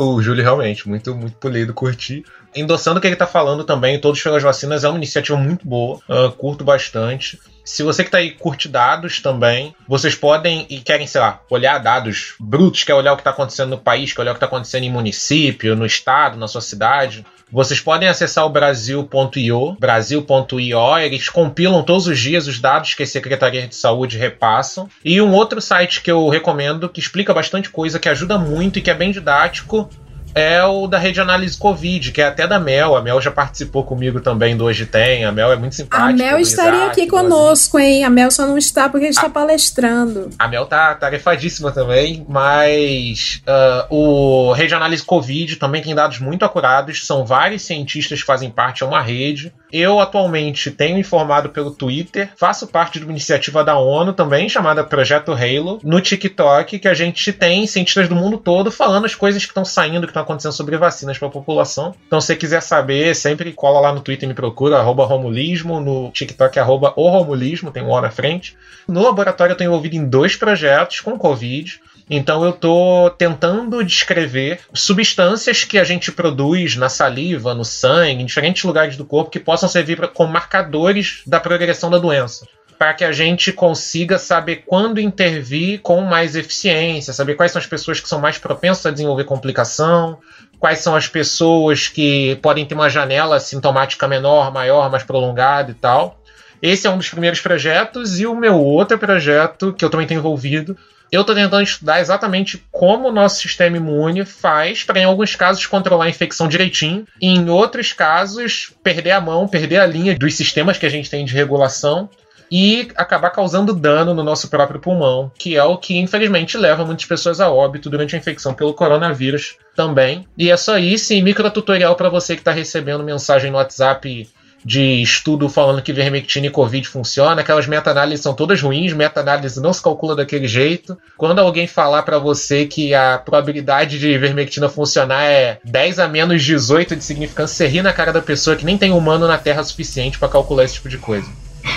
S8: o Júlio realmente, muito, muito polido, curti. Endossando o que ele tá falando também, Todos pelas Vacinas é uma iniciativa muito boa, uh, curto bastante. Se você que tá aí curte dados também, vocês podem e querem, sei lá, olhar dados brutos, quer olhar o que tá acontecendo no país, quer olhar o que tá acontecendo em município, no estado, na sua cidade, vocês podem acessar o brasil.io, brasil.io, eles compilam todos os dias os dados que a Secretaria de Saúde repassam. E um outro site que eu recomendo, que explica bastante coisa, que ajuda muito e que é bem didático, é o da rede análise Covid, que é até da Mel. A Mel já participou comigo também do Hoje Tem. A Mel é muito simpática.
S1: A Mel estaria Isaac, aqui conosco, hein? A Mel só não está porque a gente está palestrando.
S8: A Mel tá tarefadíssima também, mas uh, o Rede Análise Covid também tem dados muito acurados. São vários cientistas que fazem parte, é uma rede. Eu atualmente tenho informado pelo Twitter, faço parte de uma iniciativa da ONU também, chamada Projeto Halo, no TikTok, que a gente tem cientistas do mundo todo falando as coisas que estão saindo, que estão acontecendo sobre vacinas para a população. Então, se você quiser saber, sempre cola lá no Twitter e me procura, arroba Romulismo, no TikTok, arroba o Romulismo, tem um O na frente. No laboratório eu estou envolvido em dois projetos com Covid. Então eu estou tentando descrever substâncias que a gente produz na saliva, no sangue, em diferentes lugares do corpo que possam servir como marcadores da progressão da doença para que a gente consiga saber quando intervir com mais eficiência, saber quais são as pessoas que são mais propensas a desenvolver complicação, quais são as pessoas que podem ter uma janela sintomática menor, maior, mais prolongada e tal. Esse é um dos primeiros projetos, e o meu outro projeto, que eu também tenho envolvido, eu estou tentando estudar exatamente como o nosso sistema imune faz para, em alguns casos, controlar a infecção direitinho, e em outros casos, perder a mão, perder a linha dos sistemas que a gente tem de regulação e acabar causando dano no nosso próprio pulmão, que é o que infelizmente leva muitas pessoas a óbito durante a infecção pelo coronavírus também. E é só isso, e micro tutorial para você que está recebendo mensagem no WhatsApp de estudo falando que vermectina e Covid funciona, aquelas meta-análises são todas ruins, meta-análise não se calcula daquele jeito. Quando alguém falar para você que a probabilidade de vermectina funcionar é 10 a menos 18 de significância, você ri na cara da pessoa que nem tem humano na Terra suficiente para calcular esse tipo de coisa.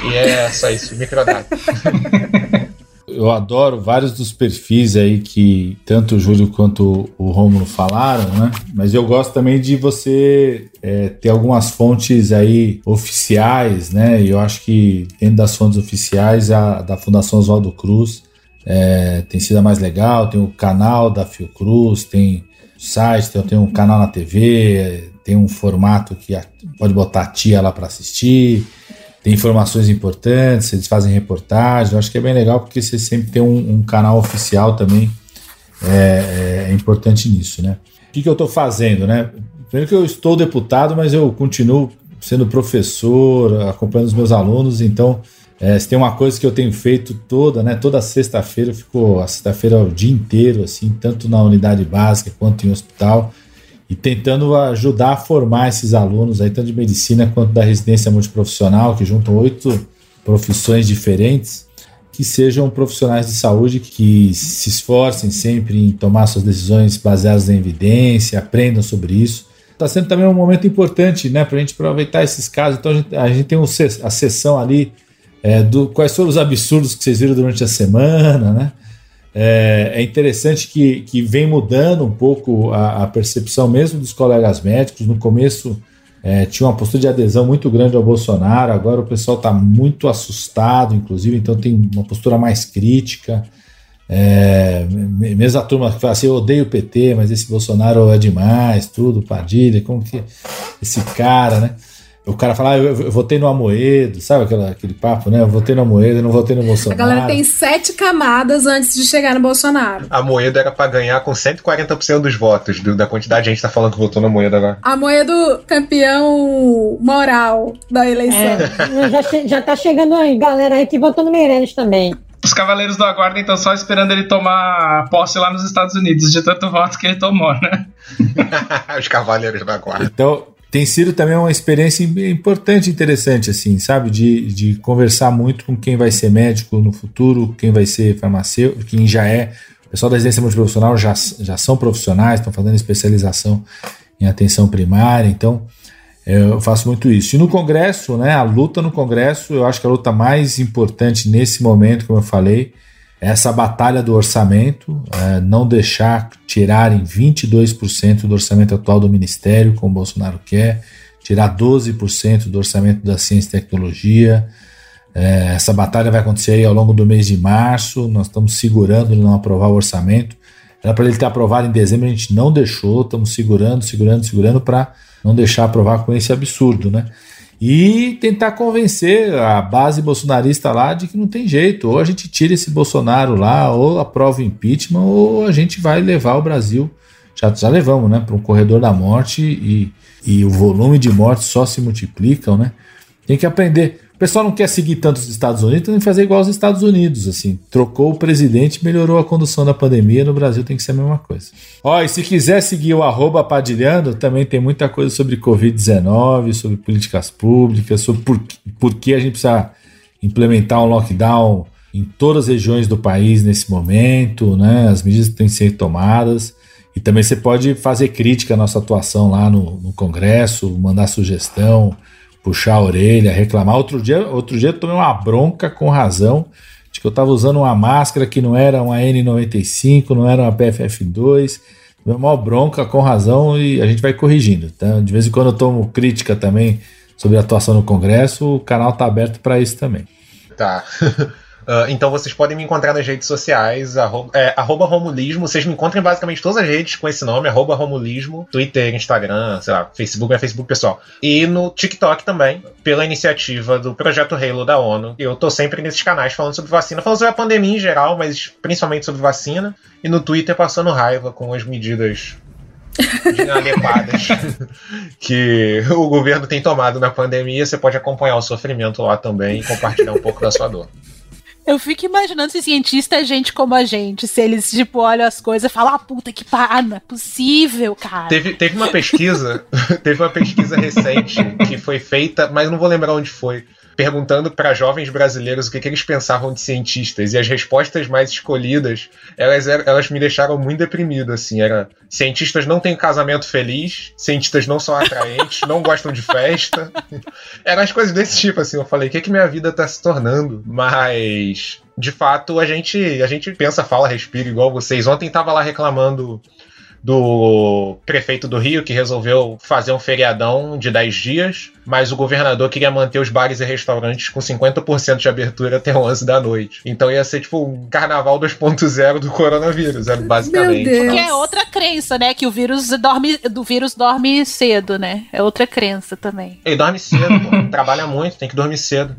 S8: E é só isso, microdados.
S7: Eu adoro vários dos perfis aí que tanto o Júlio quanto o Romulo falaram, né? Mas eu gosto também de você é, ter algumas fontes aí oficiais, né? E eu acho que dentro das fontes oficiais, a da Fundação Oswaldo Cruz é, tem sido a mais legal. Tem o canal da Fiocruz, tem o site, tem, tem um canal na TV, tem um formato que pode botar a tia lá para assistir tem informações importantes, eles fazem reportagens. Eu acho que é bem legal porque você sempre tem um, um canal oficial também. É, é, importante nisso, né? O que, que eu estou fazendo, né? Primeiro que eu estou deputado, mas eu continuo sendo professor, acompanhando os meus alunos. Então, é, se tem uma coisa que eu tenho feito toda, né? Toda sexta-feira, eu fico a sexta-feira o dia inteiro, assim, tanto na unidade básica quanto em hospital e tentando ajudar a formar esses alunos aí, tanto de medicina quanto da residência multiprofissional, que juntam oito profissões diferentes, que sejam profissionais de saúde que se esforcem sempre em tomar suas decisões baseadas em evidência, aprendam sobre isso. Está sendo também um momento importante né, para a gente aproveitar esses casos. Então a gente, a gente tem um, a sessão ali é, do quais foram os absurdos que vocês viram durante a semana, né? É, é, interessante que, que vem mudando um pouco a, a, percepção mesmo dos colegas médicos. No começo é, tinha uma postura de adesão muito grande ao Bolsonaro, agora o pessoal está muito assustado, inclusive, então tem uma postura mais crítica. É, mesmo a turma que fala assim, eu odeio o PT, mas esse Bolsonaro é demais, tudo, Padilha, como que esse cara, né? O cara fala, ah, eu, eu votei no Amoedo, sabe aquela, aquele papo, né? Eu votei no Amoedo, não votei no Bolsonaro.
S1: A galera tem sete camadas antes de chegar no Bolsonaro.
S8: Amoedo era para ganhar com 140% dos votos, do, da quantidade de gente tá falando que votou no Amoedo agora.
S1: Amoedo, campeão moral da eleição.
S3: É, já, já tá chegando aí, galera aí que votou no Meirelles também.
S9: Os Cavaleiros do Aguardo estão só esperando ele tomar posse lá nos Estados Unidos, de tanto voto que ele tomou, né?
S8: Os cavaleiros da guarda.
S7: Então, tem sido também uma experiência importante, interessante, assim, sabe? De, de conversar muito com quem vai ser médico no futuro, quem vai ser farmacêutico, quem já é. O pessoal da residência multiprofissional já, já são profissionais, estão fazendo especialização em atenção primária, então eu faço muito isso. E no Congresso, né, a luta no Congresso, eu acho que a luta mais importante nesse momento, como eu falei, é essa batalha do orçamento, é não deixar tirarem 22% do orçamento atual do Ministério, como o Bolsonaro quer, tirar 12% do orçamento da ciência e tecnologia. É, essa batalha vai acontecer ao longo do mês de março, nós estamos segurando ele não aprovar o orçamento. Era para ele ter aprovado em dezembro, a gente não deixou, estamos segurando, segurando, segurando para não deixar aprovar com esse absurdo, né? E tentar convencer a base bolsonarista lá de que não tem jeito, ou a gente tira esse Bolsonaro lá, ou aprova o impeachment, ou a gente vai levar o Brasil, já, já levamos, né, para um corredor da morte e, e o volume de mortes só se multiplicam, né? Tem que aprender pessoal não quer seguir tanto os Estados Unidos, tem que fazer igual aos Estados Unidos, assim. Trocou o presidente, melhorou a condução da pandemia, no Brasil tem que ser a mesma coisa. Ó, e se quiser seguir o arroba Padilhando, também tem muita coisa sobre Covid-19, sobre políticas públicas, sobre por, por que a gente precisa implementar um lockdown em todas as regiões do país nesse momento, né? As medidas que têm que ser tomadas. E também você pode fazer crítica à nossa atuação lá no, no Congresso, mandar sugestão, puxar a orelha, reclamar. Outro dia, outro dia eu tomei uma bronca com razão de que eu estava usando uma máscara que não era uma N95, não era uma PFF2. Tomei uma bronca com razão e a gente vai corrigindo. Tá? De vez em quando eu tomo crítica também sobre a atuação no Congresso, o canal está aberto para isso também.
S8: Tá. Uh, então vocês podem me encontrar nas redes sociais, arroba, é, arroba Romulismo. Vocês me encontram em basicamente todas as redes com esse nome, arroba Romulismo, Twitter, Instagram, sei lá, Facebook, é Facebook pessoal. E no TikTok também, pela iniciativa do Projeto Halo da ONU. Eu tô sempre nesses canais falando sobre vacina, falando sobre a pandemia em geral, mas principalmente sobre vacina. E no Twitter passando raiva com as medidas inadequadas que o governo tem tomado na pandemia. Você pode acompanhar o sofrimento lá também e compartilhar um pouco da sua dor.
S2: Eu fico imaginando se cientista é gente como a gente, se eles, tipo, olham as coisas e falam, ah, puta que pá, não é possível, cara.
S8: Teve, teve uma pesquisa, teve uma pesquisa recente que foi feita, mas não vou lembrar onde foi, perguntando para jovens brasileiros o que, que, eles pensavam de cientistas. E as respostas mais escolhidas, elas, elas me deixaram muito deprimido, assim. Era, cientistas não têm casamento feliz, cientistas não são atraentes, não gostam de festa. Eram as coisas desse tipo, assim. Eu falei, o que, que minha vida está se tornando? Mas de fato, a gente, a gente pensa, fala, respira igual vocês. Ontem tava lá reclamando do prefeito do Rio que resolveu fazer um feriadão de 10 dias, mas o governador queria manter os bares e restaurantes com 50% de abertura até 11 da noite. Então ia ser tipo um carnaval 2.0 do coronavírus, era basicamente.
S2: Que é outra crença, né? Que o vírus dorme, do vírus dorme cedo, né? É outra crença também.
S8: Ele dorme cedo, pô. trabalha muito, tem que dormir cedo.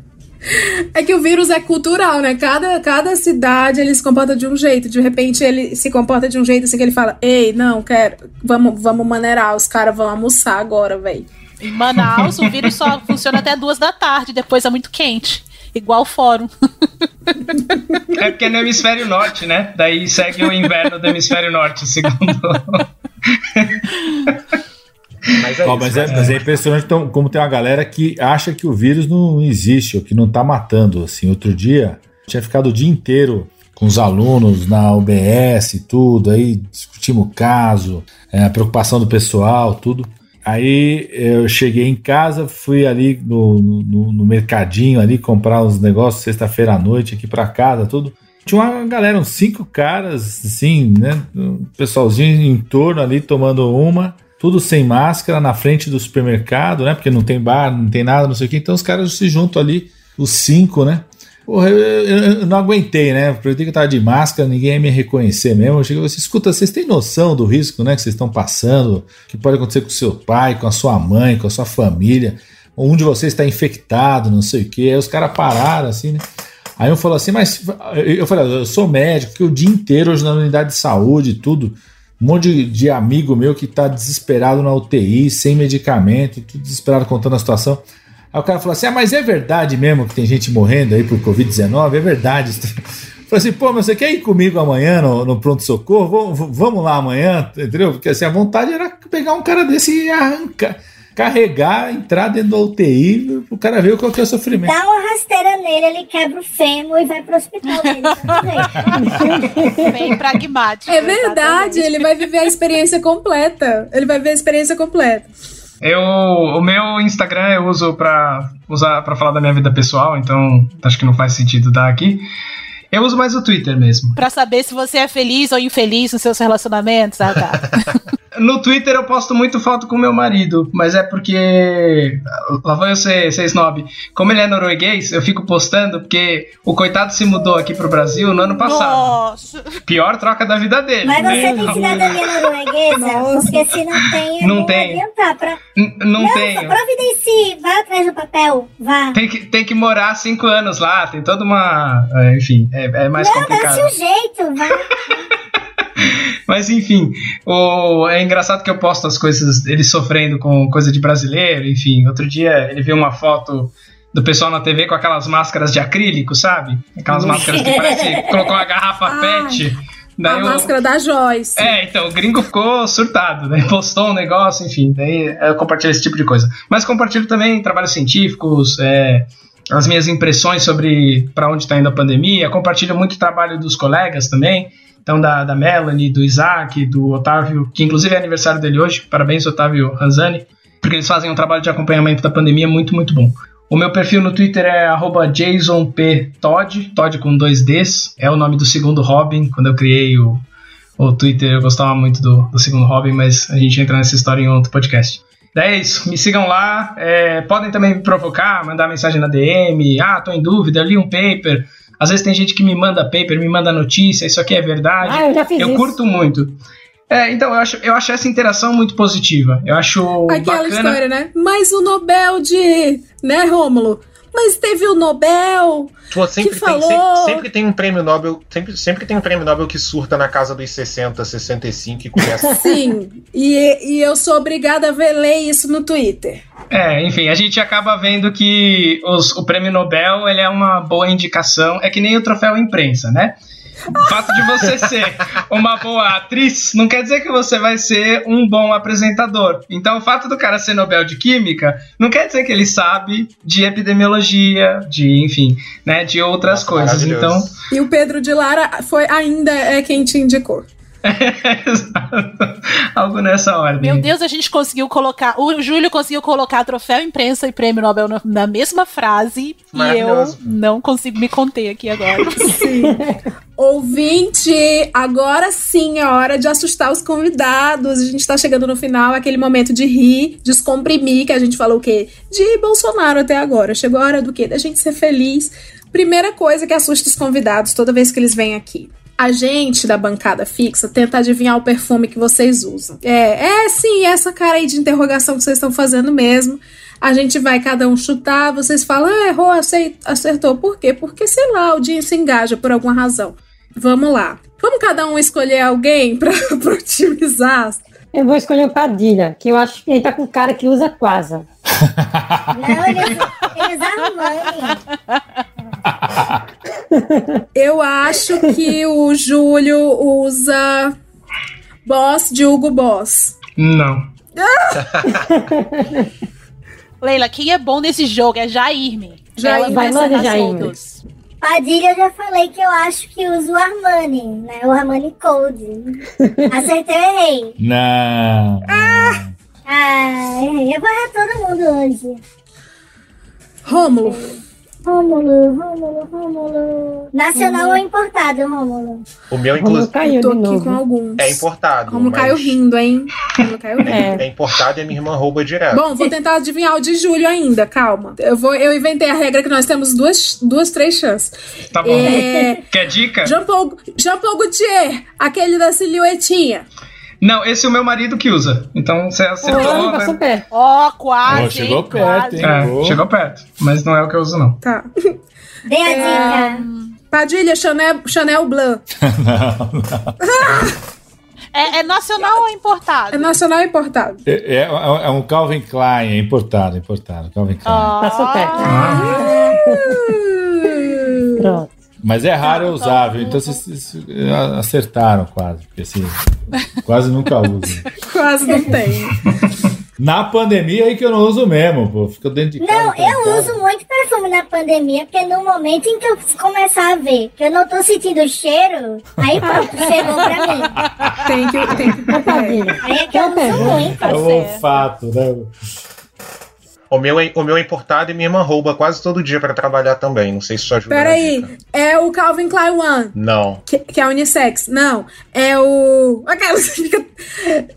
S1: É que o vírus é cultural, né? Cada, cada cidade ele se comporta de um jeito. De repente ele se comporta de um jeito assim que ele fala: Ei, não, quero. Vamos, vamos maneirar, os caras vão almoçar agora, velho.
S2: Em Manaus, o vírus só funciona até duas da tarde, depois é muito quente. Igual o fórum.
S9: É porque é no hemisfério norte, né? Daí segue o inverno do hemisfério norte, segundo.
S7: Mas é, oh, mas, é, mas é impressionante então, como tem uma galera que acha que o vírus não existe, ou que não tá matando. Assim, outro dia, tinha ficado o dia inteiro com os alunos na UBS e tudo, aí discutimos o caso, é, a preocupação do pessoal, tudo. Aí eu cheguei em casa, fui ali no, no, no mercadinho ali comprar uns negócios sexta-feira à noite aqui para casa, tudo. Tinha uma galera, uns cinco caras, assim, né? Um pessoalzinho em torno ali tomando uma tudo sem máscara na frente do supermercado, né? Porque não tem bar, não tem nada, não sei o que. Então os caras se juntam ali, os cinco, né? Porra, eu, eu, eu não aguentei, né? Porque eu tava de máscara, ninguém ia me reconhecer mesmo. Eu cheguei e escuta, vocês têm noção do risco, né? Que vocês estão passando, que pode acontecer com seu pai, com a sua mãe, com a sua família. Um de vocês está infectado, não sei o que. Aí os caras pararam assim, né? Aí eu falou assim, mas eu falei, eu sou médico, que o dia inteiro hoje na unidade de saúde e tudo um monte de, de amigo meu que tá desesperado na UTI, sem medicamento, tudo desesperado contando a situação. Aí o cara falou assim: Ah, mas é verdade mesmo que tem gente morrendo aí por Covid-19? É verdade. Falei assim, pô, mas você quer ir comigo amanhã no, no pronto-socorro? Vamos, vamos lá amanhã, entendeu? Porque assim, a vontade era pegar um cara desse e arrancar carregar, entrar dentro do UTI, o cara ver qual que é o sofrimento.
S4: Dá uma rasteira nele, ele quebra o fêmur e vai pro hospital dele.
S2: Bem pragmático.
S1: É verdade, ele vai viver a experiência completa. Ele vai ver a experiência completa.
S9: Eu, o meu Instagram eu uso pra usar para falar da minha vida pessoal, então acho que não faz sentido dar aqui. Eu uso mais o Twitter mesmo.
S2: Pra saber se você é feliz ou infeliz nos seus relacionamentos, ah, tá.
S9: No Twitter eu posto muito foto com meu marido, mas é porque. Lá vou eu ser, ser snob. Como ele é norueguês, eu fico postando porque o coitado se mudou aqui pro Brasil no ano passado.
S2: Nossa.
S9: Pior troca da vida dele.
S4: Mas você
S9: né?
S4: tem cidadania norueguesa? Porque se não tem,
S9: Não
S4: não
S9: tenho.
S4: adiantar pra...
S9: N- Não tenho.
S4: Providencie, vá atrás do papel, vá.
S9: Tem que, tem que morar cinco anos lá, tem toda uma. é, Enfim, é, é mais
S4: não,
S9: complicado.
S4: dá-se o jeito, vá.
S9: Mas enfim, o, é engraçado que eu posto as coisas, ele sofrendo com coisa de brasileiro, enfim. Outro dia ele viu uma foto do pessoal na TV com aquelas máscaras de acrílico, sabe? Aquelas máscaras que parece colocou uma garrafa pet.
S1: a máscara da Joyce.
S9: É, então, o gringo ficou surtado, né? Postou um negócio, enfim, daí eu compartilho esse tipo de coisa. Mas compartilho também trabalhos científicos, é, as minhas impressões sobre para onde está indo a pandemia, compartilho muito o trabalho dos colegas também, então da, da Melanie, do Isaac, do Otávio, que inclusive é aniversário dele hoje, parabéns Otávio Ranzani, porque eles fazem um trabalho de acompanhamento da pandemia muito, muito bom. O meu perfil no Twitter é JasonPTodd, Todd com dois Ds, é o nome do segundo Robin, quando eu criei o, o Twitter eu gostava muito do, do segundo Robin, mas a gente entra nessa história em outro podcast. Daí é isso, me sigam lá, é, podem também me provocar, mandar mensagem na DM, ah, tô em dúvida, li um paper, às vezes tem gente que me manda paper, me manda notícia, isso aqui é verdade,
S3: Ah, eu já fiz isso.
S9: curto muito. É, então eu acho, eu acho essa interação muito positiva, eu acho
S1: Aquela
S9: bacana...
S1: história, né? Mas o Nobel de. Né, Rômulo? Mas teve o Nobel.
S8: Pô, sempre,
S1: que
S8: tem,
S1: falou.
S8: sempre, sempre tem um prêmio Nobel. Sempre, sempre tem um prêmio Nobel que surta na casa dos 60, 65 e começa.
S1: Sim, e, e eu sou obrigada a ver ler isso no Twitter.
S9: É, enfim, a gente acaba vendo que os- o prêmio Nobel ele é uma boa indicação, é que nem o troféu imprensa, né? O fato de você ser uma boa atriz não quer dizer que você vai ser um bom apresentador. Então, o fato do cara ser Nobel de Química não quer dizer que ele sabe de epidemiologia, de, enfim, né, de outras coisas. Então.
S1: E o Pedro de Lara foi ainda é quem te indicou.
S9: algo nessa ordem.
S2: Meu Deus, a gente conseguiu colocar. O Júlio conseguiu colocar troféu imprensa e prêmio Nobel no- na mesma frase. E eu não consigo me conter aqui agora.
S1: Sim. Ouvinte, agora sim é hora de assustar os convidados. A gente tá chegando no final, aquele momento de rir, descomprimir, que a gente falou o quê? De Bolsonaro até agora. Chegou a hora do quê? Da gente ser feliz. Primeira coisa que assusta os convidados toda vez que eles vêm aqui. A gente da bancada fixa tenta adivinhar o perfume que vocês usam. É, é sim, essa cara aí de interrogação que vocês estão fazendo mesmo. A gente vai cada um chutar, vocês falam, ah, errou, acertou. Por quê? Porque, sei lá, o dia se engaja por alguma razão. Vamos lá. Vamos cada um escolher alguém pra otimizar?
S3: Eu vou escolher o Padilha, que eu acho que ele tá com cara que usa quasa.
S4: Não, eles, eles arrumam.
S1: Eu acho que o Júlio usa Boss de Hugo Boss.
S9: Não.
S2: Leila, quem é bom nesse jogo é Jairme.
S1: Jair,
S2: Ela
S1: vai,
S2: vai
S1: manda,
S2: acertar
S1: Jairme.
S4: Padilha, eu já falei que eu acho que usa o Armani, né? O Armani Code. Acertei ou errei?
S7: Não.
S4: Ah, errei. Eu vou errar todo mundo hoje.
S1: Rômulo.
S4: Rômulo, Rômulo, Rômulo. Nacional ou importado, Rômulo?
S8: O meu, inclusive,
S1: caiu Tô aqui novo. com alguns.
S8: é importado.
S1: Como
S8: mas
S1: caiu rindo, hein? Como caiu rindo.
S8: É. importado e a minha irmã rouba direto.
S1: Bom, vou tentar adivinhar o de Júlio ainda, calma. Eu, vou, eu inventei a regra que nós temos duas, duas três chances.
S9: Tá bom.
S1: É,
S9: Quer dica?
S1: Jean Paul, Jean Paul Gaultier, aquele da silhuetinha.
S9: Não, esse é o meu marido que usa. Então você acertou. né?
S3: perto.
S2: Ó, quase.
S7: Ó, chegou
S2: hein,
S7: perto,
S2: quase.
S7: hein?
S9: É, chegou perto. Mas não é o que eu uso, não.
S1: Tá.
S4: Dê a dica.
S1: Padilha, Chanel, Chanel Blanc.
S7: não, não.
S2: É, é nacional ou importado?
S1: É nacional ou importado?
S7: É, é- é um Calvin Klein, é importado, importado. Calvin Klein.
S3: Passou perto.
S1: Ah.
S3: Pronto.
S7: Mas é raro eu usar, viu? Então vocês, vocês acertaram quase. Porque assim, quase nunca uso.
S1: Quase não tem.
S7: Na pandemia aí que eu não uso mesmo, pô. Fica dentro de casa.
S4: Não, eu uso muito perfume na pandemia, porque no momento em que eu começar a ver que eu não tô sentindo o cheiro, aí pronto, chegou pra mim.
S1: Tem que, tem que
S4: Aí é que eu uso muito.
S7: É o olfato, né?
S8: O meu, é, o meu é importado e minha irmã rouba quase todo dia pra trabalhar também. Não sei se isso ajuda.
S1: Peraí, é o Calvin Klein One.
S8: Não.
S1: Que, que é unissex. Não, é o.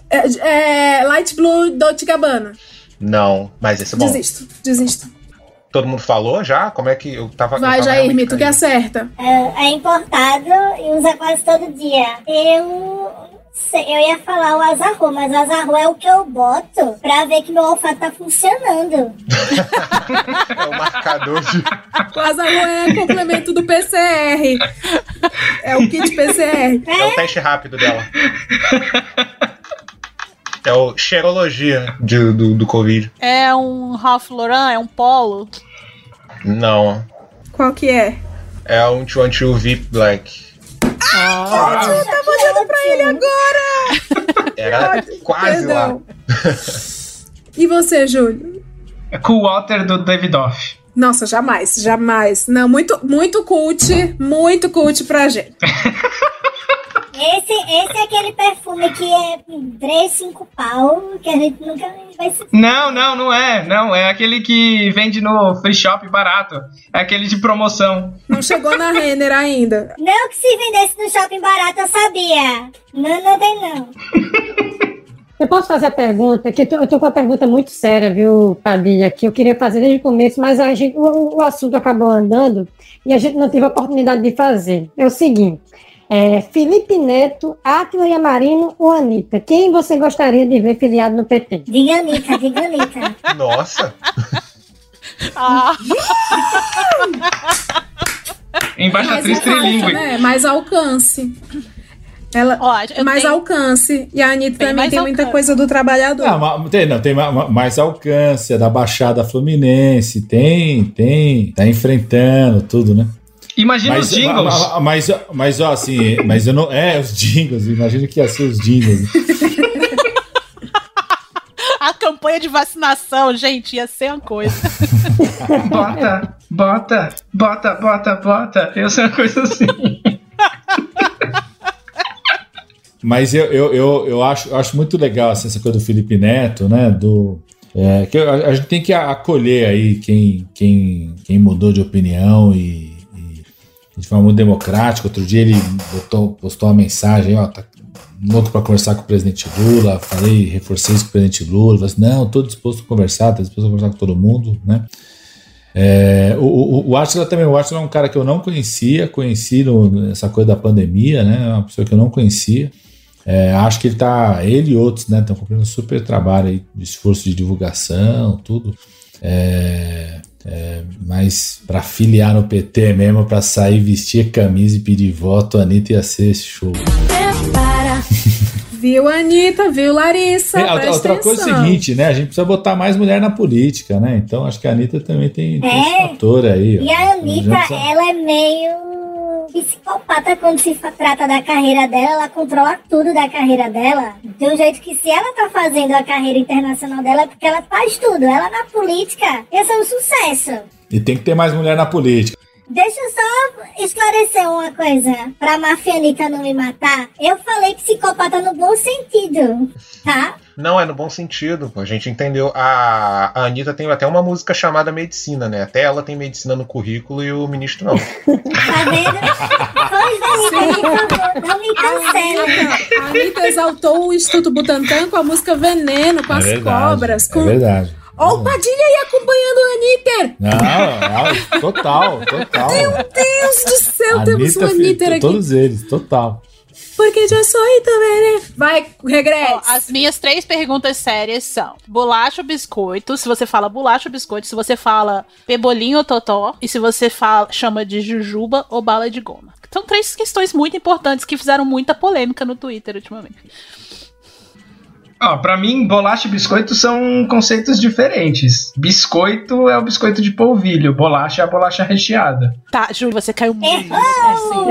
S1: É, é Light Blue Dolce Gabbana.
S8: Não. Mas esse é bom.
S1: Desisto, desisto.
S8: Todo mundo falou já? Como é que eu tava.
S1: Vai,
S8: eu tava
S1: Jair, tu que acerta.
S4: É, é importado e usa quase todo dia. Eu. Eu ia falar o azarro, mas o azarro é o que eu boto pra ver que meu olfato tá funcionando.
S8: É o marcador de.
S1: O azarro é complemento do PCR. É o kit PCR.
S8: É o teste rápido dela. É o cheirologia de- do, do Covid.
S2: É um Ralph Lauren? É um polo?
S8: Não.
S1: Qual que é?
S8: É um 212 VIP Black.
S1: Ah, eu tava olhando pra ele agora!
S8: Era quase lá.
S1: Perdão. E você, Júlio?
S9: É Cool Water do David Off.
S1: Nossa, jamais, jamais. Não, muito, muito cult, muito cult pra gente.
S4: Esse, esse é aquele perfume que é 3, 5 pau, que a gente nunca vai se.
S9: Não, não, não é. Não, é aquele que vende no free shop barato. É aquele de promoção.
S1: Não chegou na Renner ainda.
S4: Não que se vendesse no shopping barato, eu sabia. Não, não tem não.
S3: Eu posso fazer a pergunta, que eu tô, eu tô com uma pergunta muito séria, viu, Padilha, que eu queria fazer desde o começo, mas a gente, o, o assunto acabou andando e a gente não teve a oportunidade de fazer. É o seguinte, é, Felipe Neto, Átila Yamarino ou Anitta? Quem você gostaria de ver filiado no PT?
S4: Diga Anitta, diga Anitta.
S8: Nossa.
S2: Ah.
S9: Embaixatriz
S1: Mais alcance,
S9: trilingue.
S1: né? Mais alcance. Ela,
S2: eu
S1: mais
S2: tenho-
S1: alcance. E a Anitta
S2: Tem
S1: também tem muita
S2: alcance.
S1: coisa do trabalhador.
S7: Não, tem, não, tem ma- ma- mais alcance, é da Baixada Fluminense, tem, tem, tá enfrentando tudo, né?
S9: Imagina os jingles.
S7: ma- ma- Mas, mas, ó, assim, mas eu não. É, os jingles, imagina que ia ser os jingles.
S2: A campanha de vacinação, gente, ia ser uma coisa.
S9: Bota, bota, bota, bota, bota. Eu sei uma coisa assim.
S7: Mas eu, eu, eu, eu acho, eu acho muito legal assim, essa coisa do Felipe Neto, né? Do, é, que a, a gente tem que acolher aí quem, quem, quem mudou de opinião e de forma muito democrática. Outro dia ele botou, postou uma mensagem, ó, tá louco para conversar com o presidente Lula. Falei, reforcei isso com o presidente Lula. Falei assim, não, estou disposto a conversar, estou disposto a conversar com todo mundo, né? É, o, o, o Atila também, o Atila é um cara que eu não conhecia, conheci no, nessa coisa da pandemia, né? É uma pessoa que eu não conhecia. É, acho que ele tá, ele e outros, né, estão cumprindo um super trabalho aí de esforço de divulgação, tudo. É, é, mas para filiar no PT mesmo, para sair, vestir camisa e pedir voto, a Anitta ia ser esse show.
S1: Viu, Anitta? Viu, Larissa?
S7: É, outra- outra coisa é o
S1: atenção.
S7: seguinte, né? A gente precisa botar mais mulher na política, né? Então acho que a Anitta também tem, tem esse
S4: É.
S7: fator aí. ó.
S4: E a Anitta,
S7: adianta-
S4: ela é meio psicopata quando se trata da carreira dela, ela controla tudo da carreira dela. De um jeito que se ela tá fazendo a carreira internacional dela é porque ela faz tudo. Ela na política ia ser um sucesso.
S7: E tem que ter mais mulher na política.
S4: Deixa eu só esclarecer uma coisa pra máfia Anitta não me matar. Eu falei psicopata no bom sentido, tá?
S8: Não, é no bom sentido. A gente entendeu. A, a Anitta tem até uma música chamada Medicina, né? Até ela tem medicina no currículo e o ministro não.
S4: Tá vendo? Pois Anitta, por favor, não me cancela.
S1: A Anitta exaltou o Instituto Butantan com a música Veneno, com
S7: É
S1: as
S7: verdade,
S1: cobras. Com...
S7: É verdade.
S1: Ó, o Padilha aí acompanhando a Anitta!
S7: Não, não, total, total.
S1: Meu Deus do céu, temos
S7: Anitta,
S1: uma Anitta aqui.
S7: Todos eles, total.
S1: Porque eu sou também, Vai, regresse.
S2: Ó, as minhas três perguntas sérias são: bolacha ou biscoito? Se você fala bolacha ou biscoito, se você fala pebolinho ou totó, e se você fala, chama de jujuba ou bala de goma. São três questões muito importantes que fizeram muita polêmica no Twitter ultimamente.
S9: Ó, pra mim, bolacha e biscoito são conceitos diferentes. Biscoito é o biscoito de polvilho, bolacha é a bolacha recheada.
S2: Tá, Júlio, você caiu muito.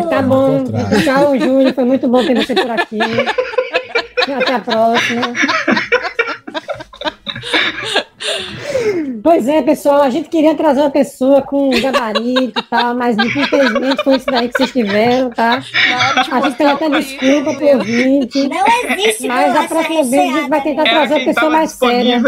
S3: Tá bom. Tchau, Júlio. Foi muito bom ter você por aqui. Até a próxima. Pois é, pessoal, a gente queria trazer uma pessoa com gabarito e tal, mas infelizmente foi isso daí que vocês tiveram, tá? A gente tem até desculpa pro ouvinte.
S4: Não existe
S3: Mas a próxima vez a gente vai tentar
S9: É,
S3: trazer uma
S9: quem
S3: pessoa mais séria.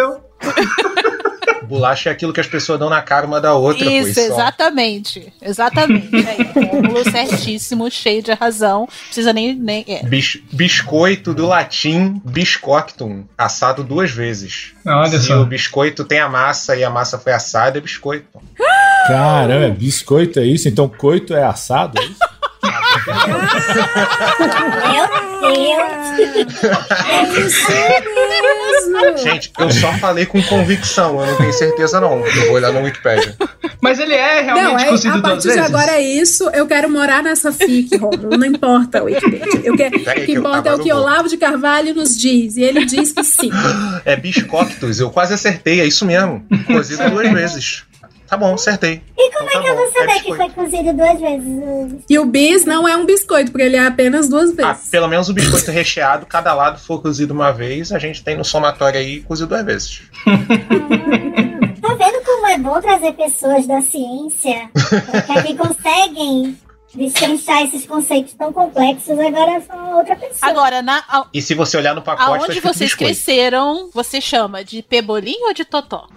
S8: Bolacha é aquilo que as pessoas dão na cara uma da outra,
S2: Isso,
S8: pois só.
S2: exatamente. Exatamente. Aí, Rômulo certíssimo, cheio de razão. Precisa nem. nem é.
S8: Bis- biscoito do latim biscoctum, assado duas vezes.
S9: Olha
S8: Se
S9: só.
S8: o biscoito tem a massa e a massa foi assada, é biscoito.
S7: Caramba, é biscoito é isso? Então coito é assado? É isso?
S4: Meu Deus!
S1: É isso mesmo.
S8: Gente, eu só falei com convicção, eu não tenho certeza não. Eu vou olhar no Wikipedia.
S9: Mas ele é realmente
S1: Não, é,
S9: cozido
S1: a
S9: duas
S1: partir de
S9: vezes?
S1: agora é isso. Eu quero morar nessa FIC, Romulo. Não importa o Wikipedia. Eu quero, o que importa é o que. Olavo de Carvalho nos diz. E ele diz que sim.
S8: É biscoctus, eu quase acertei, é isso mesmo. Cozido duas vezes. Tá bom, acertei.
S4: E como
S8: Então
S4: é que eu
S8: tá
S4: vou
S8: bom,
S4: saber
S8: é
S4: que foi cozido duas vezes?
S1: E o bis não é um biscoito, porque ele é apenas duas
S8: Ah,
S1: vezes.
S8: pelo menos o biscoito recheado, cada lado for cozido uma vez, a gente tem no somatório aí cozido duas vezes.
S4: Tá vendo como é bom trazer pessoas da ciência que, que conseguem destrinchar esses conceitos tão complexos agora são outra pessoa.
S2: Agora, na, a-
S8: E se você olhar no pacote, tá
S2: aonde vocês
S8: biscoito.
S2: cresceram, você chama de pebolim ou de totó?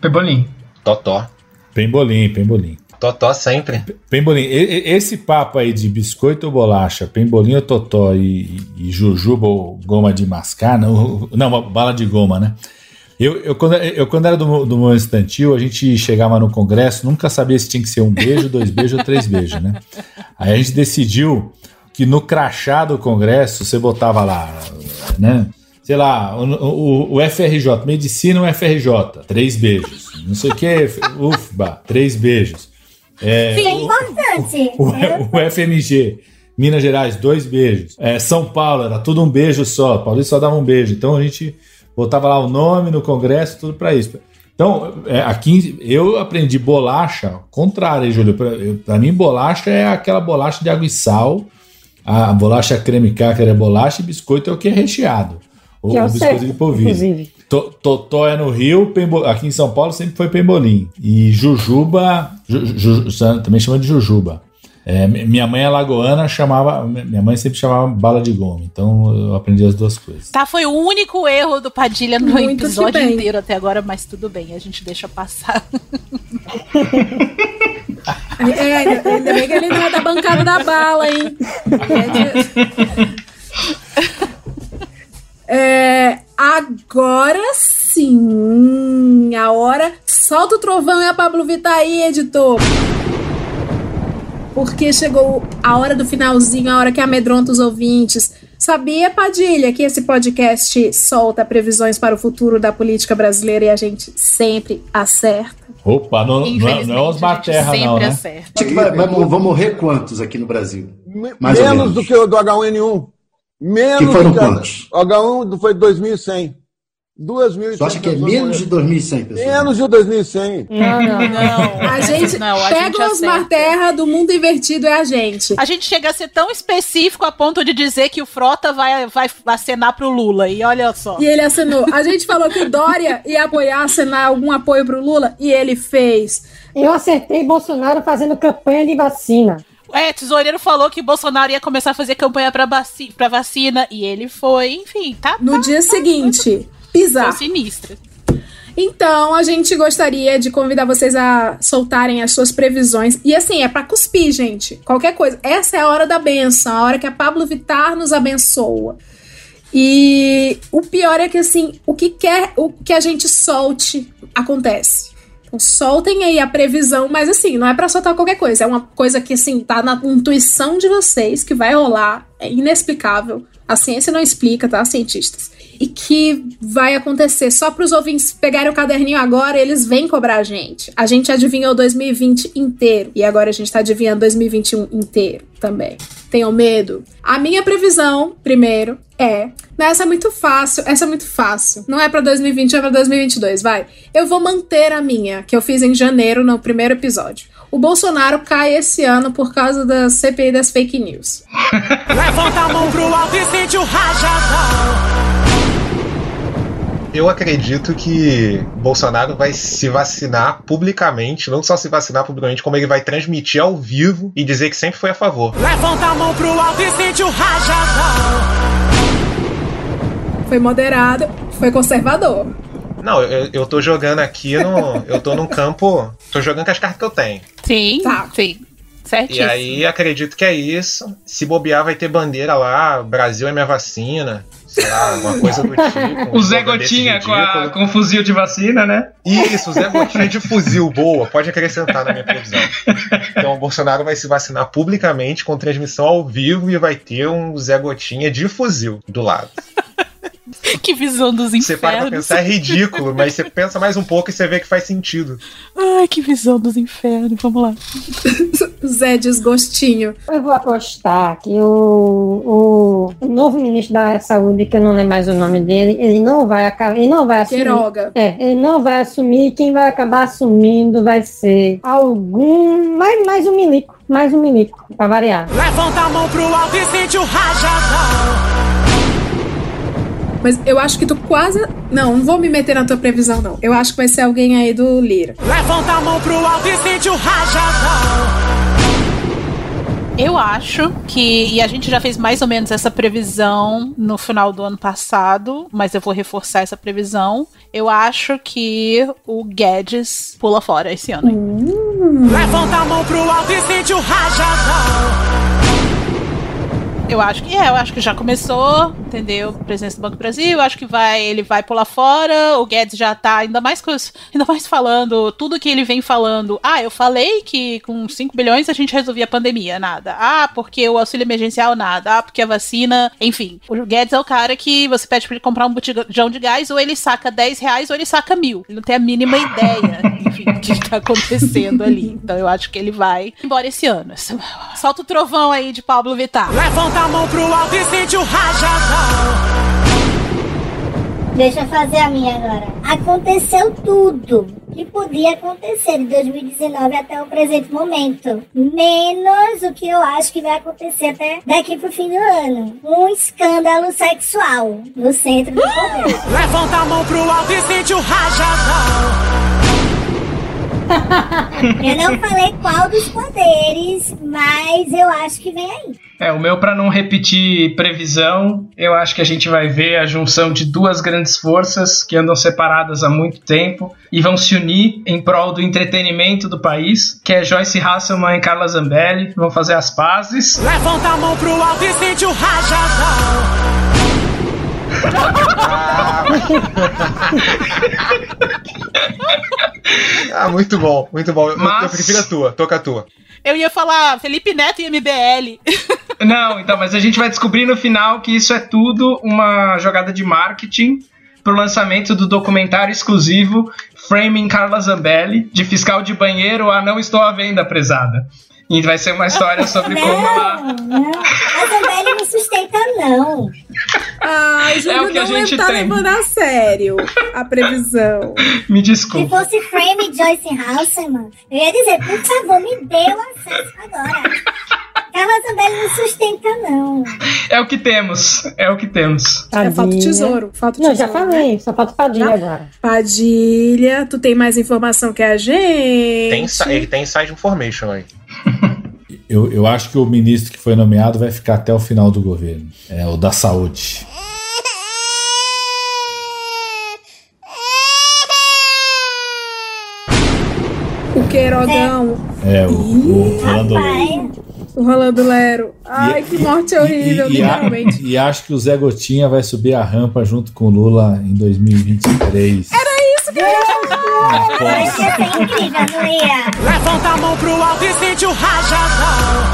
S9: Pebolim.
S8: Totó.
S7: Pembolim, pembolim.
S8: Totó sempre.
S7: Pembolim, e- e- esse papo aí de biscoito ou bolacha, pembolim ou totó e, e jujuba ou goma de mascar, não, não, bala de goma, né? Eu, eu, quando, eu, quando era do, do meu estantil, a gente chegava no congresso, nunca sabia se tinha que ser um beijo, dois beijos ou três beijos, né? Aí a gente decidiu que no crachá do congresso você botava lá, né? Sei lá, o, o, o FRJ, medicina ou FRJ, três beijos. Não sei o que, UFBA, três beijos. É,
S4: Sim, é importante.
S7: o,
S4: Eu-
S7: o FMG, Minas Gerais, dois beijos. É, São Paulo, era tudo um beijo só. Paulista só dava um beijo. Então a gente botava lá o nome no Congresso, tudo para isso. Então, é, aqui eu aprendi bolacha, contrário, hein, Júlio. Pra mim, bolacha é aquela bolacha de água e sal. A bolacha creme cácara é bolacha e biscoito é o que é recheado. O,
S3: Que é o
S7: biscoito
S3: certo,
S7: de polvilho.
S3: inclusive.
S7: To- Totó é no Rio, pembo- aqui em São Paulo sempre foi pembolim. E jujuba, ju- ju- ju- também chama de jujuba. É, mi- minha mãe é lagoana, chamava, minha mãe sempre chamava bala de goma. Então eu aprendi as duas coisas.
S2: Tá, foi o único erro do Padilha no
S1: Muito
S2: episódio inteiro até agora, mas tudo bem, a gente deixa passar.
S1: É, ainda bem que ele não é da bancada da bala, hein? É, agora sim, a hora. Solta o trovão e a Pablo Vittar aí, editor. Porque chegou a hora do finalzinho, a hora que amedronta os ouvintes. Sabia, Padilha, que esse podcast solta previsões para o futuro da política brasileira e a gente sempre acerta?
S7: Opa, não, não é, não é Osmar Terra, não, né?
S2: acerta.
S20: Vai, vai, vão morrer quantos aqui no Brasil? Mais ou
S17: Menos
S20: menos.
S17: do que o do H1N1. Menos
S20: Que foram quantos?
S17: O H1 foi 2.100. 2.100
S20: Você acha que é menos de
S17: morreram.
S20: 2.100 pessoas?
S17: Menos de 2.100.
S2: Não, não, não.
S1: A gente
S2: Não, a
S1: pega
S2: gente
S1: o Osmar
S2: acerta.
S1: Terra do mundo invertido, é a gente.
S2: A gente chega a ser tão específico a ponto de dizer que o Frota vai, vai acenar pro Lula. E olha só.
S1: E ele assinou. A gente falou que o Dória ia apoiar, assinar algum apoio pro Lula, e ele fez.
S3: Eu acertei Bolsonaro fazendo campanha de vacina.
S2: É, tesoureiro falou que Bolsonaro ia começar a fazer campanha pra, vaci pra vacina. E ele foi, enfim, tá?
S1: No dia seguinte,
S2: Foi
S1: pisar.
S2: sinistra.
S1: Então, a gente gostaria de convidar vocês a soltarem as suas previsões. E assim, é pra cuspir, gente. Qualquer coisa. Essa é a hora da benção, a hora que a Pablo Vittar nos abençoa. E o pior é que assim, o que quer, o que a gente solte acontece. Soltem aí a previsão, mas assim, não é pra soltar qualquer coisa, é uma coisa que assim, tá na intuição de vocês que vai rolar, é inexplicável. A ciência não explica, tá, cientistas? E que vai acontecer só para os ouvintes pegarem o caderninho agora, eles vêm cobrar a gente. A gente adivinhou 2020 inteiro e agora a gente tá adivinhando 2021 inteiro também. Tenham medo. A minha previsão, primeiro, é Não, essa é muito fácil. Essa é muito fácil. Não é pra 2020, é pra 2022. Vai. Eu vou manter a minha, que eu fiz em janeiro no primeiro episódio. O Bolsonaro cai esse ano por causa da CPI das fake news.
S21: Levanta a mão pro alto e sente o rajadão.
S8: Eu acredito que Bolsonaro vai se vacinar publicamente, não só se vacinar publicamente, como ele vai transmitir ao vivo e dizer que sempre foi a favor.
S21: Levanta a mão pro alto e sente o rajadão.
S1: Foi moderado, foi conservador.
S8: Não, eu, eu tô jogando aqui no. Eu tô num campo. Tô jogando com as cartas que eu tenho.
S2: Sim,
S1: Tá.
S2: sim.
S8: E
S2: Certíssimo.
S8: aí acredito que é isso. Se bobear, vai ter bandeira lá, Brasil é minha vacina. Sei lá, alguma coisa do tipo.
S9: O Zé Gotinha com, a- com fuzil de vacina, né?
S8: Isso, o Zé Gotinha de fuzil, boa, pode acrescentar na minha previsão. Então o Bolsonaro vai se vacinar publicamente com transmissão ao vivo e vai ter um Zé Gotinha de fuzil do lado.
S2: Que visão dos
S8: Você para pra
S2: infernos.
S8: pensar, é ridículo, mas você pensa mais um pouco e você vê que faz sentido.
S2: Ai, que visão dos infernos. Vamos lá.
S1: Zé Desgostinho.
S3: Eu vou apostar que o, o, o novo ministro da Saúde, que eu não lembro mais o nome dele, ele não vai acabar, ele não vai assumir.
S1: Queiroga.
S3: É, ele não vai assumir. Quem vai acabar assumindo vai ser algum. Mais, mais um milico. Mais um milico, pra variar.
S21: Levanta a mão pro alto e sente o rajadão.
S1: Mas eu acho que tu quase. Não, não vou me meter na tua previsão, não. Eu acho que vai ser alguém aí do Lira.
S21: Levanta a mão pro alto e sente o rajadão.
S2: Eu acho que, e a gente já fez mais ou menos essa previsão no final do ano passado, mas eu vou reforçar essa previsão. Eu acho que o Guedes pula fora esse ano. hein?
S21: Levanta a mão pro alto e sente o rajadão.
S2: Eu acho que é, eu acho que já começou, entendeu? Presença do Banco do Brasil, acho que vai, ele vai pular fora, o Guedes já tá ainda mais ainda mais falando tudo que ele vem falando. Ah, eu falei que com 5 bilhões a gente resolvia a pandemia, nada. Ah, porque o auxílio emergencial nada. Ah, porque a vacina, enfim. O Guedes é o cara que você pede pra ele comprar um botijão de gás, ou ele saca 10 reais ou ele saca mil. Ele não tem a mínima ideia, enfim, do que tá acontecendo ali. Então eu acho que ele vai embora esse ano. Solta o trovão aí de Pablo Vittar.
S21: Levanta a mão pro alto e sente o rajadão.
S4: Deixa eu fazer a minha agora. Aconteceu tudo que podia acontecer de 2019 até o presente momento. Menos o que eu acho que vai acontecer até daqui pro fim do ano. Um escândalo sexual no centro do poder.
S21: Levanta a mão pro alto e sente o rajadão.
S4: Eu não falei qual dos poderes, mas eu acho que vem aí.
S9: É, o meu, pra não repetir previsão, eu acho que a gente vai ver a junção de duas grandes forças que andam separadas há muito tempo e vão se unir em prol do entretenimento do país, que é Joyce Hasselman e Carla Zambelli, vão fazer as pazes.
S21: Levanta a mão pro alto e sente o rajadão.
S8: Ah, muito bom, muito bom.
S9: Mas-
S8: Eu prefiro a tua, toca a tua.
S2: Eu ia falar Felipe Neto e MBL.
S9: Não, então, mas a gente vai descobrir no final que isso é tudo uma jogada de marketing pro lançamento do documentário exclusivo Framing Carla Zambelli, de fiscal de banheiro a não estou à venda, prezada. E vai ser uma história sobre como ela.
S4: Não, não. A Zambelli não sustenta, não.
S1: Ai, Júlio,
S9: É o que a
S1: não
S9: gente
S1: tá
S9: tem.
S1: levando a sério a previsão.
S9: Me
S4: Se
S9: desculpa.
S4: fosse Frame Joyce Hasselman, eu ia dizer, por favor, me dê o acesso agora. Carla Zambelli não sustenta, não.
S9: É o que temos. É o que temos.
S1: É, falta o
S3: Padilha.
S1: tesouro. Falta o
S3: Não,
S1: tesouro.
S3: já falei, só falta Padilha
S1: Já?
S3: agora.
S1: Padilha, tu tem mais informação que a gente?
S8: Tem, ele tem inside information aí.
S7: Eu, eu acho que o ministro que foi nomeado vai ficar até o final do governo. É o da saúde.
S1: O Queirogão,
S7: É, o, o Rolando Leite.
S1: o Rolando Lero. Ai, que morte horrível,
S7: E, e, a-
S1: literalmente.
S7: e acho que o Zé Gotinha vai subir a rampa junto com o Lula em 2023.
S1: Era isso que eu ia?
S21: Levanta a mão pro alto e sente o rajadão.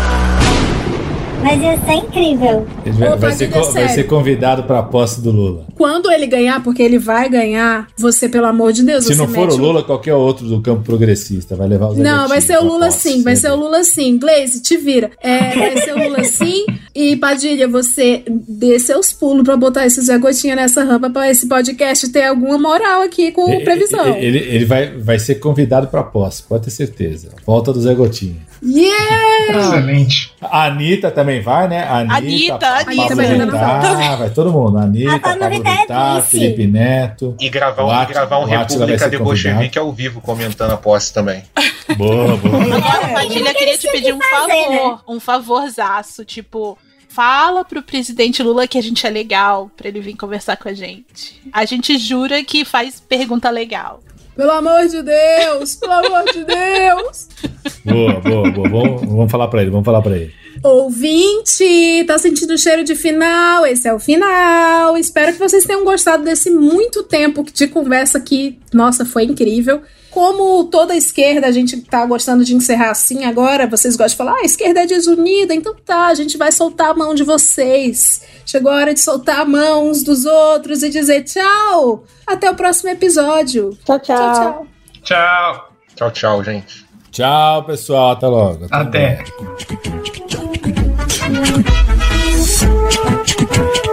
S4: Mas ia ser incrível.
S7: Ele vai, vai ser, co- vai ser convidado pra posse do Lula.
S1: Quando ele ganhar, porque ele vai ganhar, você, pelo amor de Deus,
S7: Se
S1: você
S7: não for
S1: mete
S7: o
S1: um-
S7: Lula, qualquer outro do campo progressista vai levar os
S1: Não, vai ser o Lula sim, vai ser o Lula sim. Glaze, te vira. É, vai ser o Lula sim. E Padilha, você dê seus pulos pra botar esse Zé Gotinha nessa rampa pra esse podcast ter alguma moral aqui com
S7: Ele,
S1: previsão.
S7: ele, ele vai, vai ser convidado pra posse, pode ter certeza. Volta do Zé Gotinha.
S1: Yeah!
S9: Excelente.
S7: A Anitta também vai, né? Anitta,
S2: Anitta,
S7: Pablo
S2: Anitta
S1: vai
S7: vai todo mundo. A Anitta,
S4: A Pablo Vittar.
S7: Felipe Neto.
S8: E gravar um,
S7: O
S8: e
S7: Átila-
S8: gravar um República de. Bolchevique ao vivo comentando a posse também.
S7: Boa, boa.
S2: Agora, Padilha, queria te pedir um favor,
S4: né?
S2: um favorzaço, tipo, fala pro presidente Lula que a gente é legal, pra ele vir conversar com a gente. A gente jura que faz pergunta legal.
S1: Pelo amor de Deus, pelo amor de Deus.
S7: Boa, boa, boa. Vamos, vamos falar pra ele, vamos falar pra ele.
S1: Ouvinte, tá sentindo o cheiro de final? Esse é o final. Espero que vocês tenham gostado desse muito tempo de conversa que, nossa, foi incrível. Como toda a esquerda, a gente tá gostando de encerrar assim agora. Vocês gostam de falar, ah, a esquerda é desunida. Então tá, a gente vai soltar a mão de vocês. Chegou a hora de soltar a mão uns dos outros e dizer tchau. Até o próximo episódio.
S3: Tchau, tchau.
S1: Tchau, tchau.
S9: Tchau.
S8: Tchau, tchau, gente.
S7: Tchau, pessoal. Até logo.
S9: Até.
S7: logo.